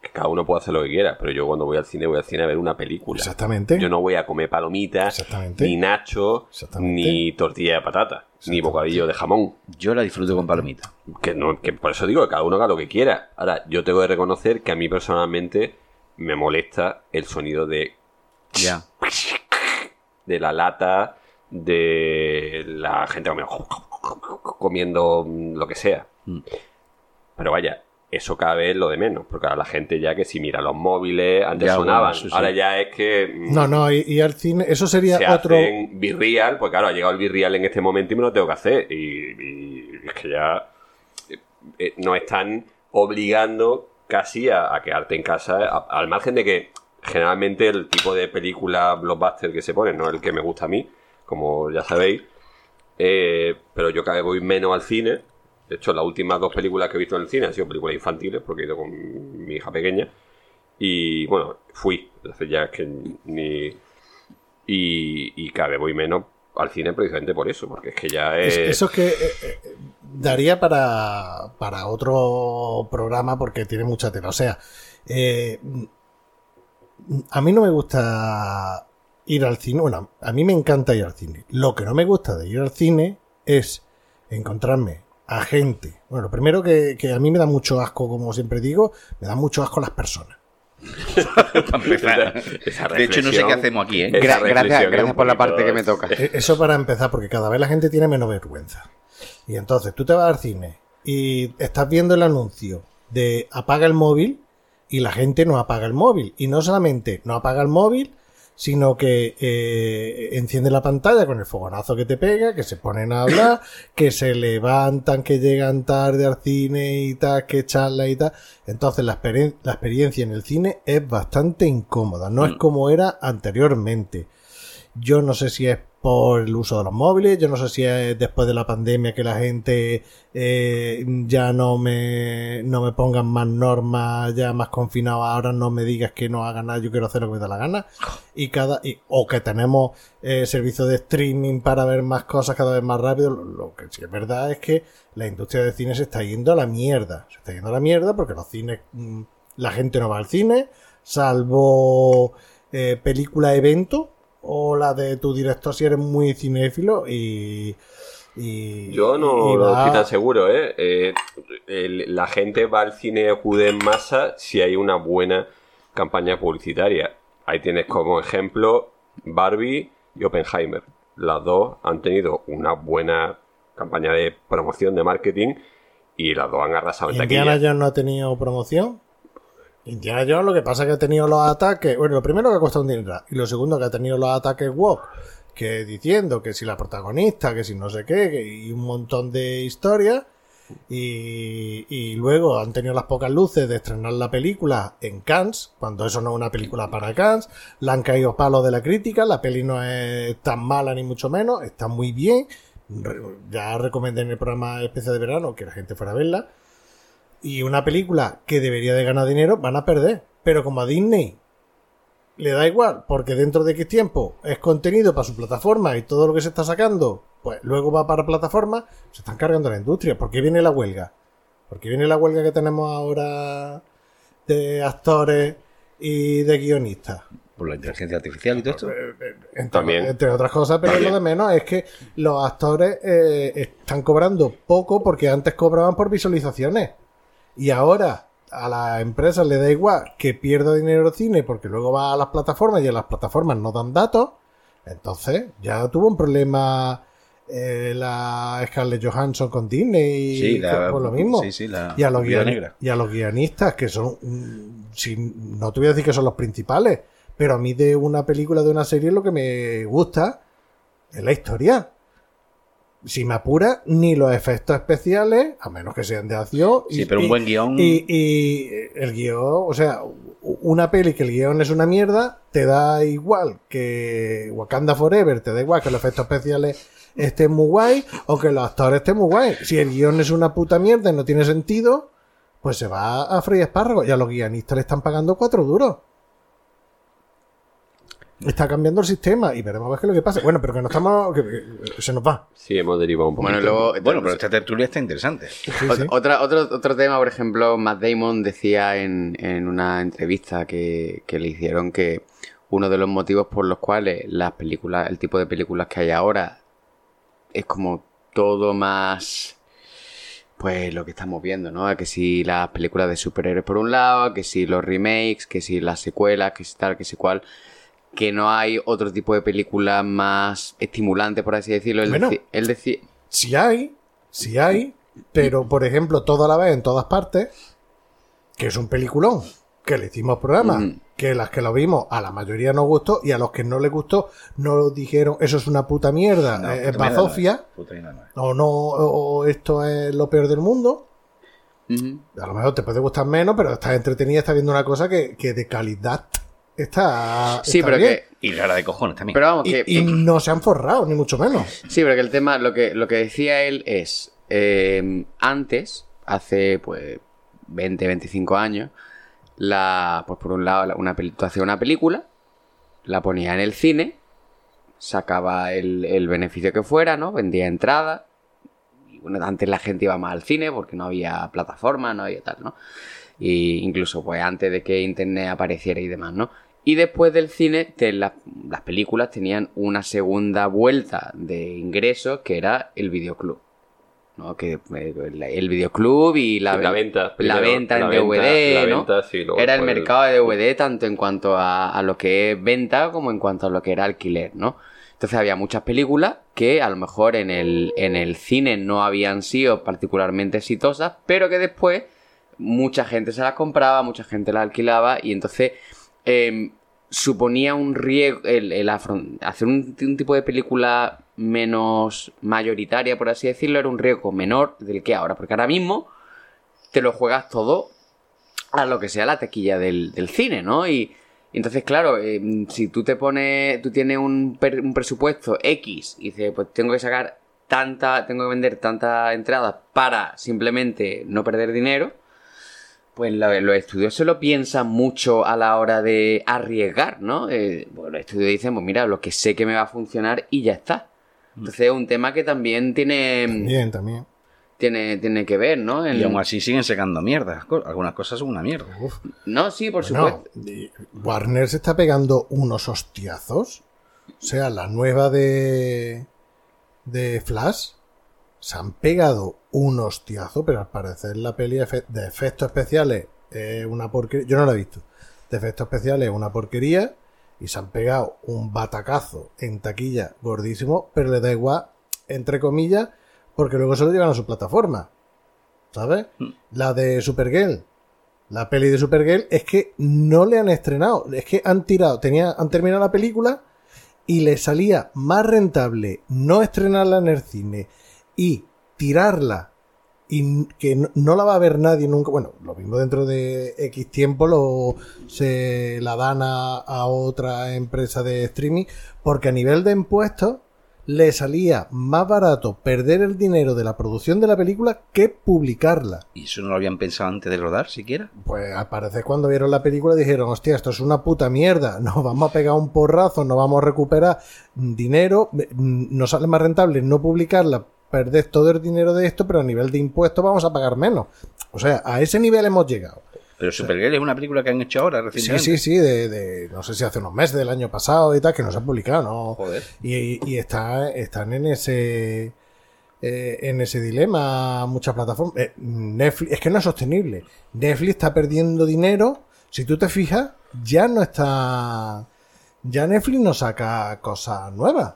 que cada uno pueda hacer lo que quiera, pero yo cuando voy al cine voy al cine a ver una película. Exactamente. Yo no voy a comer palomitas, Exactamente. ni nacho, Exactamente. ni tortilla de patata, ni bocadillo de jamón. Yo la disfruto con palomitas. Que, no, que por eso digo que cada uno haga lo que quiera. Ahora, yo tengo que reconocer que a mí personalmente me molesta el sonido de, Ya. de la lata, de la gente comiendo, comiendo lo que sea. Mm. Pero vaya, eso cada vez es lo de menos, porque ahora la gente ya que si mira los móviles, antes Ya, sonaban, bueno, eso sí. ahora ya es que mm, No, no, y, y al cine, eso sería se otro. hacen virreal, pues claro, ha llegado el virreal en este momento y me lo tengo que hacer. Y, y es que ya eh, eh, nos están obligando casi a, a quedarte en casa, a- al margen de que generalmente el tipo de película blockbuster que se pone no es el que me gusta a mí, como ya sabéis, eh, pero yo cada vez voy menos al cine. De hecho, las últimas dos películas que he visto en el cine han sido películas infantiles, porque he ido con mi hija pequeña. Y bueno, fui. Entonces ya es que ni. Y, y cada vez voy menos al cine precisamente por eso, porque es que ya es. Es- Eso es que eh, eh, daría para, para otro programa porque tiene mucha tela. O sea, eh, a mí no me gusta ir al cine. Bueno, a mí me encanta ir al cine. Lo que no me gusta de ir al cine es encontrarme a gente. Bueno, lo primero que, que a mí me da mucho asco, como siempre digo, me da mucho asco las personas. De hecho, no sé qué hacemos aquí, ¿eh? Gra- gracias gracias por la parte que me toca. E- Eso para empezar, porque cada vez la gente tiene menos vergüenza. Y entonces tú te vas al cine y estás viendo el anuncio de apaga el móvil y la gente no apaga el móvil. Y no solamente no apaga el móvil, sino que eh, enciende la pantalla con el fogonazo que te pega, que se ponen a hablar, que se levantan, que llegan tarde al cine y tal, que charla y tal. Entonces la, experien- la experiencia en el cine es bastante incómoda, no es como era anteriormente. Yo no sé si es por el uso de los móviles, yo no sé si es después de la pandemia que la gente eh, ya no me, no me pongan más normas, ya más confinado, ahora no me digas que no haga nada, yo quiero hacer lo que me da la gana. Y cada, y- o que tenemos eh, servicio de streaming para ver más cosas cada vez más rápido. Lo, que sí es verdad es que la industria del cine se está yendo a la mierda. Se está yendo a la mierda porque los cines, mm, la gente no va al cine, salvo eh, película evento o la de tu director si eres muy cinéfilo y, y Yo no y lo estoy tan seguro, ¿eh? Eh, el- la gente va al cine acude en masa si hay una buena campaña publicitaria. Ahí tienes como ejemplo Barbie y Oppenheimer. Las dos han tenido una buena campaña de promoción de marketing y las dos han arrasado en Indiana taquilla. Jones no ha tenido promoción. Indiana Jones lo que pasa es que ha tenido los ataques. Bueno, lo primero que ha costado un dinero. Y lo segundo que ha tenido los ataques walk. Que diciendo que si la protagonista, que si no sé qué, que- y un montón de historias. Y, luego han tenido las pocas luces de estrenar la película en Cannes, cuando eso no es una película para Cannes. Le han caído palos de la crítica, la peli no es tan mala ni mucho menos, está muy bien. Ya recomendé en el programa especial de verano que la gente fuera a verla. Y una película que debería de ganar dinero van a perder. Pero como a Disney le da igual, porque dentro de qué tiempo es contenido para su plataforma y todo lo que se está sacando, pues luego va para plataforma, se están cargando la industria. ¿Por qué viene la huelga? ¿Por qué viene la huelga que tenemos ahora de actores y de guionistas? Por la inteligencia artificial y todo esto. Entre, También. entre otras cosas, pero También. lo de menos es que los actores eh, están cobrando poco porque antes cobraban por visualizaciones. Y ahora a las empresas le da igual que pierda dinero el cine porque luego va a las plataformas y en las plataformas no dan datos. Entonces ya tuvo un problema eh, la Scarlett Johansson con Disney y Sí, la- por lo mismo. sí, sí, la y, a los guion- y a los guionistas que son, mm, si, no te voy a decir que son los principales, pero a mí de una película, de una serie, lo que me gusta es la historia. Si me apura, ni los efectos especiales, a menos que sean de acción. Sí, y- pero un buen guion. Y, y el guion, o sea, una peli que el guion es una mierda, te da igual que Wakanda Forever, te da igual que los efectos especiales estén muy guay o que los actores estén muy guay. Si el guion es una puta mierda y no tiene sentido, pues se va a freír espárragos y a los guionistas le están pagando cuatro duros. Está cambiando el sistema y veremos a ver qué es lo que pasa. Bueno, pero que no estamos. que- que se nos va. Sí, hemos derivado un poco. Bueno, luego. Bueno, pero esta tertulia está interesante. Sí, Ot- sí. Otra, otro, otro tema, por ejemplo, Matt Damon decía en, en una entrevista que, que le hicieron que uno de los motivos por los cuales las películas, el tipo de películas que hay ahora, es como todo más. Pues lo que estamos viendo, ¿no? Que si las películas de superhéroes por un lado, que si los remakes, que si las secuelas, que si tal, que si cual. Que no hay otro tipo de película más estimulante, por así decirlo. Él, Bueno. deci- él decía. Si hay, si hay, pero por ejemplo, toda la vez en todas partes, que es un peliculón, que le hicimos programa, que las que lo vimos a la mayoría nos gustó y a los que no les gustó no dijeron eso es una puta mierda, No, eh, es no bazofia, no o no, o esto es lo peor del mundo. A lo mejor te puede gustar menos, pero estás entretenida, estás viendo una cosa que, que de calidad está. Sí, está pero bien. que. Y rara de cojones también. Pero vamos, Y, que. y no se han forrado, ni mucho menos. Sí, pero que el tema, lo que, lo que decía él es. eh, antes, hace pues 20, 25 años, la. Pues por un lado, la- una, tú hacías una película, la ponía en el cine, sacaba el, el beneficio que fuera, ¿no? Vendía entrada. Y bueno, antes la gente iba más al cine porque no había plataforma, no había tal, ¿no? Y incluso pues antes de que internet apareciera y demás, ¿no? Y después del cine, te- la- las películas tenían una segunda vuelta de ingresos que era el videoclub. ¿no? Que eh, el, el videoclub y la, la venta. la venta en la DVD, ¿no? venta, sí, luego era el mercado de DVD tanto en cuanto a, a lo que es venta como en cuanto a lo que era alquiler, ¿no? Entonces había muchas películas que a lo mejor en el, en el cine no habían sido particularmente exitosas, pero que después mucha gente se las compraba, mucha gente las alquilaba y entonces em, suponía un riesgo el, el hacer un, tipo de película menos mayoritaria, por así decirlo, era un riesgo menor del que ahora, porque ahora mismo te lo juegas todo a lo que sea la taquilla del, del cine, ¿no? Y, entonces, claro, eh, si tú te pones, tú tienes un, per- un presupuesto X y dices, pues tengo que sacar tanta, tengo que vender tantas entradas para simplemente no perder dinero, pues la- los estudios se lo piensan mucho a la hora de arriesgar, ¿no? Eh, pues los estudios dicen, pues mira, lo que sé que me va a funcionar y ya está. Entonces es un tema que también tiene, Bien, también. tiene, tiene que ver, ¿no? En- Y aún así siguen sacando mierda. Algunas cosas son una mierda. No, sí, por Bueno, supuesto. Warner se está pegando unos hostiazos. O sea, la nueva de. de Flash. Se han pegado un hostiazo, pero al parecer la peli de efectos especiales es una porquería. Yo no la he visto. De efectos especiales es una porquería. y se han pegado un batacazo en taquilla gordísimo, pero le da igual, entre comillas, porque luego se lo llevan a su plataforma. ¿Sabes? La de Supergirl. La peli de Supergirl es que no le han estrenado. Es que han tirado, tenía, han terminado la película y le salía más rentable no estrenarla en el cine y tirarla y que no, no la va a ver nadie nunca. Bueno, lo mismo dentro de X tiempo lo se la dan a, a otra empresa de streaming porque a nivel de impuestos le salía más barato perder el dinero de la producción de la película que publicarla. ¿Y eso no lo habían pensado antes de rodar siquiera? Pues al parecer cuando vieron la película dijeron, hostia, esto es una puta mierda, nos vamos a pegar un porrazo, no vamos a recuperar dinero, mm, nos sale más rentable no publicarla, perder todo el dinero de esto, pero a nivel de impuestos vamos a pagar menos. O sea, a ese nivel hemos llegado. Pero Supergirl es una película que han hecho ahora Sí, recientemente. sí, sí, de, de- no sé si hace unos meses del año pasado y tal, que no se ha publicado, ¿no? Joder. Y, y está, están en ese eh, en ese dilema muchas plataformas. Eh, Netflix, es que no es sostenible. Netflix está perdiendo dinero. Si tú te fijas, ya no está. Ya Netflix no saca cosas nuevas.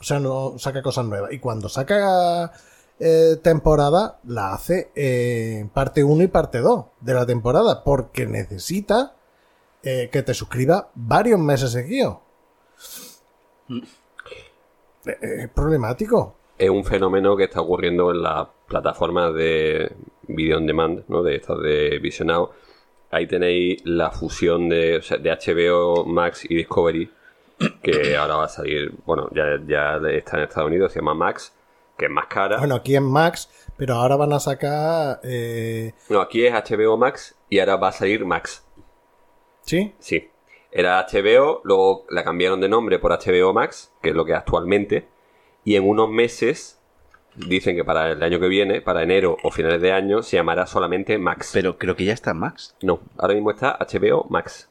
O sea, no saca cosas nuevas. Y cuando saca eh, temporada, la hace eh, parte 1 y parte 2 de la temporada. Porque necesita eh, que te suscribas varios meses seguidos. Eh, Es problemático. es un fenómeno que está ocurriendo en las plataformas de video on demand, ¿no? De estas de Visionado. Ahí tenéis la fusión de, o sea, de HBO Max y Discovery, que ahora va a salir, bueno, ya, ya está en Estados Unidos, se llama Max, que es más cara. Bueno, aquí en Max, pero ahora van a sacar. eh, No, aquí es HBO Max y ahora va a salir Max. ¿Sí? Sí. Era HBO, luego la cambiaron de nombre por HBO Max, que es lo que es actualmente. Y en unos meses, dicen que para el año que viene, para enero o finales de año, se llamará solamente Max. Pero creo que ya está Max. No, ahora mismo está HBO Max.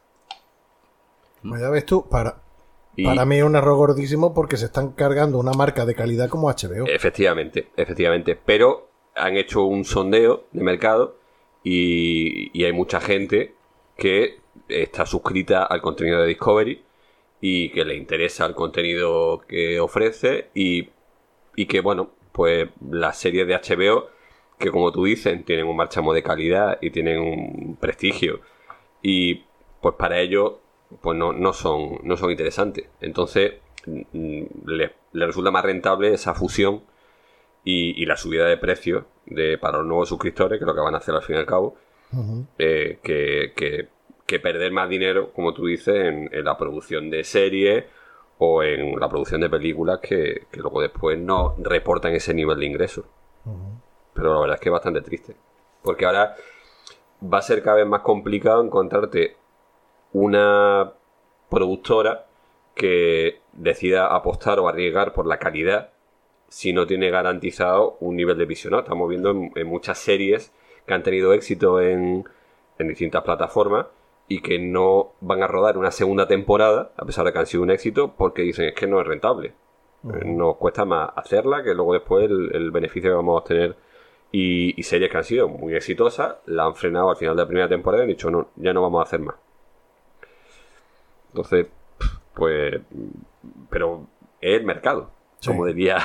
Pues ya ves tú, para, Y para mí es un error gordísimo porque se están cargando una marca de calidad como HBO. efectivamente, efectivamente. Pero han hecho un sondeo de mercado y, y hay mucha gente que está suscrita al contenido de Discovery y que le interesa el contenido que ofrece y, y que, bueno, pues las series de HBO, que como tú dices, tienen un marchamo de calidad y tienen un prestigio y pues para ellos pues no, no son no son interesantes. Entonces mm, le, le resulta más rentable esa fusión y, y la subida de precios de, para los nuevos suscriptores, que es lo que van a hacer al fin y al cabo, eh, que, que- que perder más dinero, como tú dices, en, en la producción de series o en la producción de películas que, que luego después no reportan ese nivel de ingresos. Pero la verdad es que es bastante triste. Porque ahora va a ser cada vez más complicado encontrarte una productora que decida apostar o arriesgar por la calidad si no tiene garantizado un nivel de visionado. Estamos viendo en, en muchas series que han tenido éxito en, en distintas plataformas y que no van a rodar una segunda temporada, a pesar de que han sido un éxito, porque dicen es que no es rentable. Nos cuesta más hacerla que luego después el, el beneficio que vamos a obtener. Y, y series que han sido muy exitosas la han frenado al final de la primera temporada y han dicho no, ya no vamos a hacer más. Entonces, pues, pero es el mercado, Sí. como diría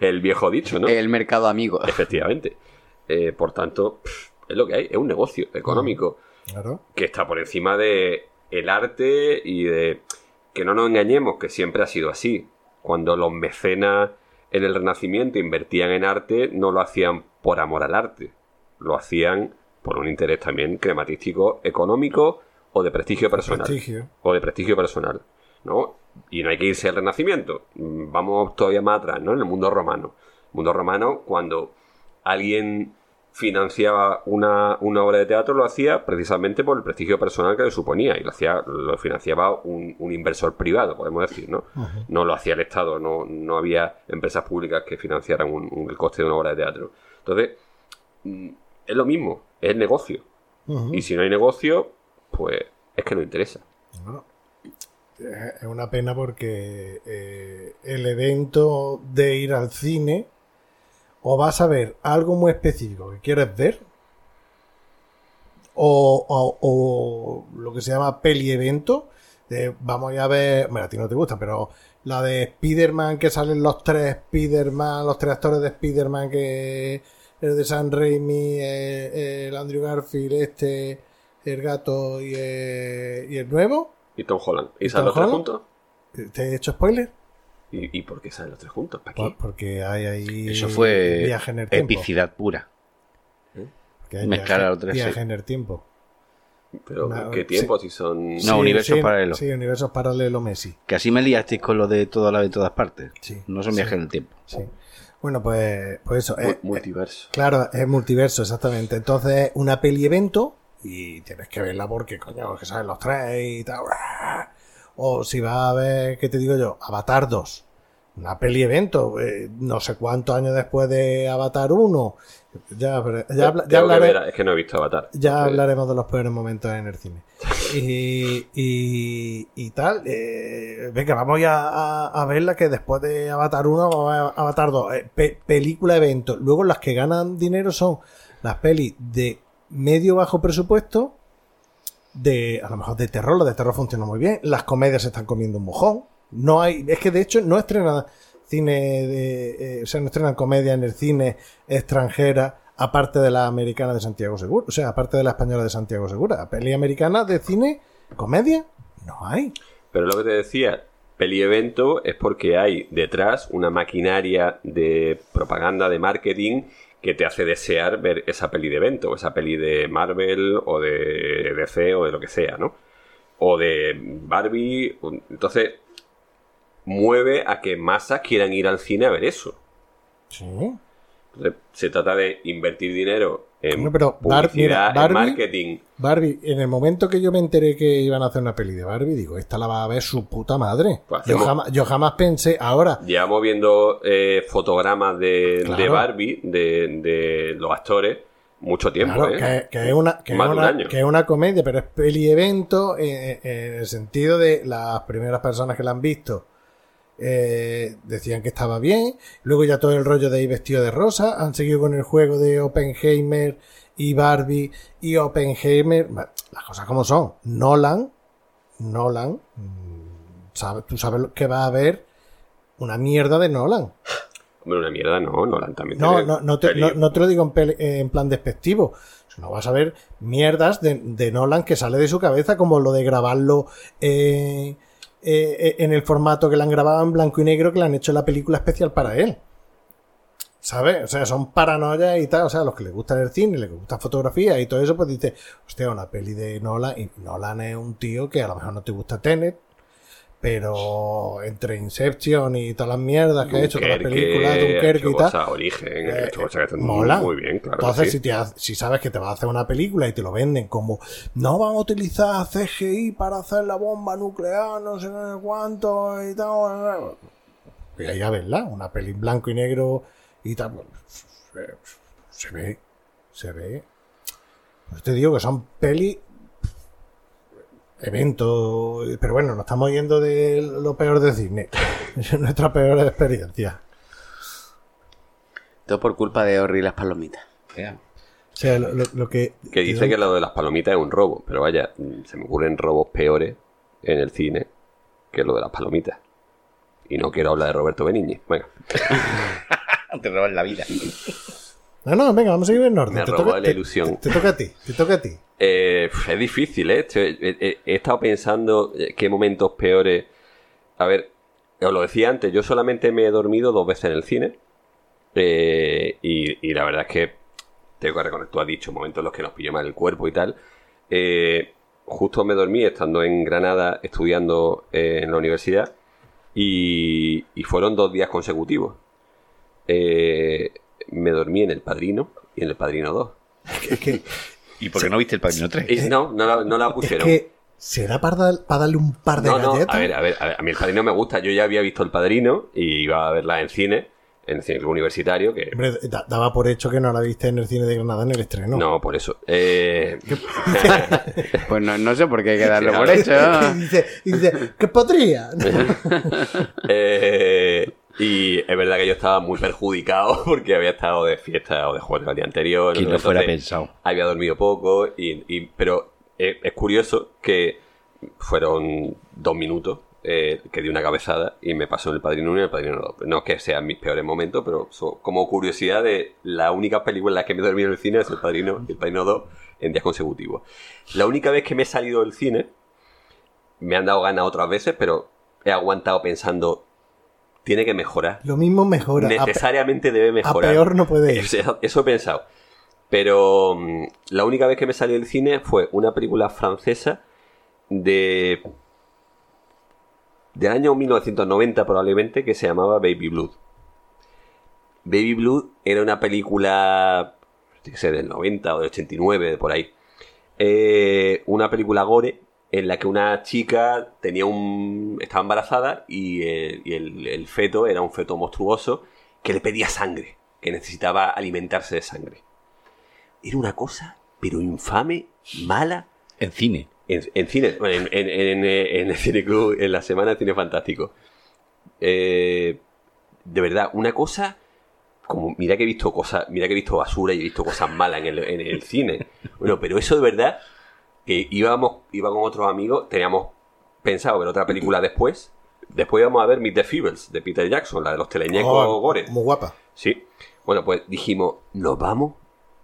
el viejo dicho, ¿no? El mercado amigo. Efectivamente. Eh, por tanto, es lo que hay, es un negocio económico Claro. que está por encima de el arte y de que no nos engañemos que siempre ha sido así cuando los mecenas en el renacimiento invertían en arte no lo hacían por amor al arte lo hacían por un interés también crematístico económico o de prestigio personal. Prestigio. o de prestigio personal ¿no? y no hay que irse al renacimiento. Vamos todavía más atrás ¿no? en el mundo romano. El mundo romano cuando alguien financiaba una, una obra de teatro lo hacía precisamente por el prestigio personal que le suponía y lo hacía lo financiaba un, un inversor privado podemos decir no no lo hacía el Estado no, no había empresas públicas que financiaran un- un- el coste de una obra de teatro. Entonces mm, es lo mismo es el negocio y si no hay negocio pues es que no interesa. Es una pena porque eh, el evento de ir al cine o vas a ver algo muy específico que quieres ver o, o- lo que se llama peli evento, vamos a ver, bueno, a ti no te gusta, pero la de Spider-Man que salen los tres Spider-Man, los tres actores de Spider-Man que el de San Raimi, eh, el Andrew Garfield, este, el gato y, eh, y el nuevo. Y Tom Holland. ¿Y ¿Y salen los tres juntos? ¿Te he hecho spoiler? ¿Y, y por qué salen los tres juntos? ¿Para qué? Por- porque hay ahí Eso fue viaje en el tiempo. epicidad pura. Hay mezclar a los tres, viaje sí. en el tiempo. Pero No, ¿qué tiempo? Si son... No, universos paralelos. Sí, universos paralelos Messi. Que así me liasteis con lo de toda la de todas partes. Sí. No son Sí. viajes en el tiempo. Sí. Bueno, pues, pues eso. eh, multiverso. Claro, es multiverso, exactamente. Entonces, una peli evento y tienes que verla porque, coño, que salen los tres y tal. O si vas a ver, ¿qué te digo yo? Avatar 2. Una peli evento, eh, no sé cuántos años después de Avatar 1. Ya, ya, ya que ver, es que no he visto Avatar. ya hablaremos de los peores momentos en el cine. Y, y, y tal. eh, venga, vamos ya a, a verla que después de Avatar 1 vamos a Avatar 2. Eh, pe- película evento. Luego las que ganan dinero son las pelis de medio bajo presupuesto. De, a lo mejor de terror, las de terror funcionan muy bien. Las comedias se están comiendo un mojón. No hay, es que de hecho no estrenan cine de, eh, o sea, no estrenan comedia en el cine extranjera, aparte de la americana de Santiago Segura, o sea, aparte de la española de Santiago Segura. Peli americana de cine, comedia, no hay. Pero lo que te decía, peli evento es porque hay detrás una maquinaria de propaganda, de marketing, que te hace desear ver esa peli de evento, o esa peli de Marvel, o de DC, o de lo que sea, ¿no? O de Barbie. Entonces, mueve a que masas quieran ir al cine a ver eso. Sí. Entonces, se trata de invertir dinero en Bueno, pero mira, Barbie- en marketing. Barbie, en el momento que yo me enteré que iban a hacer una peli de Barbie, digo, esta la va a ver su puta madre. Pues Yo jamás, yo jamás pensé, ahora, Llevamos viendo eh, fotogramas de, Claro. de Barbie, de, de los actores, mucho tiempo, Claro, ¿eh? que, que es una, que, es un una, año. que es una comedia, pero es peli evento en, en el sentido de las primeras personas que la han visto eh, decían que estaba bien. Luego ya todo el rollo de ir vestido de rosa. Han seguido con el juego de Oppenheimer y Barbie y Oppenheimer. Bueno, Las cosas como son. Nolan, Nolan, mm, sabe, tú sabes lo que va a haber una mierda de Nolan. Hombre, una mierda, no, Nolan también. No, no, no, te, no, te lo digo en plan despectivo. No vas a ver mierdas de, de Nolan que sale de su cabeza, como lo de grabarlo eh, eh, en el formato que le han grabado en blanco y negro, que le han hecho la película especial para él. ¿Sabes? O sea, son paranoias y tal. O sea, los que les gusta el cine, les gusta fotografía y todo eso, pues dice, hostia, una peli de Nolan. Y Nolan es un tío que a lo mejor no te gusta Tenet, pero entre Inception y todas las mierdas que ha hecho, todas las películas, Dunkerque y tal. Origen, Eh, hecho cosas que están mola. muy bien, claro. que Entonces, sí. si, te ha- si sabes que te va a hacer una película y te lo venden como no van a utilizar CGI para hacer la bomba nuclear, no sé cuánto y tal. Y ahí a verla, una peli en blanco y negro y tal. Se, se ve, se ve. Pues te digo que son peli eventos, pero bueno, nos estamos yendo de lo peor de cine. Es nuestra peor experiencia. Todo por culpa de Ori y las palomitas. O sea, lo, lo- lo que. Que dice que lo de las palomitas es un robo, pero vaya, se me ocurren robos peores en el cine que lo de las palomitas. Y no quiero hablar de Roberto Benigni. Venga, Te roban la vida. No, no, venga, vamos a seguir en orden. Me Te robó toca, la te- ilusión. Te, te toca a ti, te toca a ti. Eh, es difícil, ¿eh? Estoy- He, he- he estado pensando eh, qué momentos peores. A ver, os lo decía antes, yo solamente me he dormido dos veces en el cine. Eh, y, y la verdad es que tengo que reconocer, tú has dicho momentos en los que nos pilló mal el cuerpo y tal. Eh, justo me dormí estando en Granada estudiando eh, en la universidad y, y fueron dos días consecutivos. Eh, me dormí en El Padrino y en El Padrino 2. Es que, ¿Y por qué no viste el Padrino 3? Y no, no la, no la es pusieron. que será para, dar- para darle un par de No, no, galletas. a ver, a ver, a ver, a mí el padrino me gusta. Yo ya había visto el padrino y iba a verla en cine, en el cine universitario, que Hombre, da- daba por hecho que no la viste en el cine de Granada en el estreno. no, por eso. Eh, Pues no, no sé por qué hay que darlo por hecho. y dice, y dice, que podría. eh, y es verdad que yo estaba muy perjudicado porque había estado de fiesta o de juego el día anterior. Quien entonces fuera pensado. Había dormido poco, y, y- pero es, es curioso que fueron dos minutos eh, que di una cabezada y me pasó en el Padrino 1 y el Padrino 2. No es que sean mis peores momentos, pero so- como curiosidad de la única película en la que me he dormido en el cine es el Padrino y el Padrino 2 en días consecutivos. La única vez que me he salido del cine, me han dado ganas otras veces, pero he aguantado pensando, tiene que mejorar. Lo mismo mejora. A Necesariamente debe A, mejorar. peor no puede ir. Eso, eso he pensado. Pero mm, la única vez que me salió del cine fue una película francesa de del año 1990 probablemente que se llamaba Baby Blood. Baby Blood era una película qué sé, del 90 o del 89 de por ahí. Eh, una película gore en la que una chica tenía un estaba embarazada y, el, y el- el feto era un feto monstruoso que le pedía sangre, que necesitaba alimentarse de sangre. Era una cosa, pero infame, mala, En cine. en, en cine, en- en- en el Cine Club, en la semana de Cine Fantástico. Eh, de verdad, una cosa como, mira que he visto cosas, mira que he visto basura y he visto cosas malas en el, en el cine. Bueno, pero eso de verdad, que íbamos, iba con otros amigos, teníamos pensado ver otra película después. Después íbamos a ver Meet the Feebles de Peter Jackson, la de los teleñecos Oh, gore. Muy guapa. Sí. Bueno, pues dijimos, ¿nos vamos?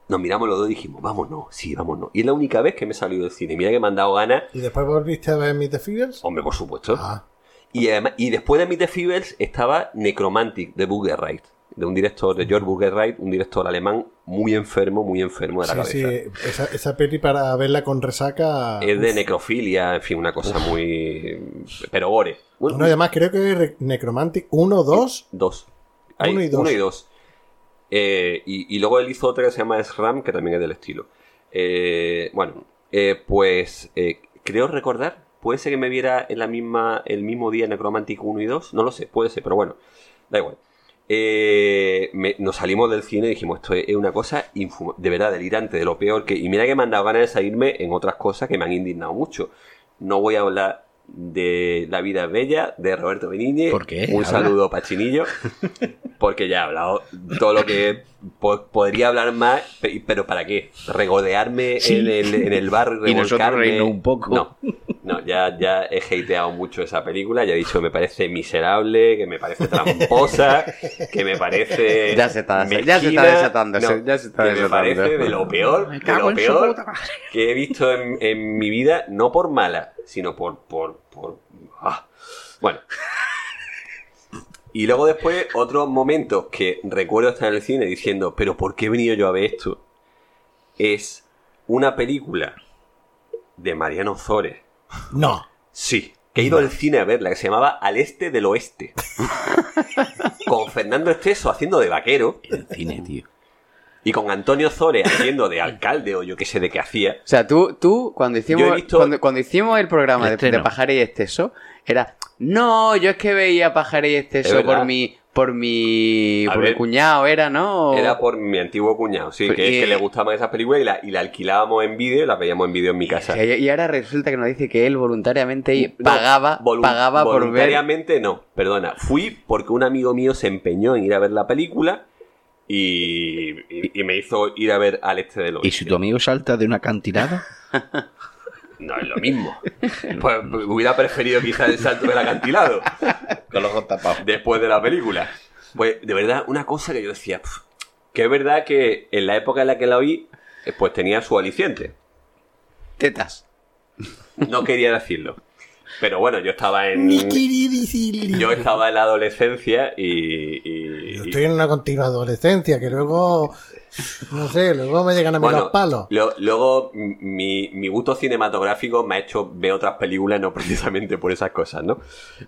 Nos miramos los dos y dijimos, vámonos, sí, vámonos. Y es la única vez que me he salido del cine. Mira que me han dado ganas. ¿Y después volviste a ver Meet the Feeders? Hombre, por supuesto. Ah, Y, además- y después de Meet the Feebles estaba Necromantic de Burgerreich, de un director, de George Burgerreich, un director alemán muy enfermo, muy enfermo de la sí, cabeza. sí. Esa, esa peli para verla con resaca. Es de uf. necrofilia, en fin, una cosa muy... Pero gore. Bueno, No, además creo que es Necromantic 1, 2. Dos. Hay Uno y dos. Uno y dos. Eh, y, y luego él hizo otra que se llama SRAM, que también es del estilo. Eh, bueno, eh, pues eh, creo recordar, puede ser que me viera en la misma, el mismo día Necromantic 1 y 2, no lo sé, puede ser, pero bueno, da igual. Eh, me- nos salimos del cine y dijimos, esto es una cosa de verdad delirante, de lo peor que... Y mira que me han dado ganas de salirme en otras cosas que me han indignado mucho. No voy a hablar de La vida bella, de Roberto Benigni. ¿Por qué? Un Habla. saludo para Chinillo. Porque ya he hablado todo lo que po- podría hablar más, pe- pero ¿para qué? ¿Regodearme Sí. en, el, en el bar y nosotros un poco. No, no ya, ya he hateado mucho esa película, ya he dicho que me parece miserable, que me parece tramposa, que me parece... Ya se está- ya se está desatando, no, ya se está que me parece de lo peor, de lo peor que he visto en, en mi vida, no por mala, sino por... por, por ah. Bueno. Y luego después, otros momentos que recuerdo estar en el cine diciendo, pero ¿por qué he venido yo a ver esto? Es una película de Mariano Zores. No. Sí, que he ido al cine a verla, que se llamaba Al Este del Oeste. con Fernando Esteso haciendo de vaquero En cine, tío. Y con Antonio Zores haciendo de alcalde o yo qué sé de qué hacía. O sea, tú, tú cuando hicimos, visto- cuando, cuando hicimos el programa de, Este de no. Pajaré y Exceso, era, no, yo es que veía Pajaré y Es Exceso por mi, por mi, por ver. mi cuñado, era, ¿no? Era por mi antiguo cuñado, sí, que, y- que le gustaban esas películas y la, y la alquilábamos en vídeo y la veíamos en vídeo en mi casa. Y, y ahora resulta que nos dice que él voluntariamente No, pagaba, pagaba por ver. Voluntariamente no, perdona. Fui porque un amigo mío se empeñó en ir a ver la película y, y- y me hizo ir a ver al este del oeste. ¿Y si tu amigo salta de un acantilado? No es lo mismo. Pues hubiera preferido quizás el salto del acantilado Con los ojos tapados. después de la película. Pues de verdad, una cosa que yo decía, "Pf", que es verdad que en la época en la que la vi, eh, pues tenía su aliciente. Tetas. No quería decirlo. Pero bueno, yo estaba en. Yo estaba en la adolescencia y. y- Yo estoy en una continua adolescencia que luego. No sé, luego me llegan a mí Bueno, los palos. lo- luego mi, mi gusto cinematográfico me ha hecho ver otras películas, no precisamente por esas cosas, ¿no?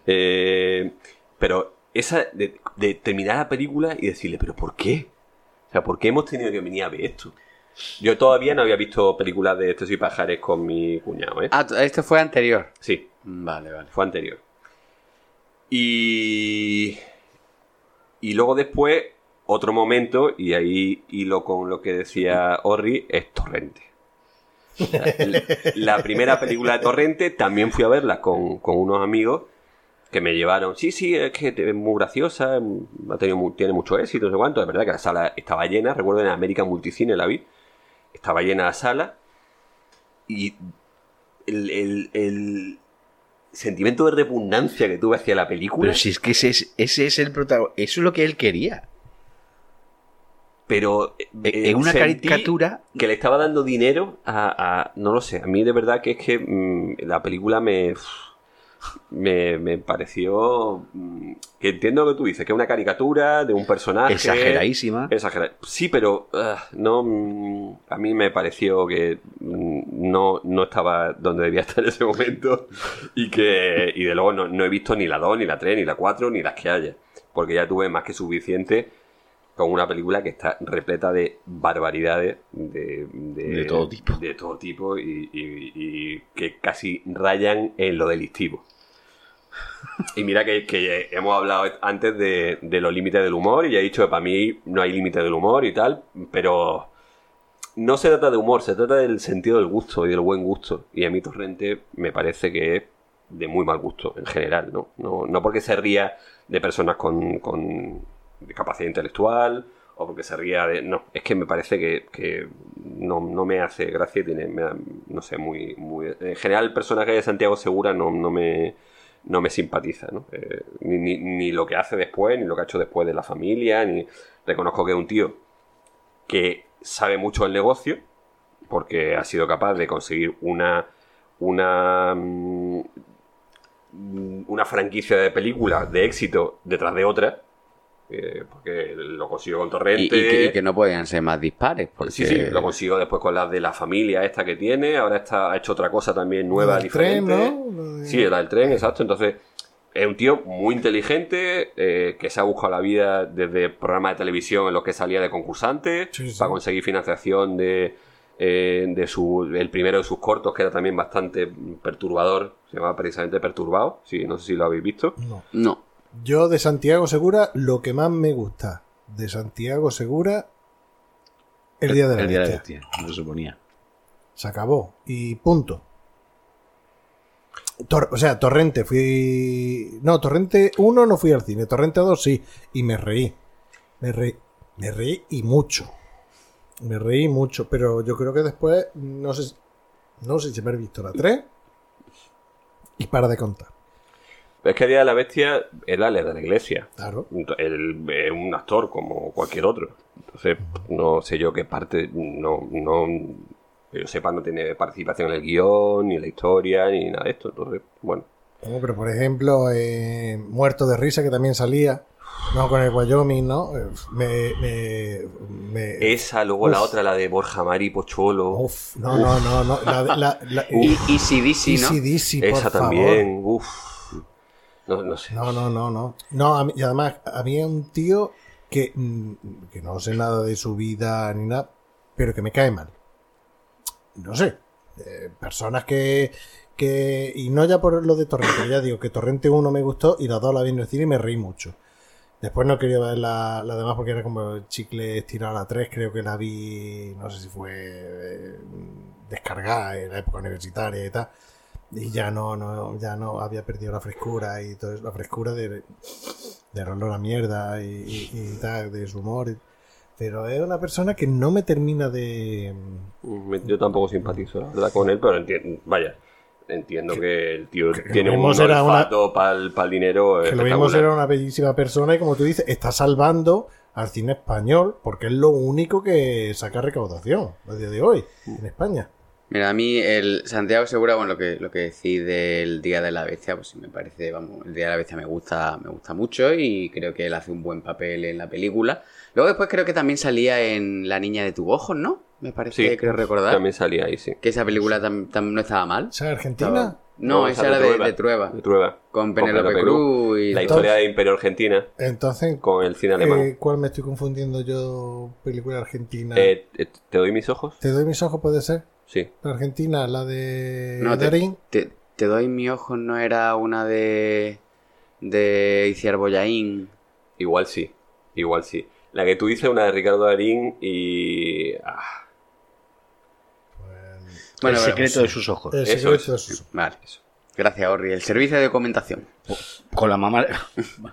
Eh, pero esa de, de terminar la película y decirle, ¿pero por qué? O sea, ¿por qué hemos tenido que venir a ver esto? Yo todavía no había visto películas de Estos y Pajares con mi cuñado, ¿eh? Ah, esto fue anterior. Sí, Vale, vale. fue anterior. Y. Y luego después, otro momento, y ahí hilo con lo que decía Orri, es Torrente. La, primera película de Torrente también fui a verla con, con unos amigos que me llevaron. Sí, sí, es que es muy graciosa, ha tenido, tiene mucho éxito, no sé cuánto. Es verdad que la sala estaba llena, recuerdo en América Multicine la vi, estaba llena la sala. Y el sentimiento de repugnancia que tuve hacia la película. Pero si es que ese es, ese es el protagonista. Eso es lo que él quería. pero eh, Es una caricatura. que le estaba dando dinero a, a- no lo sé a mí de verdad que es que mm, la película me me, me pareció mm, que entiendo lo que tú dices que es una caricatura de un personaje Exageradísima. Exagera- sí pero ah, no mm, a mí me pareció que mm, no, no estaba donde debía estar en ese momento y que y de luego no, no he visto ni la 2 ni la 3 ni la 4 ni las que haya porque ya tuve más que suficiente con una película que está repleta de barbaridades de, De todo tipo. de todo tipo y, y- y que casi rayan en lo delictivo. Y mira que, que hemos hablado antes de, de los límites del humor y ya he dicho que para mí no hay límite del humor y tal, pero no se trata de humor, se trata del sentido del gusto y del buen gusto. Y a mí Torrente me parece que es de muy mal gusto en general, ¿no? No, no porque se ría de personas con, con capacidad intelectual o porque se ría de... No, es que me parece que, que no, no me hace gracia tiene, me da- no sé, muy, muy... En general el personaje de Santiago Segura no, no me no me simpatiza, ¿no? Eh, ni, ni- ni lo que hace después, ni lo que ha hecho después de la familia, ni reconozco que es un tío que sabe mucho del negocio, porque ha sido capaz de conseguir una una mm, una franquicia de películas de éxito detrás de otra, eh, porque lo consiguió con Torrente. y que, y que no podían ser más dispares. Porque... Sí, sí, lo consiguió después con las de la familia esta que tiene, ahora está, ha hecho otra cosa también nueva, tren, diferente. de- Sí, la del tren, exacto. Entonces, es un tío muy inteligente, eh, que se ha buscado la vida desde programas de televisión en los que salía de concursante, Sí, sí. para conseguir financiación de, eh, de su, el primero de sus cortos, que era también bastante perturbador, se llamaba precisamente Perturbado, sí, no sé si lo habéis visto. No. No. Yo de Santiago Segura, lo que más me gusta de Santiago Segura, el día de la El día de la bestia. bestia, lo suponía. Se acabó. Y punto. Tor- o sea, Torrente fui. No, Torrente 1 no fui al cine. Torrente 2 sí. Y me reí. Me reí. Me reí y mucho. Me reí mucho. Pero yo creo que después. No sé. No sé si me he visto la 3. Y para de contar. Es que el Día de la Bestia es la ley de la iglesia. Claro. Él es un actor como cualquier otro. Entonces, no sé yo qué parte, no, no, que yo sepa, no tiene participación en el guion, ni en la historia, ni nada de esto. Entonces, bueno. No, pero por ejemplo, eh, Muerto de Risa, que también salía. No, con el Wyoming, ¿no? Eh, Me. me, me- Esa, luego la Uf. otra, la de Borja Mari Pocholo. Uf, no, no, no, no. La, la, la- Y Easy ¿no? Easy por Esa favor. también, uff. No, no sé. No, no, no, no. A mí- y además, a mí es un tío que, mm, que no sé nada de su vida ni nada, pero que me cae mal. No sé. Eh, personas que, que. Y no ya por lo de Torrente, ya digo que Torrente 1 me gustó y la 2 la vi en el cine y me reí mucho. Después no quería ver la, la demás porque era como chicle estirado a la 3, creo que la vi, no sé si fue eh, descargada en la época universitaria y tal. Y ya no, no, ya no había perdido la frescura y todo eso, la frescura de, de olor a mierda y, y- y tal, de su humor. Pero es una persona que no me termina de. Yo tampoco simpatizo, la verdad, con él, pero entiendo, vaya, entiendo que, el tío que tiene un olfato para el dinero Que lo mismo será una bellísima persona y como tú dices, está salvando al cine español porque es lo único que saca recaudación a día de hoy en España. Mira, a mí el Santiago Segura, bueno, lo que, lo que decís del Día de la Bestia, pues sí me parece, vamos, el Día de la Bestia me gusta, me gusta mucho y creo que él hace un buen papel en la película. Luego después creo que también salía en La Niña de tu Ojo, ¿no? Me parece, Sí, creo recordar. También salía ahí, sí. Que esa película tam- tam- no estaba mal. ¿Esa es Argentina? Estaba- No, esa era de, de Trueba. De Trueba. Con Penélope Cruz y La historia de Imperio Argentina Entonces, con el cine alemán. eh, ¿cuál me estoy confundiendo yo? Película argentina. Eh, eh, ¿Te doy mis ojos? ¿Te doy mis ojos, puede ser? Sí. La Argentina, la de No, te, Darín. te, te doy mi ojo, no era una de. de Iciar Boyaín. Igual sí. Igual sí. La que tú dices, una de Ricardo Darín y. ah, Bueno, el bueno, secreto de sus ojos. El Eso secreto es. de sus- Vale, eso. Gracias, Orri. El servicio de documentación. Con la mamá,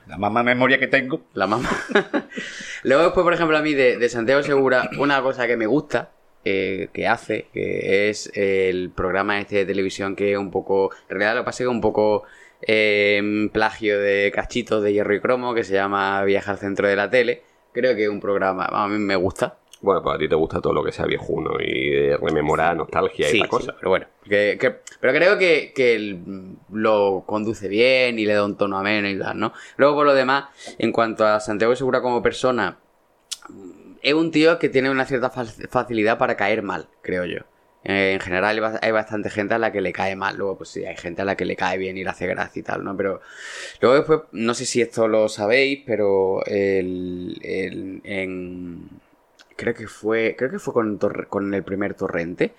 la mamá memoria que tengo. La mamá. Luego, después, por ejemplo, a mí de, de Santiago Segura, una cosa que me gusta eh, que hace, que es el programa este de televisión que es un poco, en realidad lo que pasa es que es un poco eh, plagio de cachitos de hierro y cromo que se llama Viaja al centro de la tele. Creo que es un programa, a mí me gusta. Bueno, pues a ti te gusta todo lo que sea viejuno y de rememorar, nostalgia y esa cosa. sí, pero bueno, que, que- pero creo que, que lo conduce bien y le da un tono ameno y tal, ¿no? Luego por lo demás, en cuanto a Santiago Segura como persona, es un tío que tiene una cierta fa- facilidad para caer mal, creo yo. Eh, en general hay ba- hay bastante gente a la que le cae mal, luego pues sí, hay gente a la que le cae bien y le hace gracia y tal, ¿no? Pero luego después, no sé si esto lo sabéis, pero el, el- en, creo que fue, creo que fue con, con el primer torrente,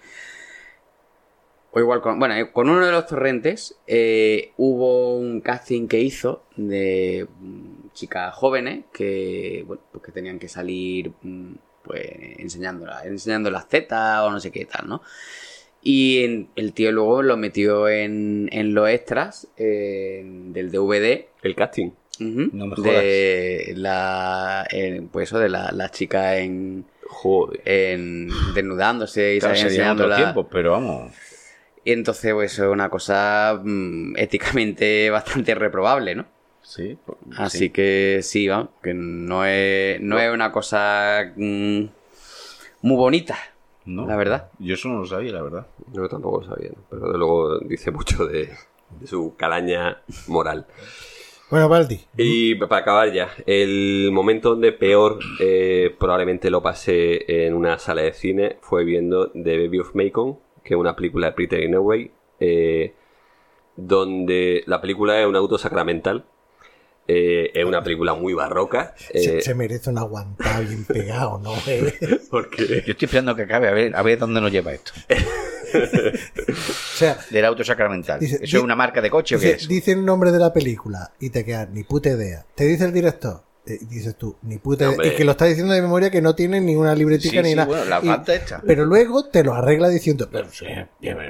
o igual con, bueno, con uno de los torrentes eh, hubo un casting que hizo de chicas jóvenes que, bueno, pues que tenían que salir mm, pues enseñando, la- enseñando las tetas o no sé qué tal, ¿no? Y en- el tío luego lo metió en, en los extras eh, del DVD. El casting. No me de la eh, pues eso de la, la chica en, Joder. en desnudándose y Claro, enseñándola. tiempos, pero vamos. Y entonces, pues, eso es una cosa mm, éticamente bastante reprobable, ¿no? Sí. Así sí. que sí, vamos, que no es, no es una cosa mm, muy bonita, No, la verdad. Yo eso no lo sabía, la verdad. Yo tampoco lo sabía, ¿no? pero de luego dice mucho de, de su calaña moral. Bueno, Baldi, Y para acabar ya, el momento donde peor eh, probablemente lo pasé en una sala de cine fue viendo The Baby of Macon, que es una película de Peter Greenaway, eh, donde la película es un auto sacramental. Eh, es una película muy barroca. se, eh, se merece un aguantado bien pegado, ¿no? Eh, porque Yo estoy esperando que acabe a ver, a ver dónde nos lleva esto. o sea, Del auto sacramental. Dice- ¿Eso es una marca de coche o qué dice, es? dice el nombre de la película y te quedas ni puta idea. Te dice el director, eh, dices tú, ni puta No. Y que lo está diciendo de memoria que no tiene ninguna libretica Sí, ni sí, nada. bueno, la Y- esta. Pero luego te lo arregla diciendo, pero sí,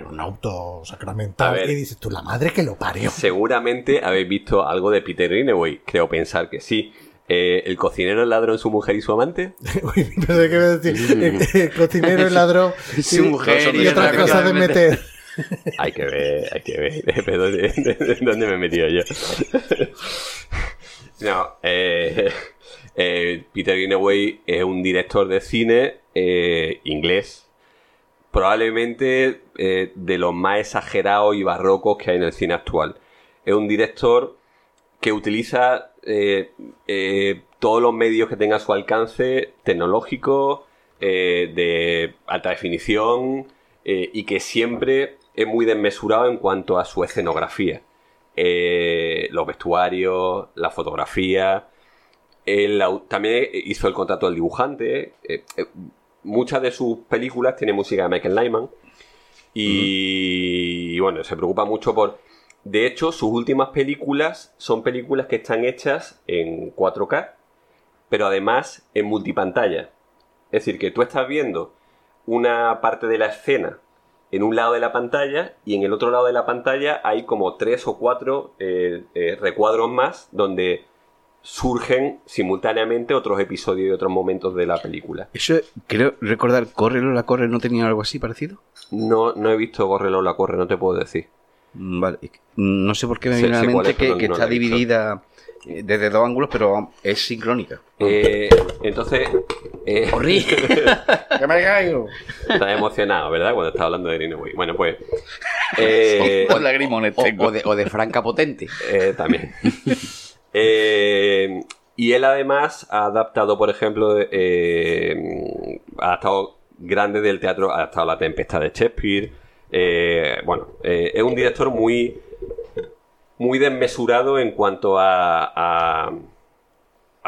un auto sacramental. Ver. Y dices tú, la madre que lo parió. seguramente habéis visto algo de Peter Greenaway. Creo pensar que sí. Eh, el cocinero, el ladrón, su mujer y su amante. Uy, no sé qué decir. Eh, eh, cocinero, el ladrón. Su y- mujer y, y otras otra cosas de meter. Hay que ver, hay que ver. Pero ¿dónde, de- dónde me he metido yo? No, eh, eh, Peter Greenaway es un director de cine eh, inglés. Probablemente eh, de los más exagerados y barrocos que hay en el cine actual. Es un director que utiliza eh, todos los medios que tenga a su alcance, tecnológicos, eh, de alta definición, y que siempre es muy desmesurado en cuanto a su escenografía. Eh, los vestuarios, la fotografía. El también hizo el contrato del dibujante. eh, eh, muchas de sus películas tienen música de Michael Nyman. Y, y bueno, se preocupa mucho por... De hecho, sus últimas películas son películas que están hechas en 4K, pero además en multipantalla. Es decir, que tú estás viendo una parte de la escena en un lado de la pantalla y en el otro lado de la pantalla hay como tres o cuatro eh, eh, recuadros más donde surgen simultáneamente otros episodios y otros momentos de la película. Eso, creo recordar, Corre la Corre no tenía algo así parecido. No, no he visto Corre Lola Corre, no te puedo decir. Mm, Vale. No sé por qué me viene a la mente es, que, que no está la dividida eh, desde dos ángulos, pero es sincrónica. Eh, entonces, eh, ¡Que me caigo! estás emocionado, ¿verdad? Cuando estás hablando de Greenaway. Bueno, pues... eh, O, o de, o de Franca Potente. Eh, también. Eh, y él además ha adaptado, por ejemplo, eh, ha adaptado grandes del teatro, ha adaptado La Tempestad de Shakespeare. Eh, bueno, eh, es un director muy, muy desmesurado en cuanto a, a,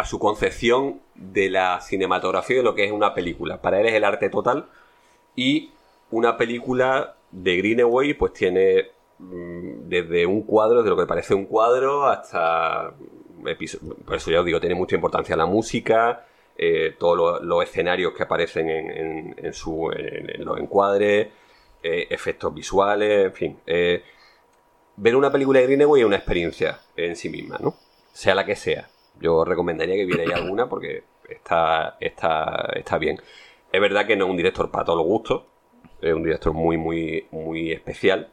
a su concepción de la cinematografía de lo que es una película. Para él es el arte total y una película de Greenaway pues tiene mm, desde un cuadro, desde lo que parece un cuadro, hasta por eso ya os digo, tiene mucha importancia la música, eh, todos los, escenarios que aparecen en, en- su, en los encuadres, eh, efectos visuales, en fin. eh, ver una película de Greenaway es una experiencia en sí misma, ¿no? Sea la que sea. Yo recomendaría que vierais alguna porque está, está, está bien. Es verdad que no es un director para todos los gustos, es un director muy, muy, muy especial,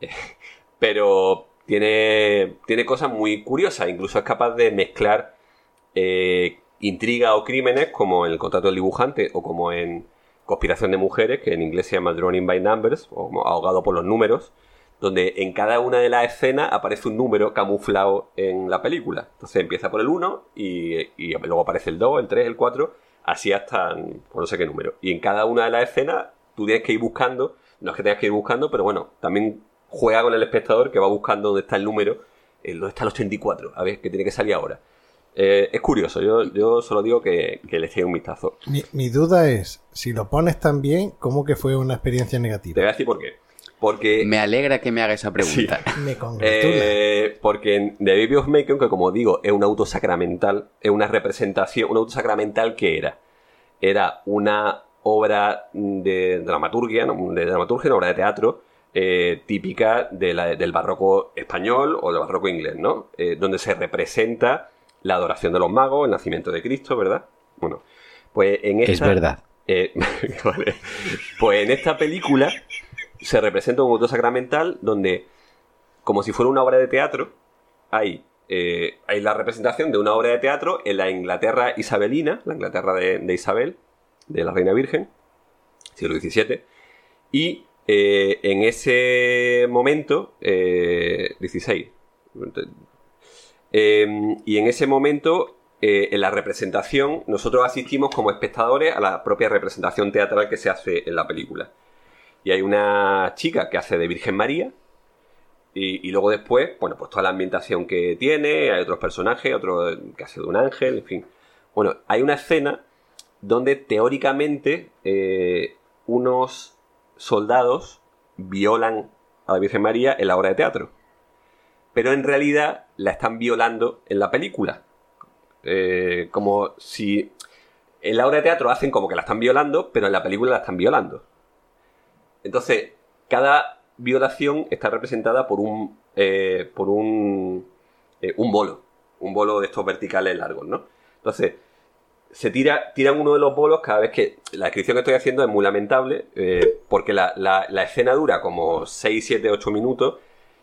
pero tiene, tiene cosas muy curiosas, incluso es capaz de mezclar eh, intriga o crímenes como en el contrato del dibujante o como en Conspiración de Mujeres, que en inglés se llama Drowning by Numbers, o ahogado por los números, donde en cada una de las escenas aparece un número camuflado en la película. Entonces empieza por el 1 y, y luego aparece el 2, el 3, el 4, así hasta por no sé qué número. Y en cada una de las escenas tú tienes que ir buscando, no es que tengas que ir buscando, pero bueno, también juega con el espectador que va buscando dónde está el número, el, dónde está el 84, a ver, qué tiene que salir ahora. Eh, es curioso, yo, yo solo digo que, que le eche un vistazo. Mi, mi duda es, si lo pones tan bien, ¿cómo que fue una experiencia Te negativa? voy a decir por qué. Porque Me alegra que me haga esa pregunta. Me congratula. Eh, porque en The Baby of Macon, que como digo, es un auto sacramental, es una representación, un auto sacramental que era. Era una obra de dramaturgia, ¿no? de dramaturgia, una obra de teatro eh, típica de la- del barroco español o del barroco inglés, ¿no? Eh, donde se representa la adoración de los magos, el nacimiento de Cristo, ¿verdad? Bueno, pues en esta... Es verdad. Eh, vale. Pues en esta película se representa un auto sacramental donde, como si fuera una obra de teatro, hay, eh, hay la representación de una obra de teatro en la Inglaterra isabelina, la Inglaterra de, Isabel, de la Reina Virgen, siglo XVII, y eh, en ese momento, eh, 16, eh, y en ese momento, eh, en la representación, nosotros asistimos como espectadores a la propia representación teatral que se hace en la película. Y hay una chica que hace de Virgen María. Y, luego después, bueno, pues toda la ambientación que tiene, hay otros personajes, otro que hace de un ángel, en fin. Bueno, hay una escena donde teóricamente eh, unos soldados violan a la Virgen María en la obra de teatro. Pero en realidad la están violando en la película. Eh, como si en la obra de teatro hacen como que la están violando, pero en la película la están violando. Entonces, cada violación está representada por un. eh, por un. eh, un bolo. Un bolo de estos verticales largos, ¿no? Entonces, se tira, tiran uno de los bolos cada vez que. La descripción que estoy haciendo es muy lamentable, eh, porque la, la- escena dura como 6, 7, 8 minutos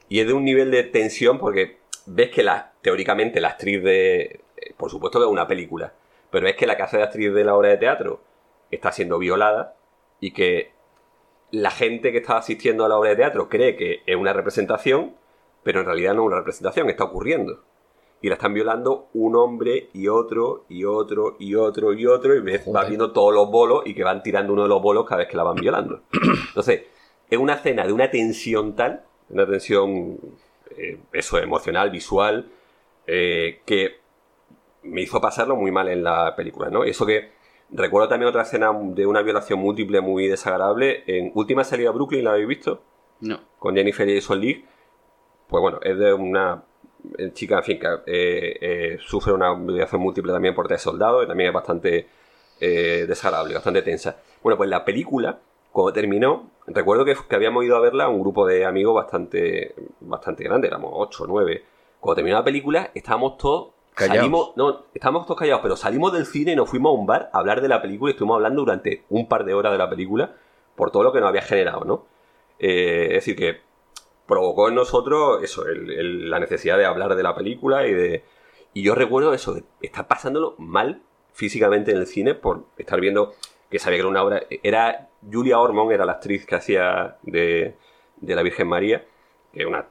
y es de un nivel de tensión porque ves que la, teóricamente la actriz de. eh, Por supuesto que es una película, pero es que la hace de actriz de la obra de teatro está siendo violada y que la gente que está asistiendo a la obra de teatro cree que es una representación, pero en realidad no es una representación, está ocurriendo. Y la están violando un hombre y otro y otro y otro y otro y ves, vas viendo todos los bolos y que van tirando uno de los bolos cada vez que la van violando. Entonces, es una escena de una tensión tal, una tensión, eh, eso, emocional, visual, eh, que me hizo pasarlo muy mal en la película, ¿no? Eso que recuerdo también otra escena de una violación múltiple muy desagradable. En Última salida a Brooklyn, ¿la habéis visto? No. Con Jennifer Jason Leigh. Pues bueno, es de una eh, chica, en fin, que eh, eh, sufre una violación múltiple también por tres soldados y también es bastante eh, desagradable, bastante tensa. Bueno, pues la película, cuando terminó, recuerdo que, que habíamos ido a verla un grupo de amigos bastante, bastante grande, éramos 8 o 9. Cuando terminó la película, estábamos todos Salimos, no, estábamos todos callados, pero salimos del cine y nos fuimos a un bar a hablar de la película y estuvimos hablando durante un par de horas de la película por todo lo que nos había generado, ¿no? Eh, es decir, que provocó en nosotros eso, la necesidad de hablar de la película y de... Y yo recuerdo eso, de estar pasándolo mal físicamente en el cine por estar viendo que sabía que era una obra... Era Julia Ormond, era la actriz que hacía de, de la Virgen María, que es una,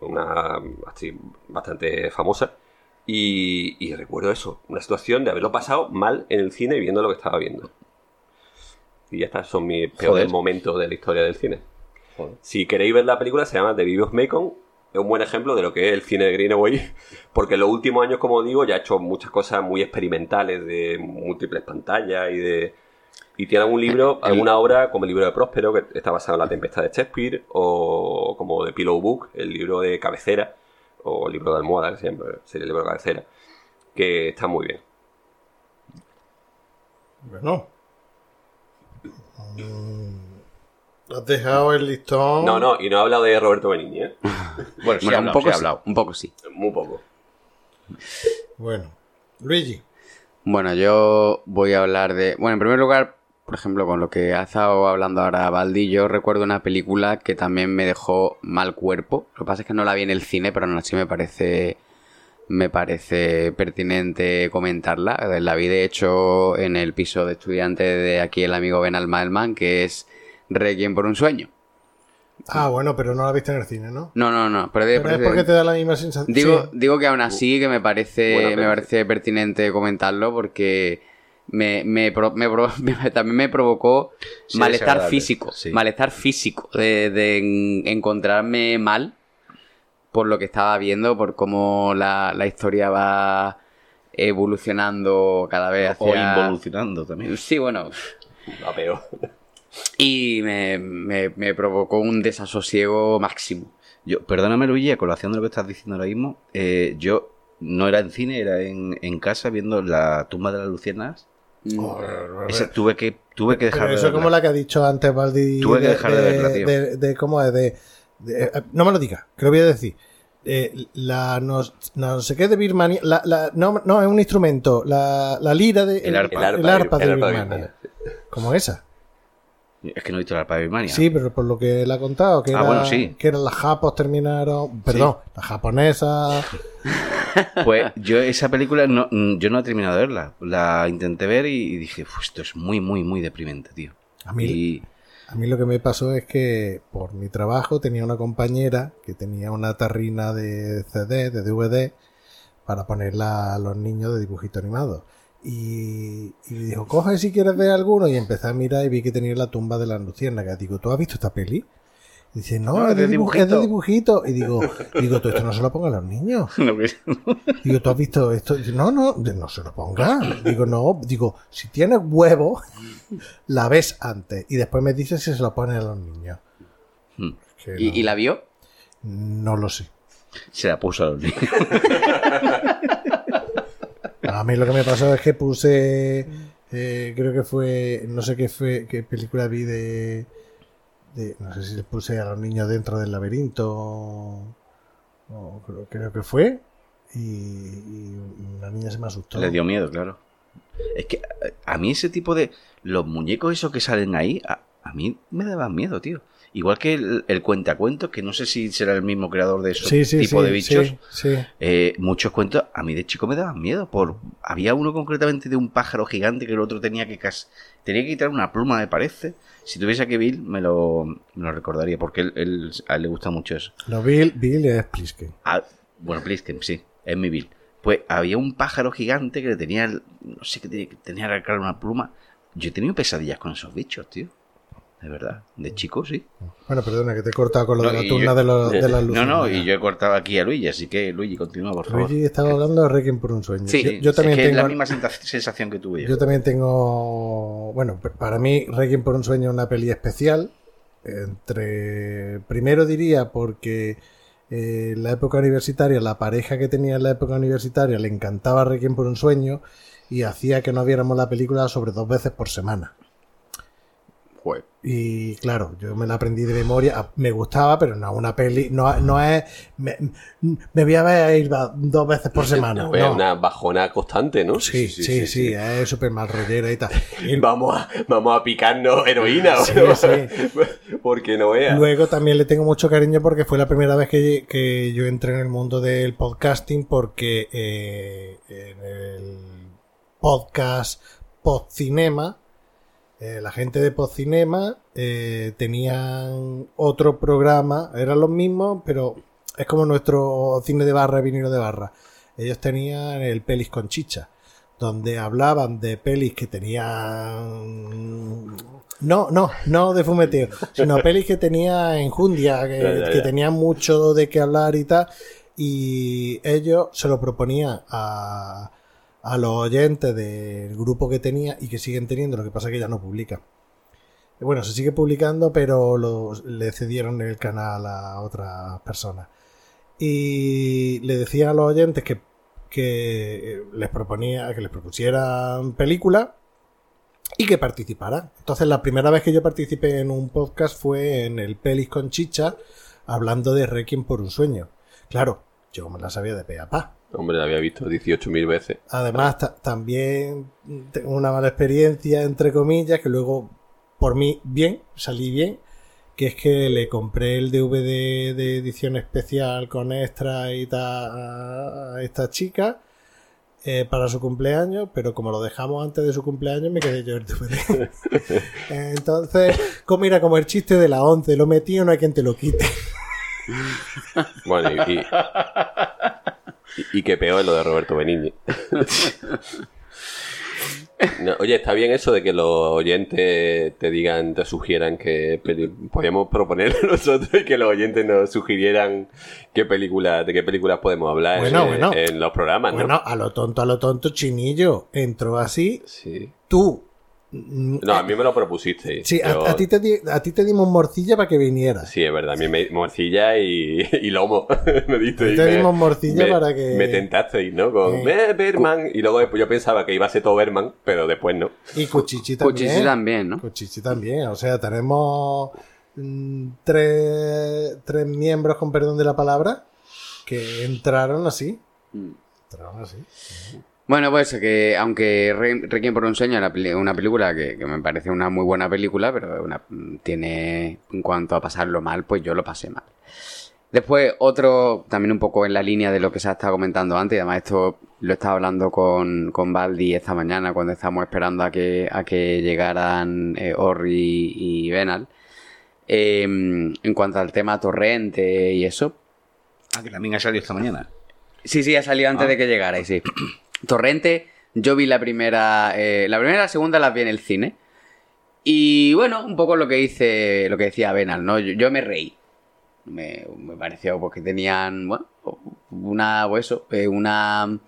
una actriz bastante famosa. Y, y recuerdo eso, una situación de haberlo pasado mal en el cine viendo lo que estaba viendo. Y ya está, son mis peores Joder. momentos de la historia del cine. Si queréis ver la película, se llama The Baby of Macon. Es un buen ejemplo de lo que es el cine de Greenaway. Porque en los últimos años, como digo, ya ha hecho muchas cosas muy experimentales de múltiples pantallas y de. Y tiene algún libro, alguna obra como el libro de Próspero, que está basado en la tempestad de Shakespeare, o como The Pillow Book, el libro de cabecera, o el libro de almohada, que siempre sería el libro de cabecera, que está muy bien. Bueno. Mm, Has dejado el listón. No, no, y no he hablado de Roberto Benigni, ¿eh? Bueno, sí, Bueno, un poco sí, hablado. un poco sí. Muy poco. Bueno. Luigi. Bueno, yo voy a hablar de. Bueno, en primer lugar, por ejemplo, con lo que ha estado hablando ahora Baldi, yo recuerdo una película que también me dejó mal cuerpo. Lo que pasa es que no la vi en el cine, pero aún así me parece me parece pertinente comentarla. La vi de hecho en el piso de estudiantes de aquí el amigo Ben Almaelman, que es Requiem por un sueño. Ah, bueno, pero no la viste en el cine, ¿no? No, no, no. Pero, Pero es porque te da la misma sensación. Digo, Sí. digo que aún así que me parece, me parece pertinente comentarlo porque me, me pro- me pro- me- también me provocó Sí, malestar físico. sí. Malestar físico de, de en- encontrarme mal por lo que estaba viendo, por cómo la, la historia va evolucionando cada vez hacia... O involucionando también. Sí, bueno, Va peor. y me, me- me provocó un desasosiego máximo. Yo, perdóname, Luigi, a colación de lo que estás diciendo ahora mismo. eh, yo no era en cine, era en, en casa viendo la tumba de las luciérnagas. Esa tuve que, tuve que dejar Pero de eso es como la que ha dicho antes Baldi. Tuve que dejar de verla, tío. De, de- ¿Cómo es? De, de- eh, no me lo digas, que lo voy a decir. Eh, la no, no sé qué de Birmania. La, la- no, no, es un instrumento. La, la lira de. El arpa. El arpa el arpa de- de el arpa de Birmania. Como esa. Es que no he visto la Birmania. Sí, pero por lo que él ha contado, que, Ah, era, bueno, sí. que eran las japos terminaron. Perdón, las japonesas. Pues yo esa película no, mm, yo no he terminado de verla. La intenté ver y, dije, "Uf, esto es muy, muy, muy deprimente, tío. A mí, Y A mí lo que me pasó es que por mi trabajo tenía una compañera que tenía una tarrina de CD, de DVD, para ponerla a los niños de dibujito animado. Y, y me dijo, coge si quieres ver alguno. Y empecé a mirar y vi que tenía la tumba de las luciérnagas. Digo, ¿tú has visto esta peli? Y dice, no, No, es, de dibuj- es de dibujito. dibujito. Y digo, digo, tú esto no se lo pongas a los niños. no, que- Digo, ¿tú has visto esto? Dice, no, no, no se lo ponga. Digo, no, digo, si tienes huevo, la ves antes y después me dices si se lo pones a los niños. Hmm. No, ¿Y, y la vio? no lo sé. se la puso a los niños. A mí lo que me pasó es que puse, eh, creo que fue, no sé qué fue, qué película vi de, de- no sé si les puse a los niños dentro del laberinto, o creo, que fue, y, la niña se me asustó. Le dio miedo, claro. Es que a, a mí ese tipo de... Los muñecos esos que salen ahí, a, a mí me daban miedo, tío. Igual que el, el cuentacuentos, que no sé si será el mismo creador de esos Sí, sí, tipo sí, de bichos. sí, sí. Eh, muchos cuentos a mí de chico me daban miedo. Por, había uno concretamente de un pájaro gigante que el otro tenía que cas- tenía que quitar una pluma, me parece. Si tuviese aquí Bill, me lo, me lo recordaría, porque él, él- a él le gusta mucho eso. No, Bill, Bill es Plisken. Ah, bueno, Plisken, sí, es mi Bill. Pues había un pájaro gigante que le tenía, no sé qué tenía, que tenía que arrancar una pluma. Yo he tenido pesadillas con esos bichos, tío. De verdad, de chico, sí. Bueno, perdona que te he cortado con lo No, de la turna yo- de, los- de las No, luces. no, y yo he cortado aquí a Luigi, así que Luigi, continúa, por favor. Luigi estaba hablando de Requiem por un sueño. Sí, yo, Sí, yo también es que es tengo, la misma sensación que tuve yo. yo también tengo, bueno, p- para mí Requiem por un sueño es una peli especial. Entre, primero diría porque eh, en la época universitaria, la pareja que tenía en la época universitaria le encantaba Requiem por un sueño y hacía que no viéramos la película sobre dos veces por semana. Y claro, yo me la aprendí de memoria. Ah, Me gustaba, pero no una peli. No, no es. Me, me voy a ver dos veces por semana. Es no. una bajona constante, ¿no? Sí, sí, sí, es súper mal rollera y tal. Y Vamos a, vamos a picarnos heroína, Sí, ¿no? sí. Porque no veas. luego también le tengo mucho cariño porque fue la primera vez que, que yo entré en el mundo del podcasting porque eh, en el podcast Podcinema eh, la gente de Podcinema eh, tenían otro programa, eran los mismos, pero es como nuestro cine de barra, vinilo de barra. Ellos tenían el Pelis con Chicha, donde hablaban de pelis que tenían... No, no, no de fumeteo, sino pelis que tenía enjundia, que, Ya, ya, que tenían mucho de qué hablar y tal. Y ellos se lo proponían a, a los oyentes del grupo que tenía y que siguen teniendo, lo que pasa es que ya no publican. Y Bueno, se sigue publicando, pero los- le cedieron el canal a otras personas. Y le decían a los oyentes que, que les proponía, que les propusieran películas y que participaran. Entonces, la primera vez que yo participé en un podcast fue en el Pelis con Chicha, hablando de Requiem por un sueño. Claro, yo me la sabía de pe a pa. Hombre, la había visto 18.000 veces. Además, ta- también tengo una mala experiencia, entre comillas, que luego, por mí, bien, salí bien, que es que le compré el DVD de edición especial con extra y tal a esta chica eh, para su cumpleaños, pero como lo dejamos antes de su cumpleaños, me quedé yo el DVD. Entonces, como era como el chiste de la 11, lo metí no hay quien te lo quite. Bueno, y, y, y- y que peor lo de Roberto Benigni. No, oye, está bien eso de que los oyentes te digan, te sugieran que podíamos proponer nosotros y que los oyentes nos sugirieran qué películas, de qué películas podemos hablar Bueno, en, bueno. en los programas, ¿no? Bueno, a lo tonto, a lo tonto, Chinillo entró así, Sí. tú. No, a mí me lo propusiste. Sí, a, Yo- a ti te di- a ti te dimos morcilla para que vinieras. Sí, es verdad. A mí me morcilla y, y lomo. me diste. Te dimos morcilla para que- Me tentasteis, ¿no? Con Eh. "Eh, Berman. Y luego después yo pensaba que iba a ser todo Berman, pero después no. Y Cuchichi también. Cuchichi también, ¿no? Cuchichi también. O sea, tenemos mm, tres, tres miembros, con perdón de la palabra, que entraron así. Mm. Entraron así. Bueno, pues que aunque Re- Requiem por un sueño es una, película que, que me parece una muy buena película, pero una- tiene, en cuanto a pasarlo mal, pues yo lo pasé mal. Después, otro, también un poco en la línea de lo que se ha estado comentando antes, y además esto lo estaba hablando con, con Baldi esta mañana cuando estábamos esperando a que, a que llegaran eh, Orri y Venal. Eh, en cuanto al tema torrente y eso, Ah, que también ha salido esta mañana. Sí, sí, ha salido antes Ah. de que llegarais, sí. Torrente, yo vi la primera, eh, la primera y la segunda las vi en el cine. Y bueno, un poco lo que dice, lo que decía Benal, ¿no? Yo, me reí. Me, me pareció porque tenían, bueno, una, pues eso, eh, una,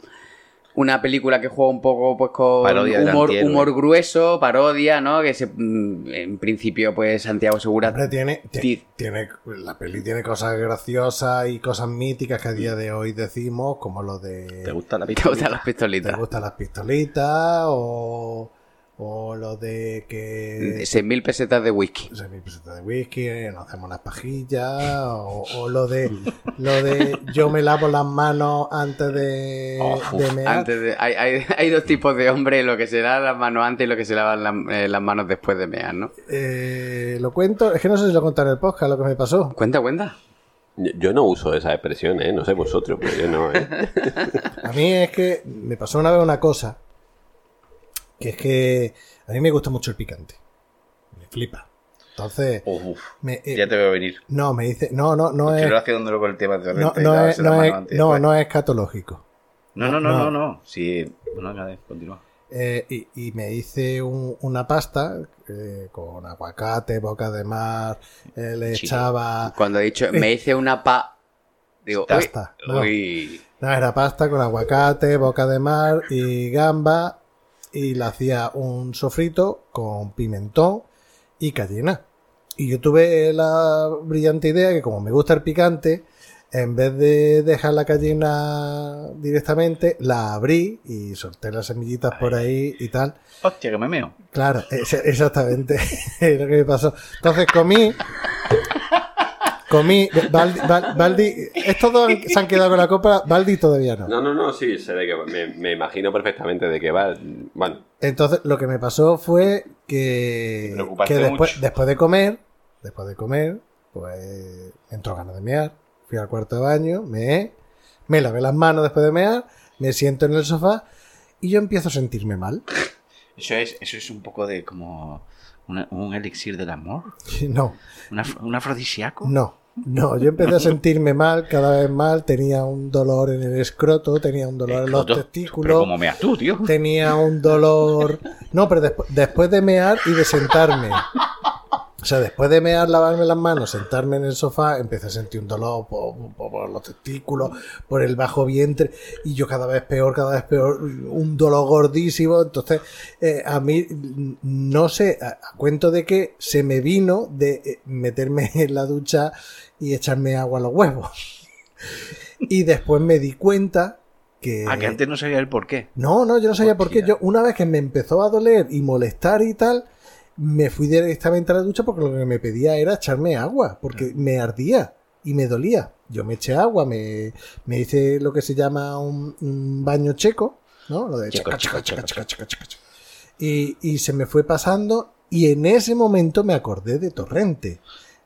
una película que juega un poco pues con Parodia humor, humor grueso, parodia, ¿no? Que se, mm, en principio, pues Santiago Segura Hombre, tiene, ti- Ti- tiene, la peli tiene cosas graciosas y cosas míticas que a día de hoy decimos, como lo de ¿Te gusta la te pista? gustan las ¿Te pistolitas. gustan las pistolitas? O, o lo de que 6.000 pesetas de whisky. 6.000 pesetas de whisky, nos hacemos unas pajillas, o, o lo de lo de yo me lavo las manos antes de, de mear. Antes de- hay, hay, hay dos tipos de hombres, lo que se lava las manos antes y lo que se lavan la- eh, las manos después de mear, ¿no? Eh, lo cuento, es que no sé si lo contaré en el podcast lo que me pasó. Cuenta, cuenta. Yo, yo no uso esa expresión, ¿eh? No sé vosotros, pero yo no, ¿eh? A mí es que me pasó una vez una cosa, que es que a mí me gusta mucho el picante. Me flipa. Entonces, Uf, uf, me, eh, ya te veo venir. no, me dice, no, no, no Estoy es, relacionándolo con el tema de no, no es, las no es, antes no, no es escatológico. no, no, no, no. no, no. Sí, bueno, nada, continúa. Eh, y, y me hice un- una pasta eh, con aguacate, boca de mar, eh, le echaba... Cuando he dicho, me hice una pa... Digo, Ya uy, está, no. uy. No, era pasta con aguacate, boca de mar y gamba. Y le hacía un sofrito con pimentón y cayena. Y yo tuve la brillante idea que como me gusta el picante, en vez de dejar la cayena directamente, la abrí y solté las semillitas por ahí y tal. Hostia, que me meo. Claro, exactamente es lo que me pasó. Entonces comí. Comí. Baldi, Baldi- estos dos se han quedado con la copa, Baldi todavía no. No, no, no, sí, sé de que me, me imagino perfectamente de qué va. Bueno, Entonces lo que me pasó fue que, que después, mucho. después de comer, después de comer, pues entró ganas de mear. Fui al cuarto de baño, me, me lavé las manos después de mear, me siento en el sofá y yo empiezo a sentirme mal. Eso es, eso es un poco de como una- un elixir del amor. No, Una- un afrodisíaco. no, no, yo empecé a sentirme mal, cada vez mal, tenía un dolor en el escroto, tenía un dolor en los testículos. Pero como meas tú, tío. tenía un dolor. No, pero despu- después de mear y de sentarme. O sea, después de mear, lavarme las manos, sentarme en el sofá, empecé a sentir un dolor por, por- por los testículos, por el bajo vientre, y yo cada vez peor, cada vez peor, un dolor gordísimo. Entonces, eh, a mí, no sé, a, a cuento de que se me vino de eh, meterme en la ducha y echarme agua a los huevos. Y después me di cuenta que... Ah, que antes no sabía el por qué. No, no, yo no sabía por qué. Yo, una vez que me empezó a doler y molestar y tal, me fui directamente a la ducha porque lo que me pedía era echarme agua, porque me ardía. y me dolía. Yo me eché agua, me, me hice lo que se llama un, un baño checo, ¿no? Lo de Checo. Y, y se me fue pasando y en ese momento me acordé de Torrente,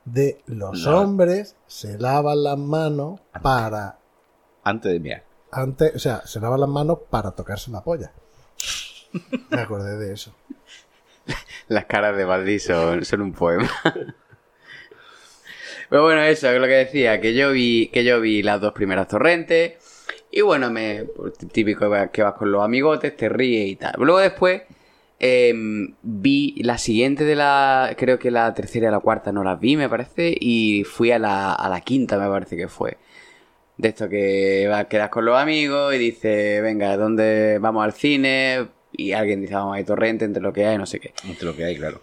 de los No. hombres se lavan las manos para Antes de mirar. antes, o sea, se lavan las manos para tocarse la polla. Me acordé de eso. Las caras de Baldi son, un poema. Pero bueno, eso es lo que decía, que yo vi, que yo vi las dos primeras torrentes. Y bueno, me típico que vas con los amigotes, te ríes y tal. Luego después em, vi la siguiente de la. Creo que la tercera y la cuarta no las vi, me parece. Y fui a la, a la quinta, me parece que fue. De esto que vas, quedas con los amigos y dices, venga, ¿dónde vamos al cine? Y alguien dice, vamos a ir torrente entre lo que hay, no sé qué. Entre lo que hay, claro.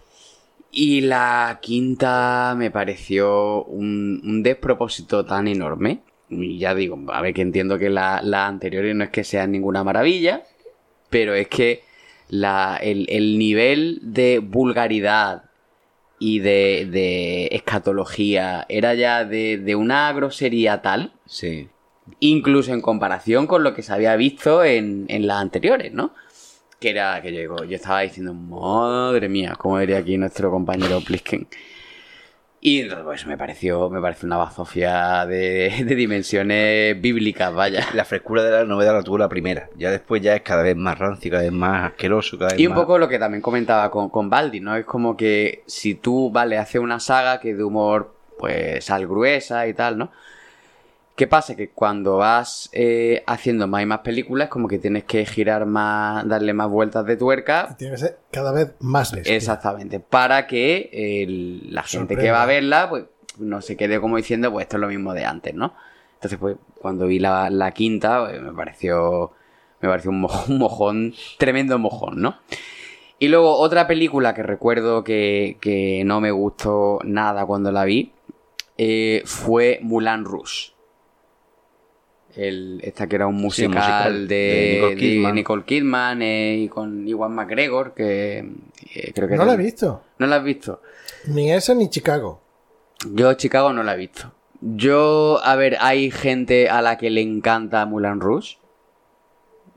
Y la quinta me pareció un, un despropósito tan enorme. Y ya digo, a ver que entiendo que las la anteriores no es que sean ninguna maravilla, pero es que la, el, el nivel de vulgaridad y de, de escatología era ya de, de una grosería tal, Sí. incluso en comparación con lo que se había visto en, en las anteriores, ¿no? Que era que yo, digo, yo estaba diciendo, madre mía, como diría aquí nuestro compañero Plisken. Y entonces, pues me pareció, me pareció una bazofia de, de dimensiones bíblicas, vaya. La frescura de la novela la tuvo la primera. Ya después ya es cada vez más rancio, cada vez más asqueroso, cada vez Y un más... poco lo que también comentaba con, con Baldi, ¿no? Es como que si tú, vale, haces una saga que de humor, pues, sal gruesa y tal, ¿no? ¿Qué pasa? Que cuando vas eh, haciendo más y más películas, como que tienes que girar más, darle más vueltas de tuerca. Tiene que ser cada vez más bestia. Exactamente. Para que la gente que va a verla, pues, no se quede como diciendo, pues esto es lo mismo de antes, ¿no? Entonces, pues, cuando vi la, la quinta, pues, me pareció. Me pareció un mojón, un mojón, tremendo mojón, ¿no? Y luego otra película que recuerdo que, que no me gustó nada cuando la vi eh, fue Mulan Rouge. El, esta que era un Sí, musical, musical de, de Nicole de Kidman. Nicole Kidman eh, y con Iwan McGregor, que eh, creo que No era- la he visto. ¿No la has visto? Ni esa ni Chicago. Yo Chicago no la he visto. Yo, a ver, hay gente a la que le encanta Mulan Rouge.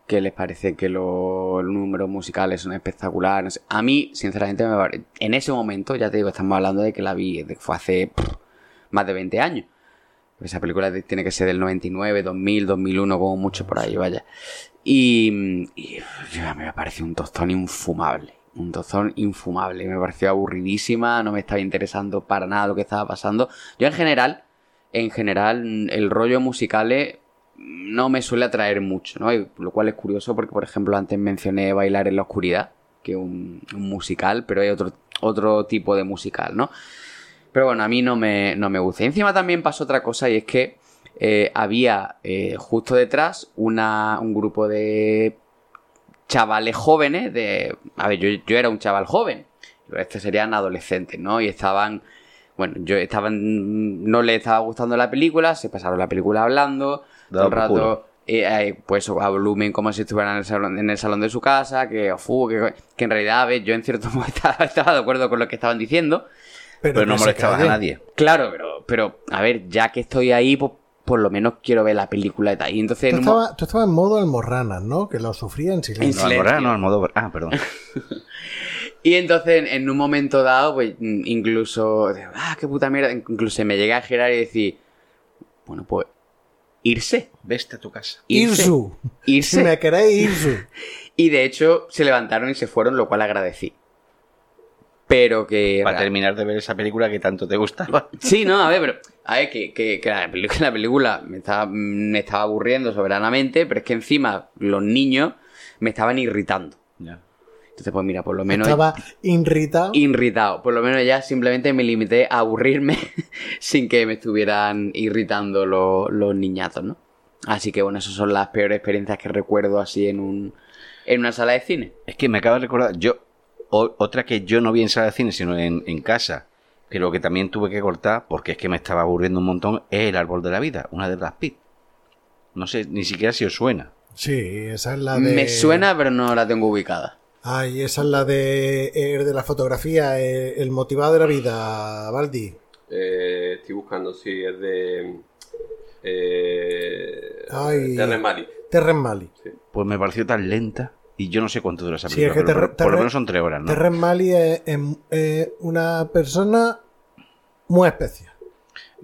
Que les parece que lo- los números musicales son espectaculares. no sé. A mí, sinceramente, me pare- en ese momento, ya te digo, estamos hablando de que la vi, de que fue hace pff, más de 20 años. Esa película tiene que ser del 99, 2000, 2001, como mucho por ahí, vaya. Y, y me pareció un tostón infumable. Un tostón infumable. Me pareció aburridísima, no me estaba interesando para nada lo que estaba pasando. Yo en general, en general, el rollo musicales no me suele atraer mucho, ¿no? Y lo cual es curioso porque, por ejemplo, antes mencioné Bailar en la Oscuridad, que es un, un musical, pero hay otro, otro tipo de musical, ¿no? Pero bueno, a mí no me, no me gusta. Y encima también pasó otra cosa y es que eh, había eh, justo detrás una, un grupo de chavales jóvenes de... A ver, yo, yo era un chaval joven. Estos serían adolescentes, ¿no? Y estaban... Bueno, yo estaban... No les estaba gustando la película, se pasaron la película hablando, todo el rato... culo. eh, eh, pues a volumen como si estuvieran en el salón, en el salón de su casa, que, fu, que, que en realidad, a ver, yo en cierto modo estaba, estaba de acuerdo con lo que estaban diciendo, Pero no molestabas a nadie. Claro, pero, pero, a ver, ya que estoy ahí, pues por lo menos quiero ver la película y tal. Y entonces, Tú en mo- estabas, tú estabas en modo almorranas, ¿no? Que lo sufría en En silencio. No, silencio. No, Almodóvar. Ah, perdón. y entonces en, en un momento dado, pues incluso, ah, qué puta mierda, incluso me llegué a girar y decir, bueno, pues, irse. Veste a tu casa. Irse. Irsu. Si Irse. me queréis, Irsu. Y de hecho, se levantaron y se fueron, lo cual agradecí. Pero que... Para terminar de ver esa película que tanto te gustaba. Sí, no, a ver, pero. A ver, que, que, que la, película, la película me estaba, me estaba aburriendo soberanamente, pero es que encima los niños me estaban irritando. Ya. Entonces, pues mira, por lo menos. Estaba irritado. Irritado. Por lo menos ya simplemente me limité a aburrirme sin que me estuvieran irritando los, los niñatos, ¿no? Así que bueno, esas son las peores experiencias que recuerdo así en un. en una sala de cine. Es que me acaba de recordar, yo, o- otra que yo no vi en sala de cine, sino en, en casa, pero que también tuve que cortar porque es que me estaba aburriendo un montón, es El Árbol de la Vida, una de Brad Pitt. No sé ni siquiera si os suena. Sí, esa es la de. Me suena, pero no la tengo ubicada. Ay, esa es la de, eh, de la fotografía, eh, el motivado de la vida, Baldi. Eh, estoy buscando si es de. Eh, Ay. Terrence Malick. Terren Mali. Pues me pareció tan lenta y yo no sé cuánto dura esa Sí, película. es que pero Terre- por, por lo menos son tres horas, ¿no? Terren Mali es, es- es una persona muy especial.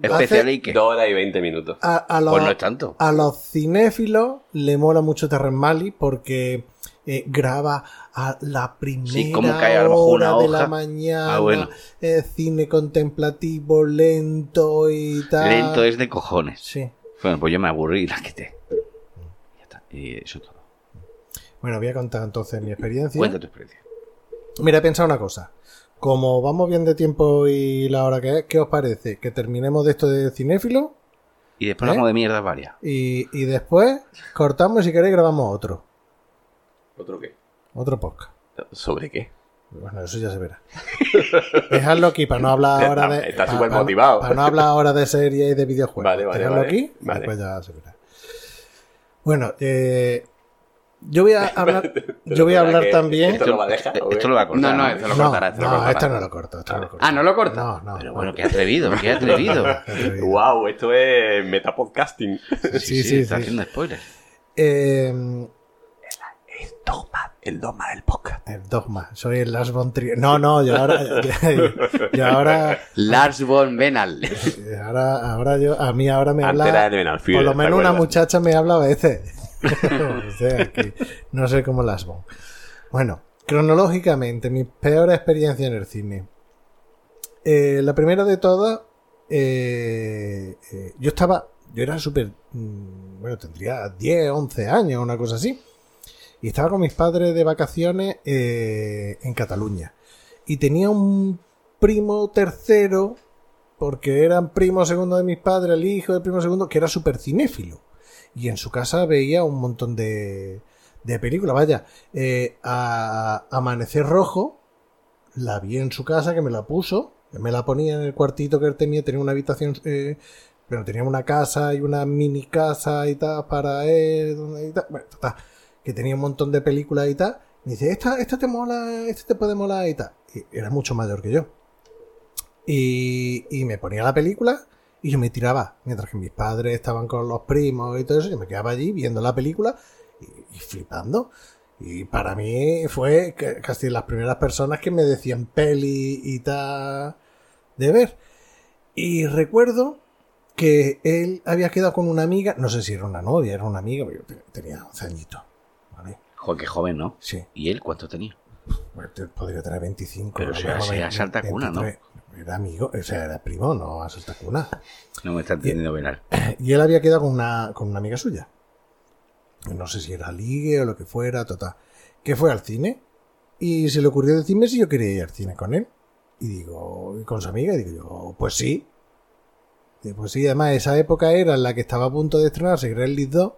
Especial y que. Dos horas y 20 minutos. A, a los, Pues no es tanto. a los cinéfilos le mola mucho Terren Mali porque eh, graba a la primera Sí, cómo cae a lo mejor hora una de la mañana. Ah, bueno. eh, cine contemplativo, lento y tal. Lento es de cojones. Sí. Bueno, pues yo me aburrí y la quité. Ya está. Y eso es todo. Bueno, voy a contar entonces mi experiencia. Cuenta tu experiencia. Mira, he pensado una cosa. Como vamos bien de tiempo y la hora que es, ¿qué os parece? Que terminemos de esto de cinéfilo Y después ¿Eh? hablamos de mierdas varias. y, y después cortamos y si queréis grabamos otro. ¿Otro qué? Otro podcast. ¿Sobre qué? Bueno, eso ya se verá. Dejadlo aquí para no hablar ahora de. Está pa- súper motivado. Para no hablar ahora de series y de videojuegos. Vale, vale, Dejadlo vale. aquí y Vale. después ya se verá. Bueno, eh, yo voy a hablar. Yo voy a hablar también. ¿Esto lo va a dejar? Esto lo va a cortar. no, ¿no? esto lo No, cortará, esto lo no, cortará. esto no lo corto. Esto no lo corto. Ah, ¿no lo corta? No, no. Pero no. bueno, qué atrevido, qué atrevido. Wow, esto es metapodcasting. Sí, sí, está sí. haciendo spoilers. Eh, El dogma, el dogma del podcast. el dogma. Soy el Lars von Trier. No, no, yo ahora. Yo, yo ahora, Lars von Benal. ahora. Ahora yo. A mí ahora me Antes habla. era el Benalfil, Por lo ¿te menos una muchacha me habla a veces. o sea, que no sé cómo las von. Bueno, cronológicamente, mi peor experiencia en el cine. Eh, la primera de todas, eh, eh, yo estaba, yo era súper, mm, bueno, tendría 10, 11 años, una cosa así. Y estaba con mis padres de vacaciones eh, en Cataluña. Y tenía un primo tercero, porque eran primo segundo de mis padres, el hijo del primo segundo, que era súper cinéfilo. Y en su casa veía un montón de, de películas. Vaya, eh, a Amanecer Rojo, la vi en su casa, que me la puso, me la ponía en el cuartito que él tenía, tenía una habitación, eh, pero tenía una casa y una mini casa y tal para él, y tal. Bueno, total, que tenía un montón de películas y tal. Me dice, esta, esta te mola, esta te puede molar y tal. Y era mucho mayor que yo. Y, y me ponía la película y yo me tiraba. Mientras que mis padres estaban con los primos y todo eso, yo me quedaba allí viendo la película y, y flipando. Y para mí fue ca- casi las primeras personas que me decían peli y tal de ver. Y recuerdo que él había quedado con una amiga, no sé si era una novia, era una amiga, pero yo te- tenía 11 añitos. ¿vale? Joder, qué joven, ¿no? Sí, ¿Y él cuánto tenía? pues podría tener 25. Pero a lo sea- mejor sea 20, salta cuna, ¿no? 23. Era amigo, o sea, era primo, no a salta cuna. No me está entendiendo Benal. Y él había quedado con una, con una amiga suya. No sé si era ligue o lo que fuera, total. Que fue al cine. Y se le ocurrió decirme si yo quería ir al cine con él. Y digo, y con su amiga, y digo yo, pues sí. Y pues sí, además esa época era en la que estaba a punto de estrenarse Gremlins 2.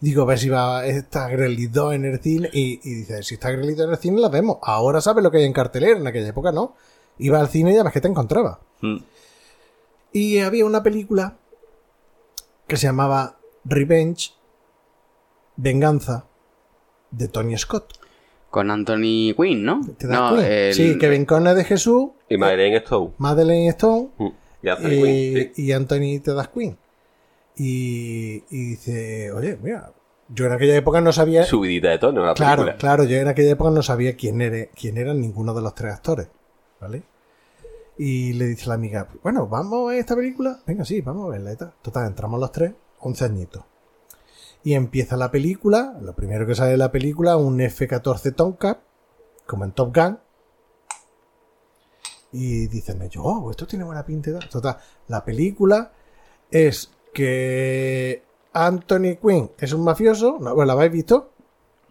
Digo, a ver si va esta Gremlins 2 en el cine. Y, y dice, si está Gremlins 2 en el cine, la vemos. Ahora sabes lo que hay en cartelera, en aquella época no. Iba al cine y ya ves que te encontraba. Mm. Y había una película que se llamaba Revenge, Venganza, de Tony Scott. Con Anthony Quinn, ¿no? ¿Te das no, cuenta? el- Sí, Kevin Conner de Jesús, Y Madeleine Stowe. Madeleine Stone Mm. Y Anthony y, Quinn, sí. y Anthony Tedas Quinn. Y, y dice, oye, mira, yo en aquella época no sabía... Subidita de tono la Claro, película. claro, yo en aquella época no sabía quién, era, quién eran ninguno de los tres actores, ¿vale? Y le dice la amiga, bueno, ¿vamos a ver esta película? Venga, sí, vamos a verla y tal. Total, entramos los tres, 11 añitos. Y empieza la película, lo primero que sale de la película, un F-14 Tomcat, como en Top Gun. Y dicen ellos, oh, esto tiene buena pinta. y tal. Total, la película es que Anthony Quinn es un mafioso. No, bueno, ¿la habéis visto?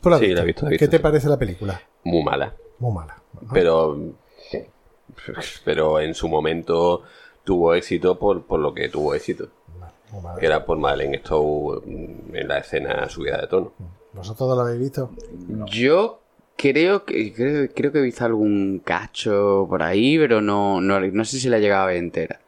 ¿Tú la has Sí, la he visto, la he ¿Qué te sí. parece la película? Muy mala. Muy mala. ¿no? Pero. Pero en su momento tuvo éxito por, por lo que tuvo éxito. Que era por Madeleine Stowe mm, en la escena subida de tono. ¿Vosotros la habéis visto? Yo creo que creo, creo que he visto algún cacho por ahí, pero no, no, no sé si la llegaba a ver entera.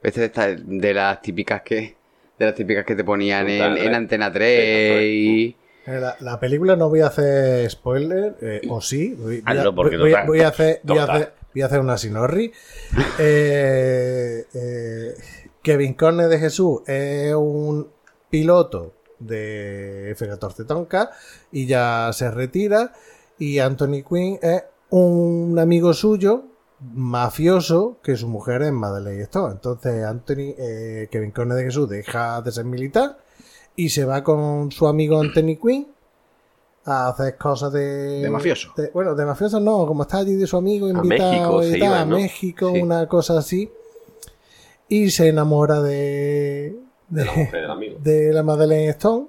Esta de, las típicas que de las típicas que te ponían en, Total, en. Antena 3 y Eh, La, la película no voy a hacer spoiler, eh, o sí. Voy, voy a, voy- voy a hacer, voy a Total. hacer, voy a hacer una sinorri. Eh, eh, Kevin Corne de Jesús es un piloto de F-14 Tonka y ya se retira. Y Anthony Quinn es un amigo suyo, mafioso, que su mujer es Madeleine Stone. Entonces Anthony, eh, Kevin Corne de Jesús deja de ser militar y se va con su amigo Anthony Quinn a hacer cosas de... De mafioso. de- bueno, de mafioso no, como está allí de su amigo invitado México y se tal, iba, a. México, Sí. una cosa así. Y se enamora de... De la de, mujer del amigo. de la Madeleine Stone.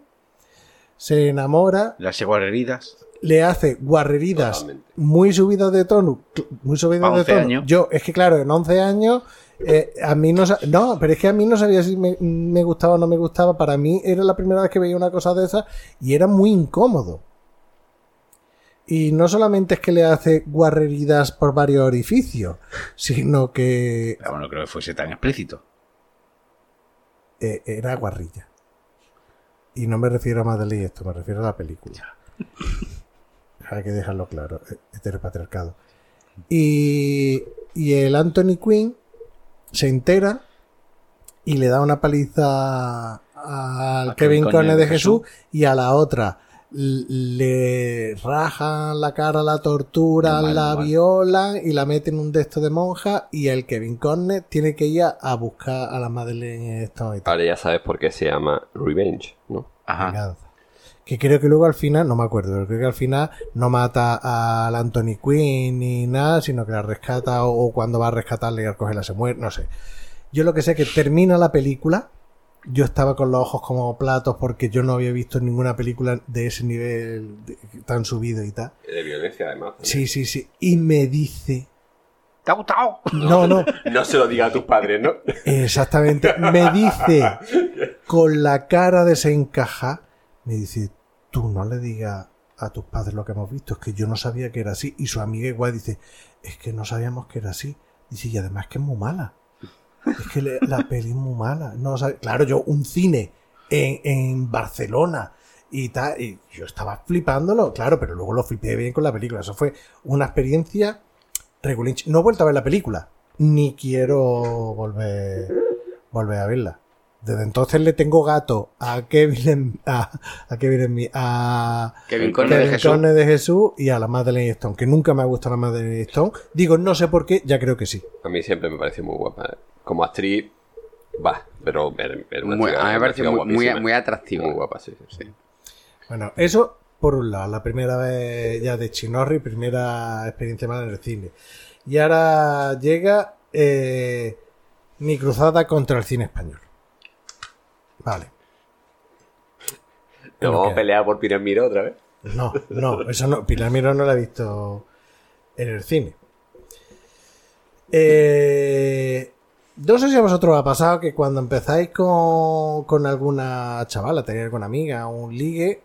Se enamora, Las heridas. le hace guarreridas Totalmente. muy subidas de tono. Muy subidas de 11 tono. años. Yo, es que claro, en 11 años, eh, a mí no No, pero es que a mí no sabía si me, me gustaba o no me gustaba. Para mí era la primera vez que veía una cosa de esa y era muy incómodo. Y no solamente es que le hace guarreridas por varios orificios, sino que Pero no creo que fuese tan explícito. eh, era guarrilla. Y no me refiero a Madeleine esto, me refiero a la película. Hay que dejarlo claro, eh, heteropatriarcado. Y, y el Anthony Quinn se entera y le da una paliza al Kevin Conner de Jesús y a la otra le rajan la cara, la tortura, Normal, la normal. violan y la meten en un desto de monja y el Kevin Corne tiene que ir a, buscar a la Madeleine tal. Ahora ya sabes por qué se llama Revenge, ¿no? Ajá. venganza. Que creo que luego al final, no me acuerdo, pero creo que al final no mata al Anthony Quinn ni nada, sino que la rescata o, o cuando va a rescatarle y al cogerla se muere, no sé. Yo lo que sé es que termina la película, yo estaba con los ojos como platos porque yo no había visto ninguna película de ese nivel de- tan subido y tal. De violencia, además. Sí, sí, sí. Y me dice... ¿Te ha gustado? No, no, No se lo diga a tus padres, ¿no? Exactamente. Me dice con la cara desencajada, me dice, tú no le digas a tus padres lo que hemos visto, es que yo no sabía que era así. Y su amiga igual dice, es que no sabíamos que era así. Dice, y además que es muy mala. Es que la peli es muy mala. No, claro, yo un cine en, en Barcelona y tal, y yo estaba flipándolo, claro, pero luego lo flipé bien con la película. Eso fue una experiencia regulinch. No he vuelto a ver la película, ni quiero volver, volver a verla. Desde entonces le tengo gato a Kevin, en- a, a Kevin, en mi- a Kevin Kevin Conner de Kevin Jesús. Conner de Jesús y a la Madeleine Stone, que nunca me ha gustado la Madeleine Stone. Digo, no sé por qué, ya creo que sí. A mí siempre me pareció muy guapa. Como actriz, va, pero era, era una Muy- chica- a mí me chica muy, muy, muy atractivo. Muy guapa, sí. sí. Bueno, eso por un lado, la primera vez ya de Chinorri, primera experiencia mala en el cine. Y ahora llega eh, mi cruzada contra el cine español. Vale. Lo vamos a pelear por Pinar Miró otra vez. No, no, eso no. Pilar Miró no la he visto en el cine. Eh, no sé si a vosotros os ha pasado que cuando empezáis con, con alguna chavala, tenéis alguna amiga, un ligue,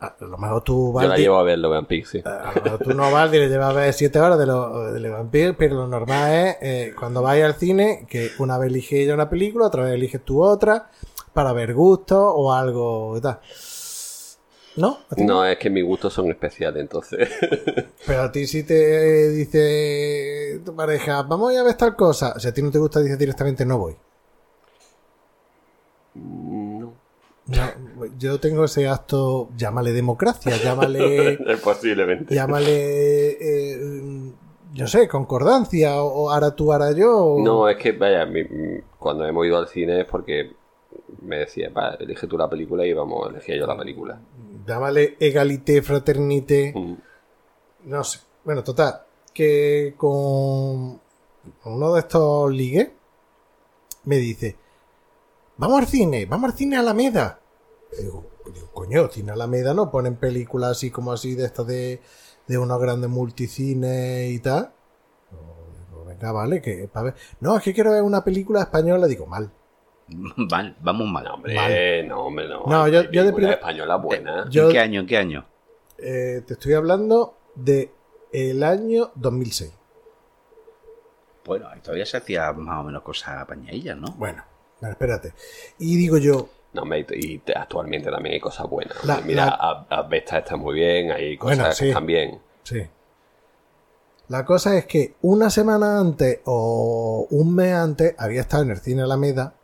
a lo mejor tú Yo la Valdi- llevo a ver Logan Pig, sí. a lo mejor tú no vas y le llevas a ver 7 horas de, lo, de Vampire, pero lo normal es eh, cuando vais al cine que una vez elige ella una película, otra vez eliges tú otra, para ver gusto o algo y tal. ¿No? ¿A ti No, es que mis gustos son especiales, entonces. Pero a ti si te dice tu pareja, vamos a ir a ver tal cosa, si a ti no te gusta, dices directamente no voy. no. No, yo tengo ese acto, llámale democracia, llámale, Posiblemente. llámale, eh, yo sé, concordancia, o, o ahora tú, ahora yo. o- No, es que, vaya, mi- cuando hemos ido al cine es porque me decía, va, elige tú la película y vamos, elegía yo la película. Llámale egalité, fraternité, Mm. no sé. Bueno, total, que con uno de estos ligues me dice, vamos al cine, vamos al cine Alameda. Y digo, digo, coño, cine Alameda no ponen películas así como así de estas de, de unos grandes multicines y tal. Digo, venga, vale, que para ver. No, es que quiero ver una película española, digo, mal. Mal, vamos mal. No, hombre, Vale. no, hombre, no. Yo- yo de películas primer- españolas buenas. Yo- ¿En qué año? ¿En qué año? Eh, te estoy hablando de el año 2006. Bueno, todavía se hacía más o menos cosas apañadillas, ¿no? Bueno, bueno, espérate. Y digo yo, No, hombre, y y te- actualmente también hay cosas buenas. La- Mira, la- a- Asbestas está muy bien, hay cosas Bueno, que sí. están bien. Sí. La cosa es que una semana antes o un mes antes había estado en el cine Alameda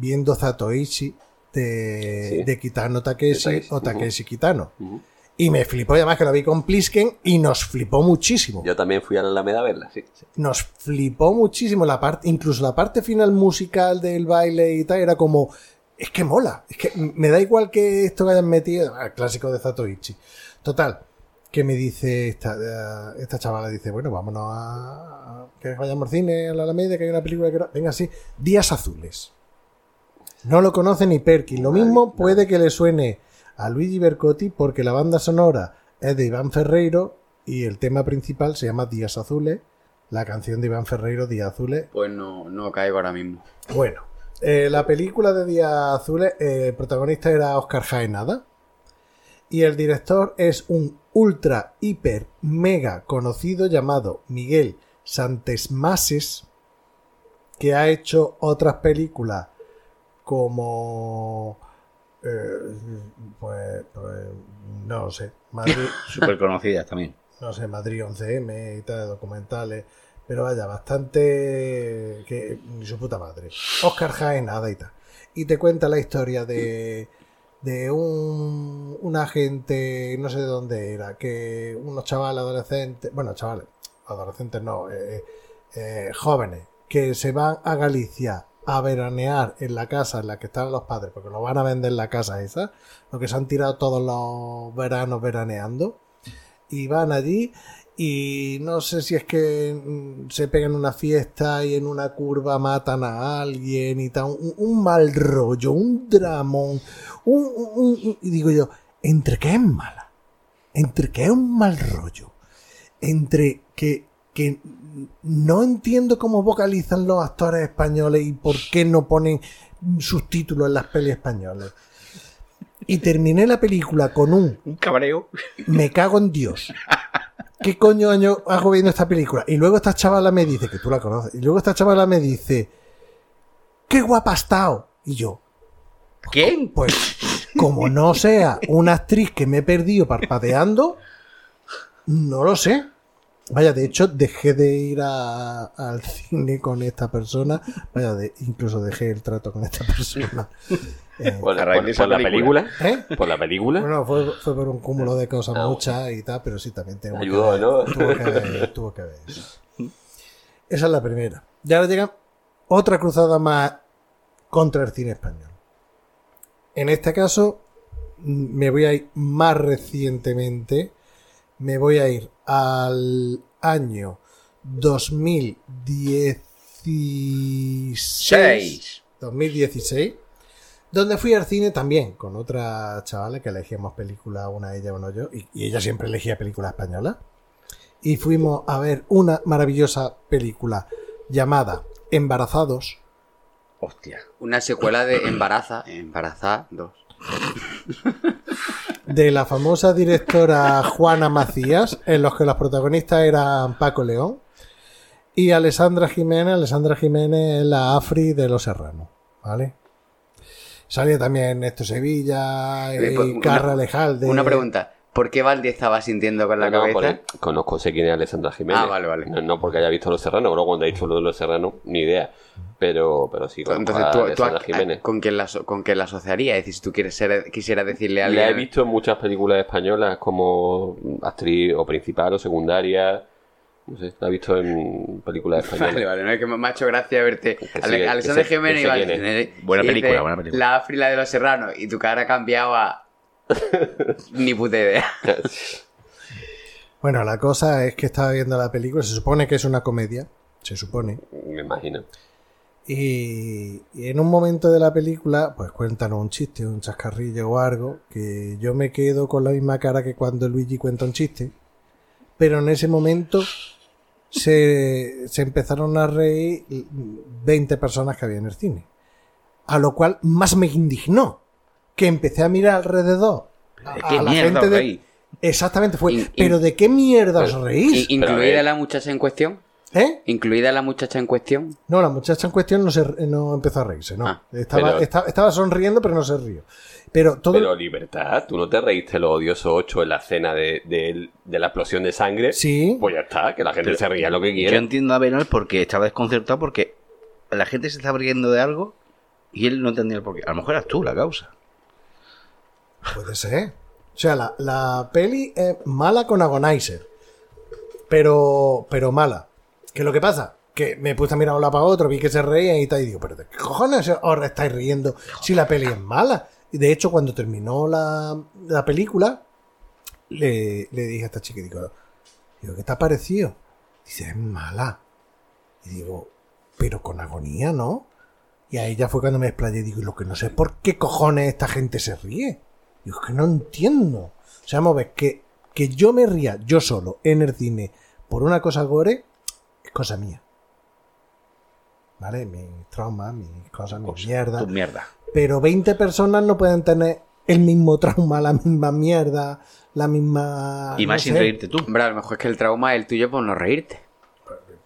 viendo Zatoichi de, Sí. de Kitano Takeshi De Takeshi, o Takeshi Kitano. Y me flipó, además que lo vi con Plisken y nos flipó muchísimo. Yo también fui a la Alameda a verla, sí. Nos flipó muchísimo la parte, incluso la parte final musical del baile y tal, era como, es que mola, es que me da igual que esto que hayan metido, al clásico de Zatoichi. Total, que me dice esta, eh, esta chavala, dice, bueno, vámonos a, a- que vayamos al cine, a la Alameda, que hay una película que... Venga, sí, Días Azules. No lo conoce ni Perkin. Lo mismo puede que le suene a Luigi Bercotti porque la banda sonora es de Iván Ferreiro y el tema principal se llama Días Azules. La canción de Iván Ferreiro, Días Azules. Pues no, no caigo ahora mismo. Bueno, eh, la película de Días Azules, eh, el protagonista era Oscar Jaenada. Y el director es un ultra, hiper, mega conocido llamado Miguel Santesmases, que ha hecho otras películas como. eh, pues, pues, no lo sé. Madrid, Súper conocidas también. no sé, Madrid 11M y tal, documentales. Pero vaya, bastante. que ni su puta madre. Oscar Jaén, nada y tal. Y te cuenta la historia de. de un, un agente, no sé de dónde era, que unos chavales adolescentes. bueno, chavales, adolescentes no, eh, eh, jóvenes, que se van a Galicia a veranear en la casa en la que están los padres, porque lo van a vender la casa esa, lo que se han tirado todos los veranos veraneando y van allí y no sé si es que mm, se pegan una fiesta y en una curva matan a alguien y tal, un, mal rollo, un dramón, un- un- y digo yo, ¿entre qué es mala? ¿Entre qué es un mal rollo? Entre que, que no entiendo cómo vocalizan los actores españoles y por qué no ponen subtítulos en las pelis españolas. Y terminé la película con un Un cabreo. me cago en Dios. ¿Qué coño año hago viendo esta película? Y luego esta chavala me dice, que tú la conoces, y luego esta chavala me dice, qué guapa ha estado. Y yo, ¿Quién? pues, como no sea una actriz que me he perdido parpadeando, no lo sé. Vaya, de hecho, dejé de ir a- al cine con esta persona. Vaya, de, incluso dejé el trato con esta persona. Eh, Por, A raíz por- de esa por la película. película. ¿eh? Por la película. Bueno, fue, fue por un cúmulo de cosas Ah, muchas y tal, pero sí, también tengo que Ayudó, ¿no? Tuvo que ver, tuvo que ver eso. Esa es la primera. Y ahora llega otra cruzada más contra el cine español. En este caso, mm, me voy a ir más recientemente. Me voy a ir al año 2016. Seis. 2016, donde fui al cine también con otra chavala que elegíamos película, una ella, uno yo, y, y ella siempre elegía película española. Y fuimos a ver una maravillosa película llamada Embarazados, Hostia. Una secuela de Embaraza, Embarazada 2. De la famosa directora Juana Macías, en los que los protagonistas eran Paco León y Alessandra Jiménez. Alessandra Jiménez es la Afri de Los Serranos, ¿vale? Salía también Néstor Sevilla Eh, y pues, una- Carra Lejalde. Una pregunta. ¿Por qué Valdi estaba sintiendo con la No, cabeza? porque conozco, sé quién es Alessandra Jiménez. Ah, vale, vale. No, no porque haya visto Los Serranos, luego cuando ha dicho lo de Los Serranos, ni idea. Pero, pero sí, conozco Entonces, ¿tú, a- Jiménez. ¿con quién la, con quién la asociarías? Es decir, si tú quieres ser, quisieras decirle a La alguien... he visto en muchas películas españolas como actriz o principal o secundaria. No sé, la he visto en películas españolas. Vale, vale, no es que me ha hecho gracia verte. Que sí, Alessandra que Jiménez quién es. eh, Buena y película, buena película. La África de los Serranos y tu cara ha cambiado a... Ni puta idea. Bueno, la cosa es que estaba viendo la película, se supone que es una comedia, se supone. Me imagino. Y, y en un momento de la película, pues cuentan un chiste, un chascarrillo o algo, que yo me quedo con la misma cara que cuando Luigi cuenta un chiste. Pero en ese momento se, se empezaron a reír 20 personas que había en el cine. A lo cual más me indignó, que empecé a mirar alrededor. a- ¿De a qué la mierda gente de- reí? Exactamente, fue. In- in- ¿Pero de qué mierda os Pero- reís? In- Pero ¿Incluida ver. la muchacha en cuestión? ¿Eh? ¿Incluida la muchacha en cuestión? No, la muchacha en cuestión no, se, no empezó a reírse, no. Ah, estaba, pero- esta- estaba sonriendo, pero no se rió. Pero todo. Pero libertad, ¿tú no te reíste lo odioso 8 en la escena de, de- de la explosión de sangre? Sí. Pues ya está, que la gente se ría lo que Yo quiera. entiendo a Benal porque estaba desconcertado porque la gente se estaba riendo de algo Y él no entendía el porqué. A lo mejor eras tú la causa. Puede ser. O sea, la, la peli es mala con Agonizer. Pero, pero mala. ¿Qué es lo que pasa? Que me puse a mirar un para otro, vi que se reían y tal, y digo, pero ¿de qué cojones os estáis riendo si la peli es mala? Y de hecho, cuando terminó la, la película, le, le dije a esta chica, digo, digo, ¿qué te ha parecido? Dice, es mala. Y digo, pero con agonía, ¿no? Y a ella fue cuando me explayé, digo, y lo que no sé por qué cojones esta gente se ríe. Digo, es que no entiendo. O sea, vamos a ver, que, que yo me ría yo solo en el cine por una cosa gore, es cosa mía. ¿Vale? Mis traumas, mis cosas, mis Cosa, mierdas. Tu mierda. Pero 20 personas no pueden tener el mismo trauma, la misma mierda, la misma... Y no más sin sé. reírte tú. Hombre, a lo mejor es que el trauma es el tuyo por no reírte.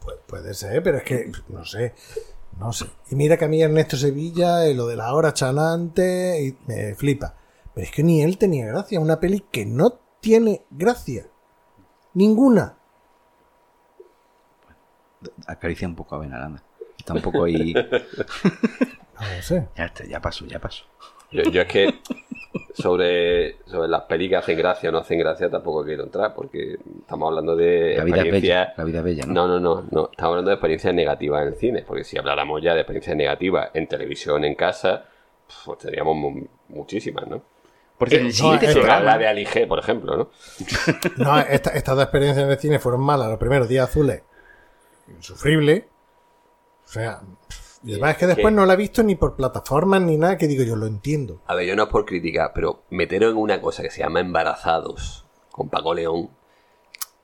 Pu- puede ser, pero es que no sé. No sé. Y mira que a mí Ernesto Sevilla, eh, lo de la hora chanante, y me flipa. Pero es que ni él tenía gracia. Una peli que no tiene gracia. Ninguna. Acaricia un poco a Benaranda. Está un poco ahí. No sé. ya está, ya pasó, ya pasó. Yo, yo es que sobre, sobre las pelis que hacen gracia o no hacen gracia tampoco quiero entrar, porque estamos hablando de La vida experiencias... bella. La vida bella, ¿no? No, no, no, no. Estamos hablando de experiencias negativas en el cine, porque si habláramos ya de experiencias negativas en televisión, en casa, pues tendríamos mu- muchísimas, ¿no? Porque Eh, el no, cine es- se La, de Ali G, por ejemplo, ¿no? No, esta- estas dos experiencias en el cine fueron malas. Los primeros días azules, insufrible. O sea, y además es que después ¿Qué? no la he visto ni por plataformas ni nada que digo yo lo entiendo. A ver, yo no es por criticar, pero meteros en una cosa que se llama embarazados con Paco León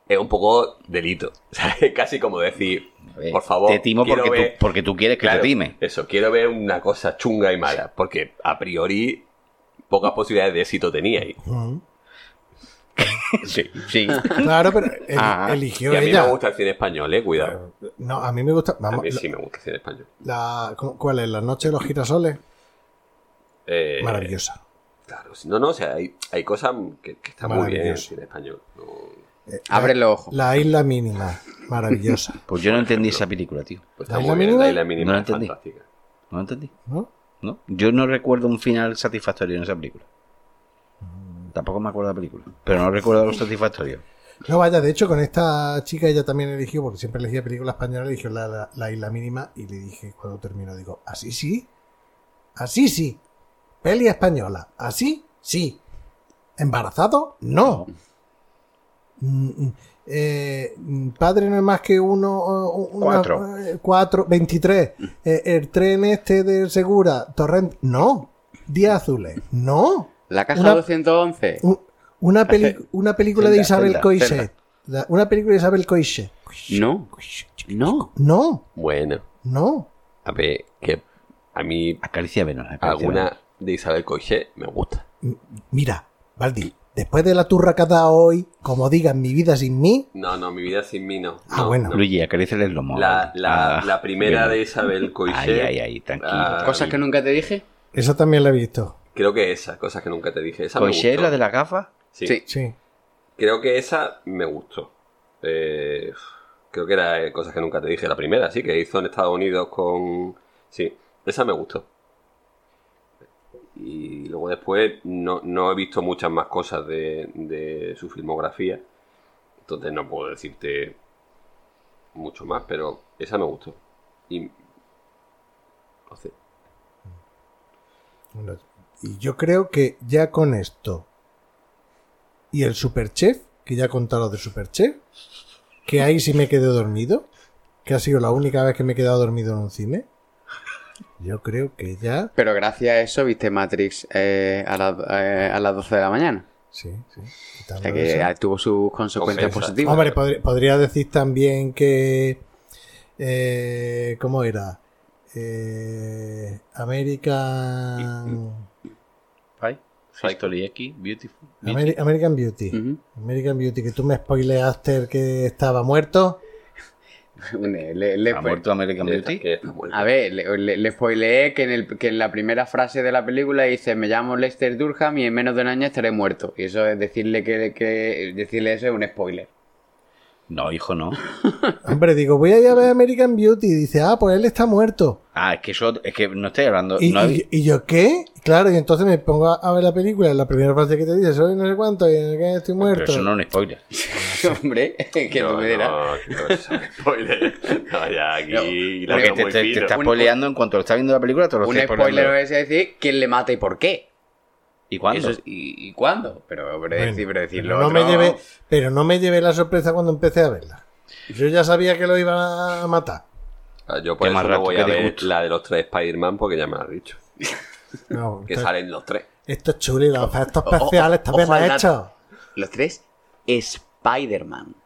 es un poco delito. O sea, es casi como decir, ver, por favor. Te timo quiero porque, ver- tú, porque tú quieres que Claro, te time. Eso, quiero ver una cosa chunga y mala, porque a priori pocas posibilidades de éxito teníais. Ujú. Sí, sí. Claro, pero eli- Ah, eligió Y a mí ella. me gusta el cine español, eh, cuidado. No, a mí me gusta. A mí sí me gusta el cine español. la, ¿cómo- ¿Cuál es? La noche de los girasoles. Eh, Maravillosa. Claro, no, no, o sea, hay, hay cosas que, que están muy bien en el cine español. No- Abre los ojos. La isla mínima. Maravillosa. Pues yo no entendí esa película, tío. pues ¿La isla bien, mínima? la isla mínima No la es entendí. fantástica. No lo entendí. ¿No? ¿No? Yo no recuerdo un final satisfactorio en esa película. Tampoco me acuerdo de la película. Pero no recuerdo lo satisfactorio. No, vaya, de hecho, con esta chica ella también eligió, porque siempre elegía películas españolas, eligió la, la, la isla mínima y le dije cuando terminó, digo, así sí, así sí, peli española, así sí, embarazado, no. Mm, mm, eh, padre no es más que uno, una- Cuatro. eh, cuatro, 23. Eh, el tren este de Segura, Torrent, no. Días azules, no. La caja Una- 211. Un- una, peli- una película de Isabel Coixet. Una película de Isabel Coixet. No. No. No, Bueno, no. a ver, que a mí Acaricia menos. acaricia alguna menos. de Isabel Coixet me gusta. M- Mira, Valdi, después de la turra que has dado hoy, como digas mi vida sin mí, No, no, mi vida sin mí no. Ah, No, bueno. no. Luigi, acaríciale el lomo. La, la, Ah, la primera bien. de Isabel Coixet. Ay, ay, ay, tranquilo. Ah, Cosas que nunca te dije. esa también la he visto. Creo que esa, cosas que nunca te dije. Esa me ¿Coixet, gustó. la de la gafa? Sí. Sí. Sí. Creo que esa me gustó. Eh, creo que era eh, cosas que nunca te dije. La primera, sí, que hizo en Estados Unidos con. Sí, esa me gustó. Y luego después no, no he visto muchas más cosas de, de su filmografía. Entonces no puedo decirte mucho más, pero esa me gustó. Y. Y yo creo que ya con esto y el Superchef, que ya he contado de Superchef, que ahí sí me quedé dormido, que ha sido la única vez que me he quedado dormido en un cine. Yo creo que ya. Pero gracias a eso viste Matrix eh, a, la- eh, a las 12 de la mañana. Sí, sí. O sea que eso. tuvo sus consecuencias positivas. Hombre, podría decir también que. Eh, ¿Cómo era? Eh, American. Ay, History X, Beautiful. Ameri- American Beauty. American Beauty, que tú me spoileaste el que estaba muerto. Le- le- ¿Ha muerto American Beauty? A ver, le, le- le spoileé que en, el- que en la primera frase de la película dice me llamo Lester Durham y en menos de un año estaré muerto. Y eso es decirle que, que decirle eso es un spoiler. No, hijo, no. Hombre, digo, voy a ir a ver American Beauty. Y dice, ah, pues él está muerto. Ah, es que eso, es que no estoy hablando. Y, no y- y yo, ¿qué? Claro, y entonces me pongo a, a ver la película. La primera frase que te dice, soy no sé cuánto y en qué estoy pero muerto. eso no es un spoiler. Hombre, que no, tú me no, que no es spoiler. No, ya aquí No, la Porque te, muy te- te fino. estás Un- spoileando en cuanto lo estás viendo la película, te lo Un spoiler es decir quién le mata y por qué. ¿Y cuándo? Eso es- y, y cuándo? Pero, pero, Bueno, decir, pero decirlo pero no me llevé, pero no me llevé la sorpresa cuando empecé a verla. Yo ya sabía que lo iban a matar. Ah, Yo por Qué eso más no voy a ver disgusto. la de los tres Spider-Man porque ya me lo has dicho. No, Que salen los tres. esto es chulo y los efectos especiales ojo al dato. hechos. Los tres, Spider-Man.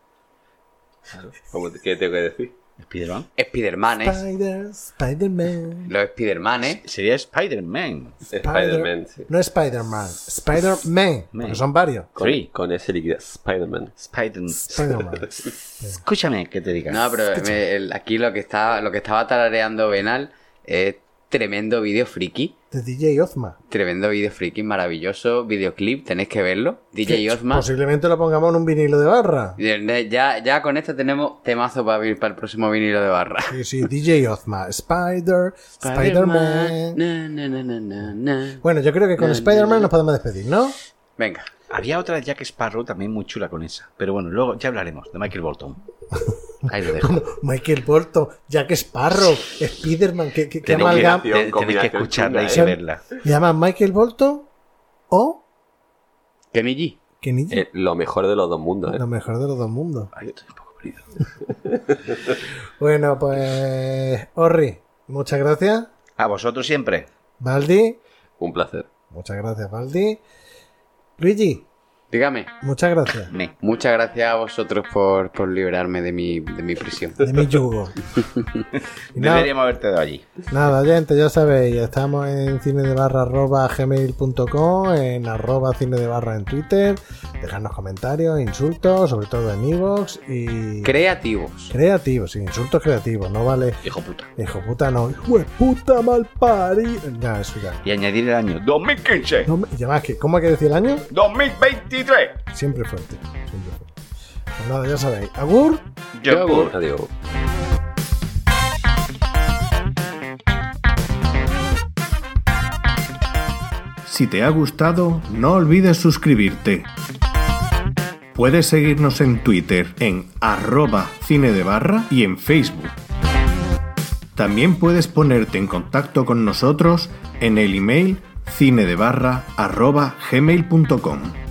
¿Cómo te- ¿Qué tengo que decir? ¿Spider-Man? Spider-Man, ¿eh? Spider, Spider-Man. Los Spider-Man, ¿eh? Sería Spider-Man. Spider-Man, sí. No Spider-Man, Spider-Man. Porque son varios. Con, Sí. con ese líquido. Spider-Man. Spider-Man. Escúchame que te diga. No, pero me- el- aquí lo que, está, lo que estaba tarareando Benal es tremendo vídeo friki. De DJ Ozma. Tremendo vídeo friki, maravilloso videoclip, tenéis que verlo. DJ Ozma. Posiblemente lo pongamos en un vinilo de barra. Ya, ya con esto tenemos temazo para, el próximo vinilo de barra. Sí, sí, DJ Ozma. Spider, Spider-Man. Bueno, yo creo que con Spider-Man nos podemos despedir, ¿no? Venga. Había otra de Jack Sparrow también muy chula con esa. Pero bueno, luego ya hablaremos de Michael Bolton. Ahí lo dejo. Michael Bolton, Jack Sparrow, Spider-Man, que, que, que Tenéis que, amalgam- te- tenéis que escucharla y ¿eh? verla. Llaman Michael Bolton o Kenny G. Kenny G. Eh, lo mejor de los dos mundos, ¿eh? Lo mejor de los dos mundos. Ay, estoy un poco perdido. Bueno, pues. Orri, muchas gracias. A vosotros siempre. Valdi, Un placer. muchas gracias, Valdi. Luigi, Dígame. muchas gracias. Me. Muchas gracias a vosotros por, por liberarme de mi, de mi prisión. De mi yugo. Deberíamos haberte dado allí. nada, gente, ya sabéis, estamos en cine de barra arroba gmail.com, en arroba cine de barra en Twitter. Dejadnos comentarios, insultos, sobre todo en Evox y. Creativos. Creativos, sí, insultos creativos, no vale. Hijo puta. Hijo puta, no. Hijo de puta mal pari. Ya, eso ya. Y añadir el año 2015. No, me- y además, que, ¿cómo hay que decir el año? 2023. Siempre fuerte. Siempre fuerte. Pues nada, ya sabéis. Agur. Yogur. Adiós. Si te ha gustado, no olvides suscribirte. Puedes seguirnos en Twitter en arroba cine de barra y en Facebook. También puedes ponerte en contacto con nosotros en el email cinedebarra arroba gmail.com.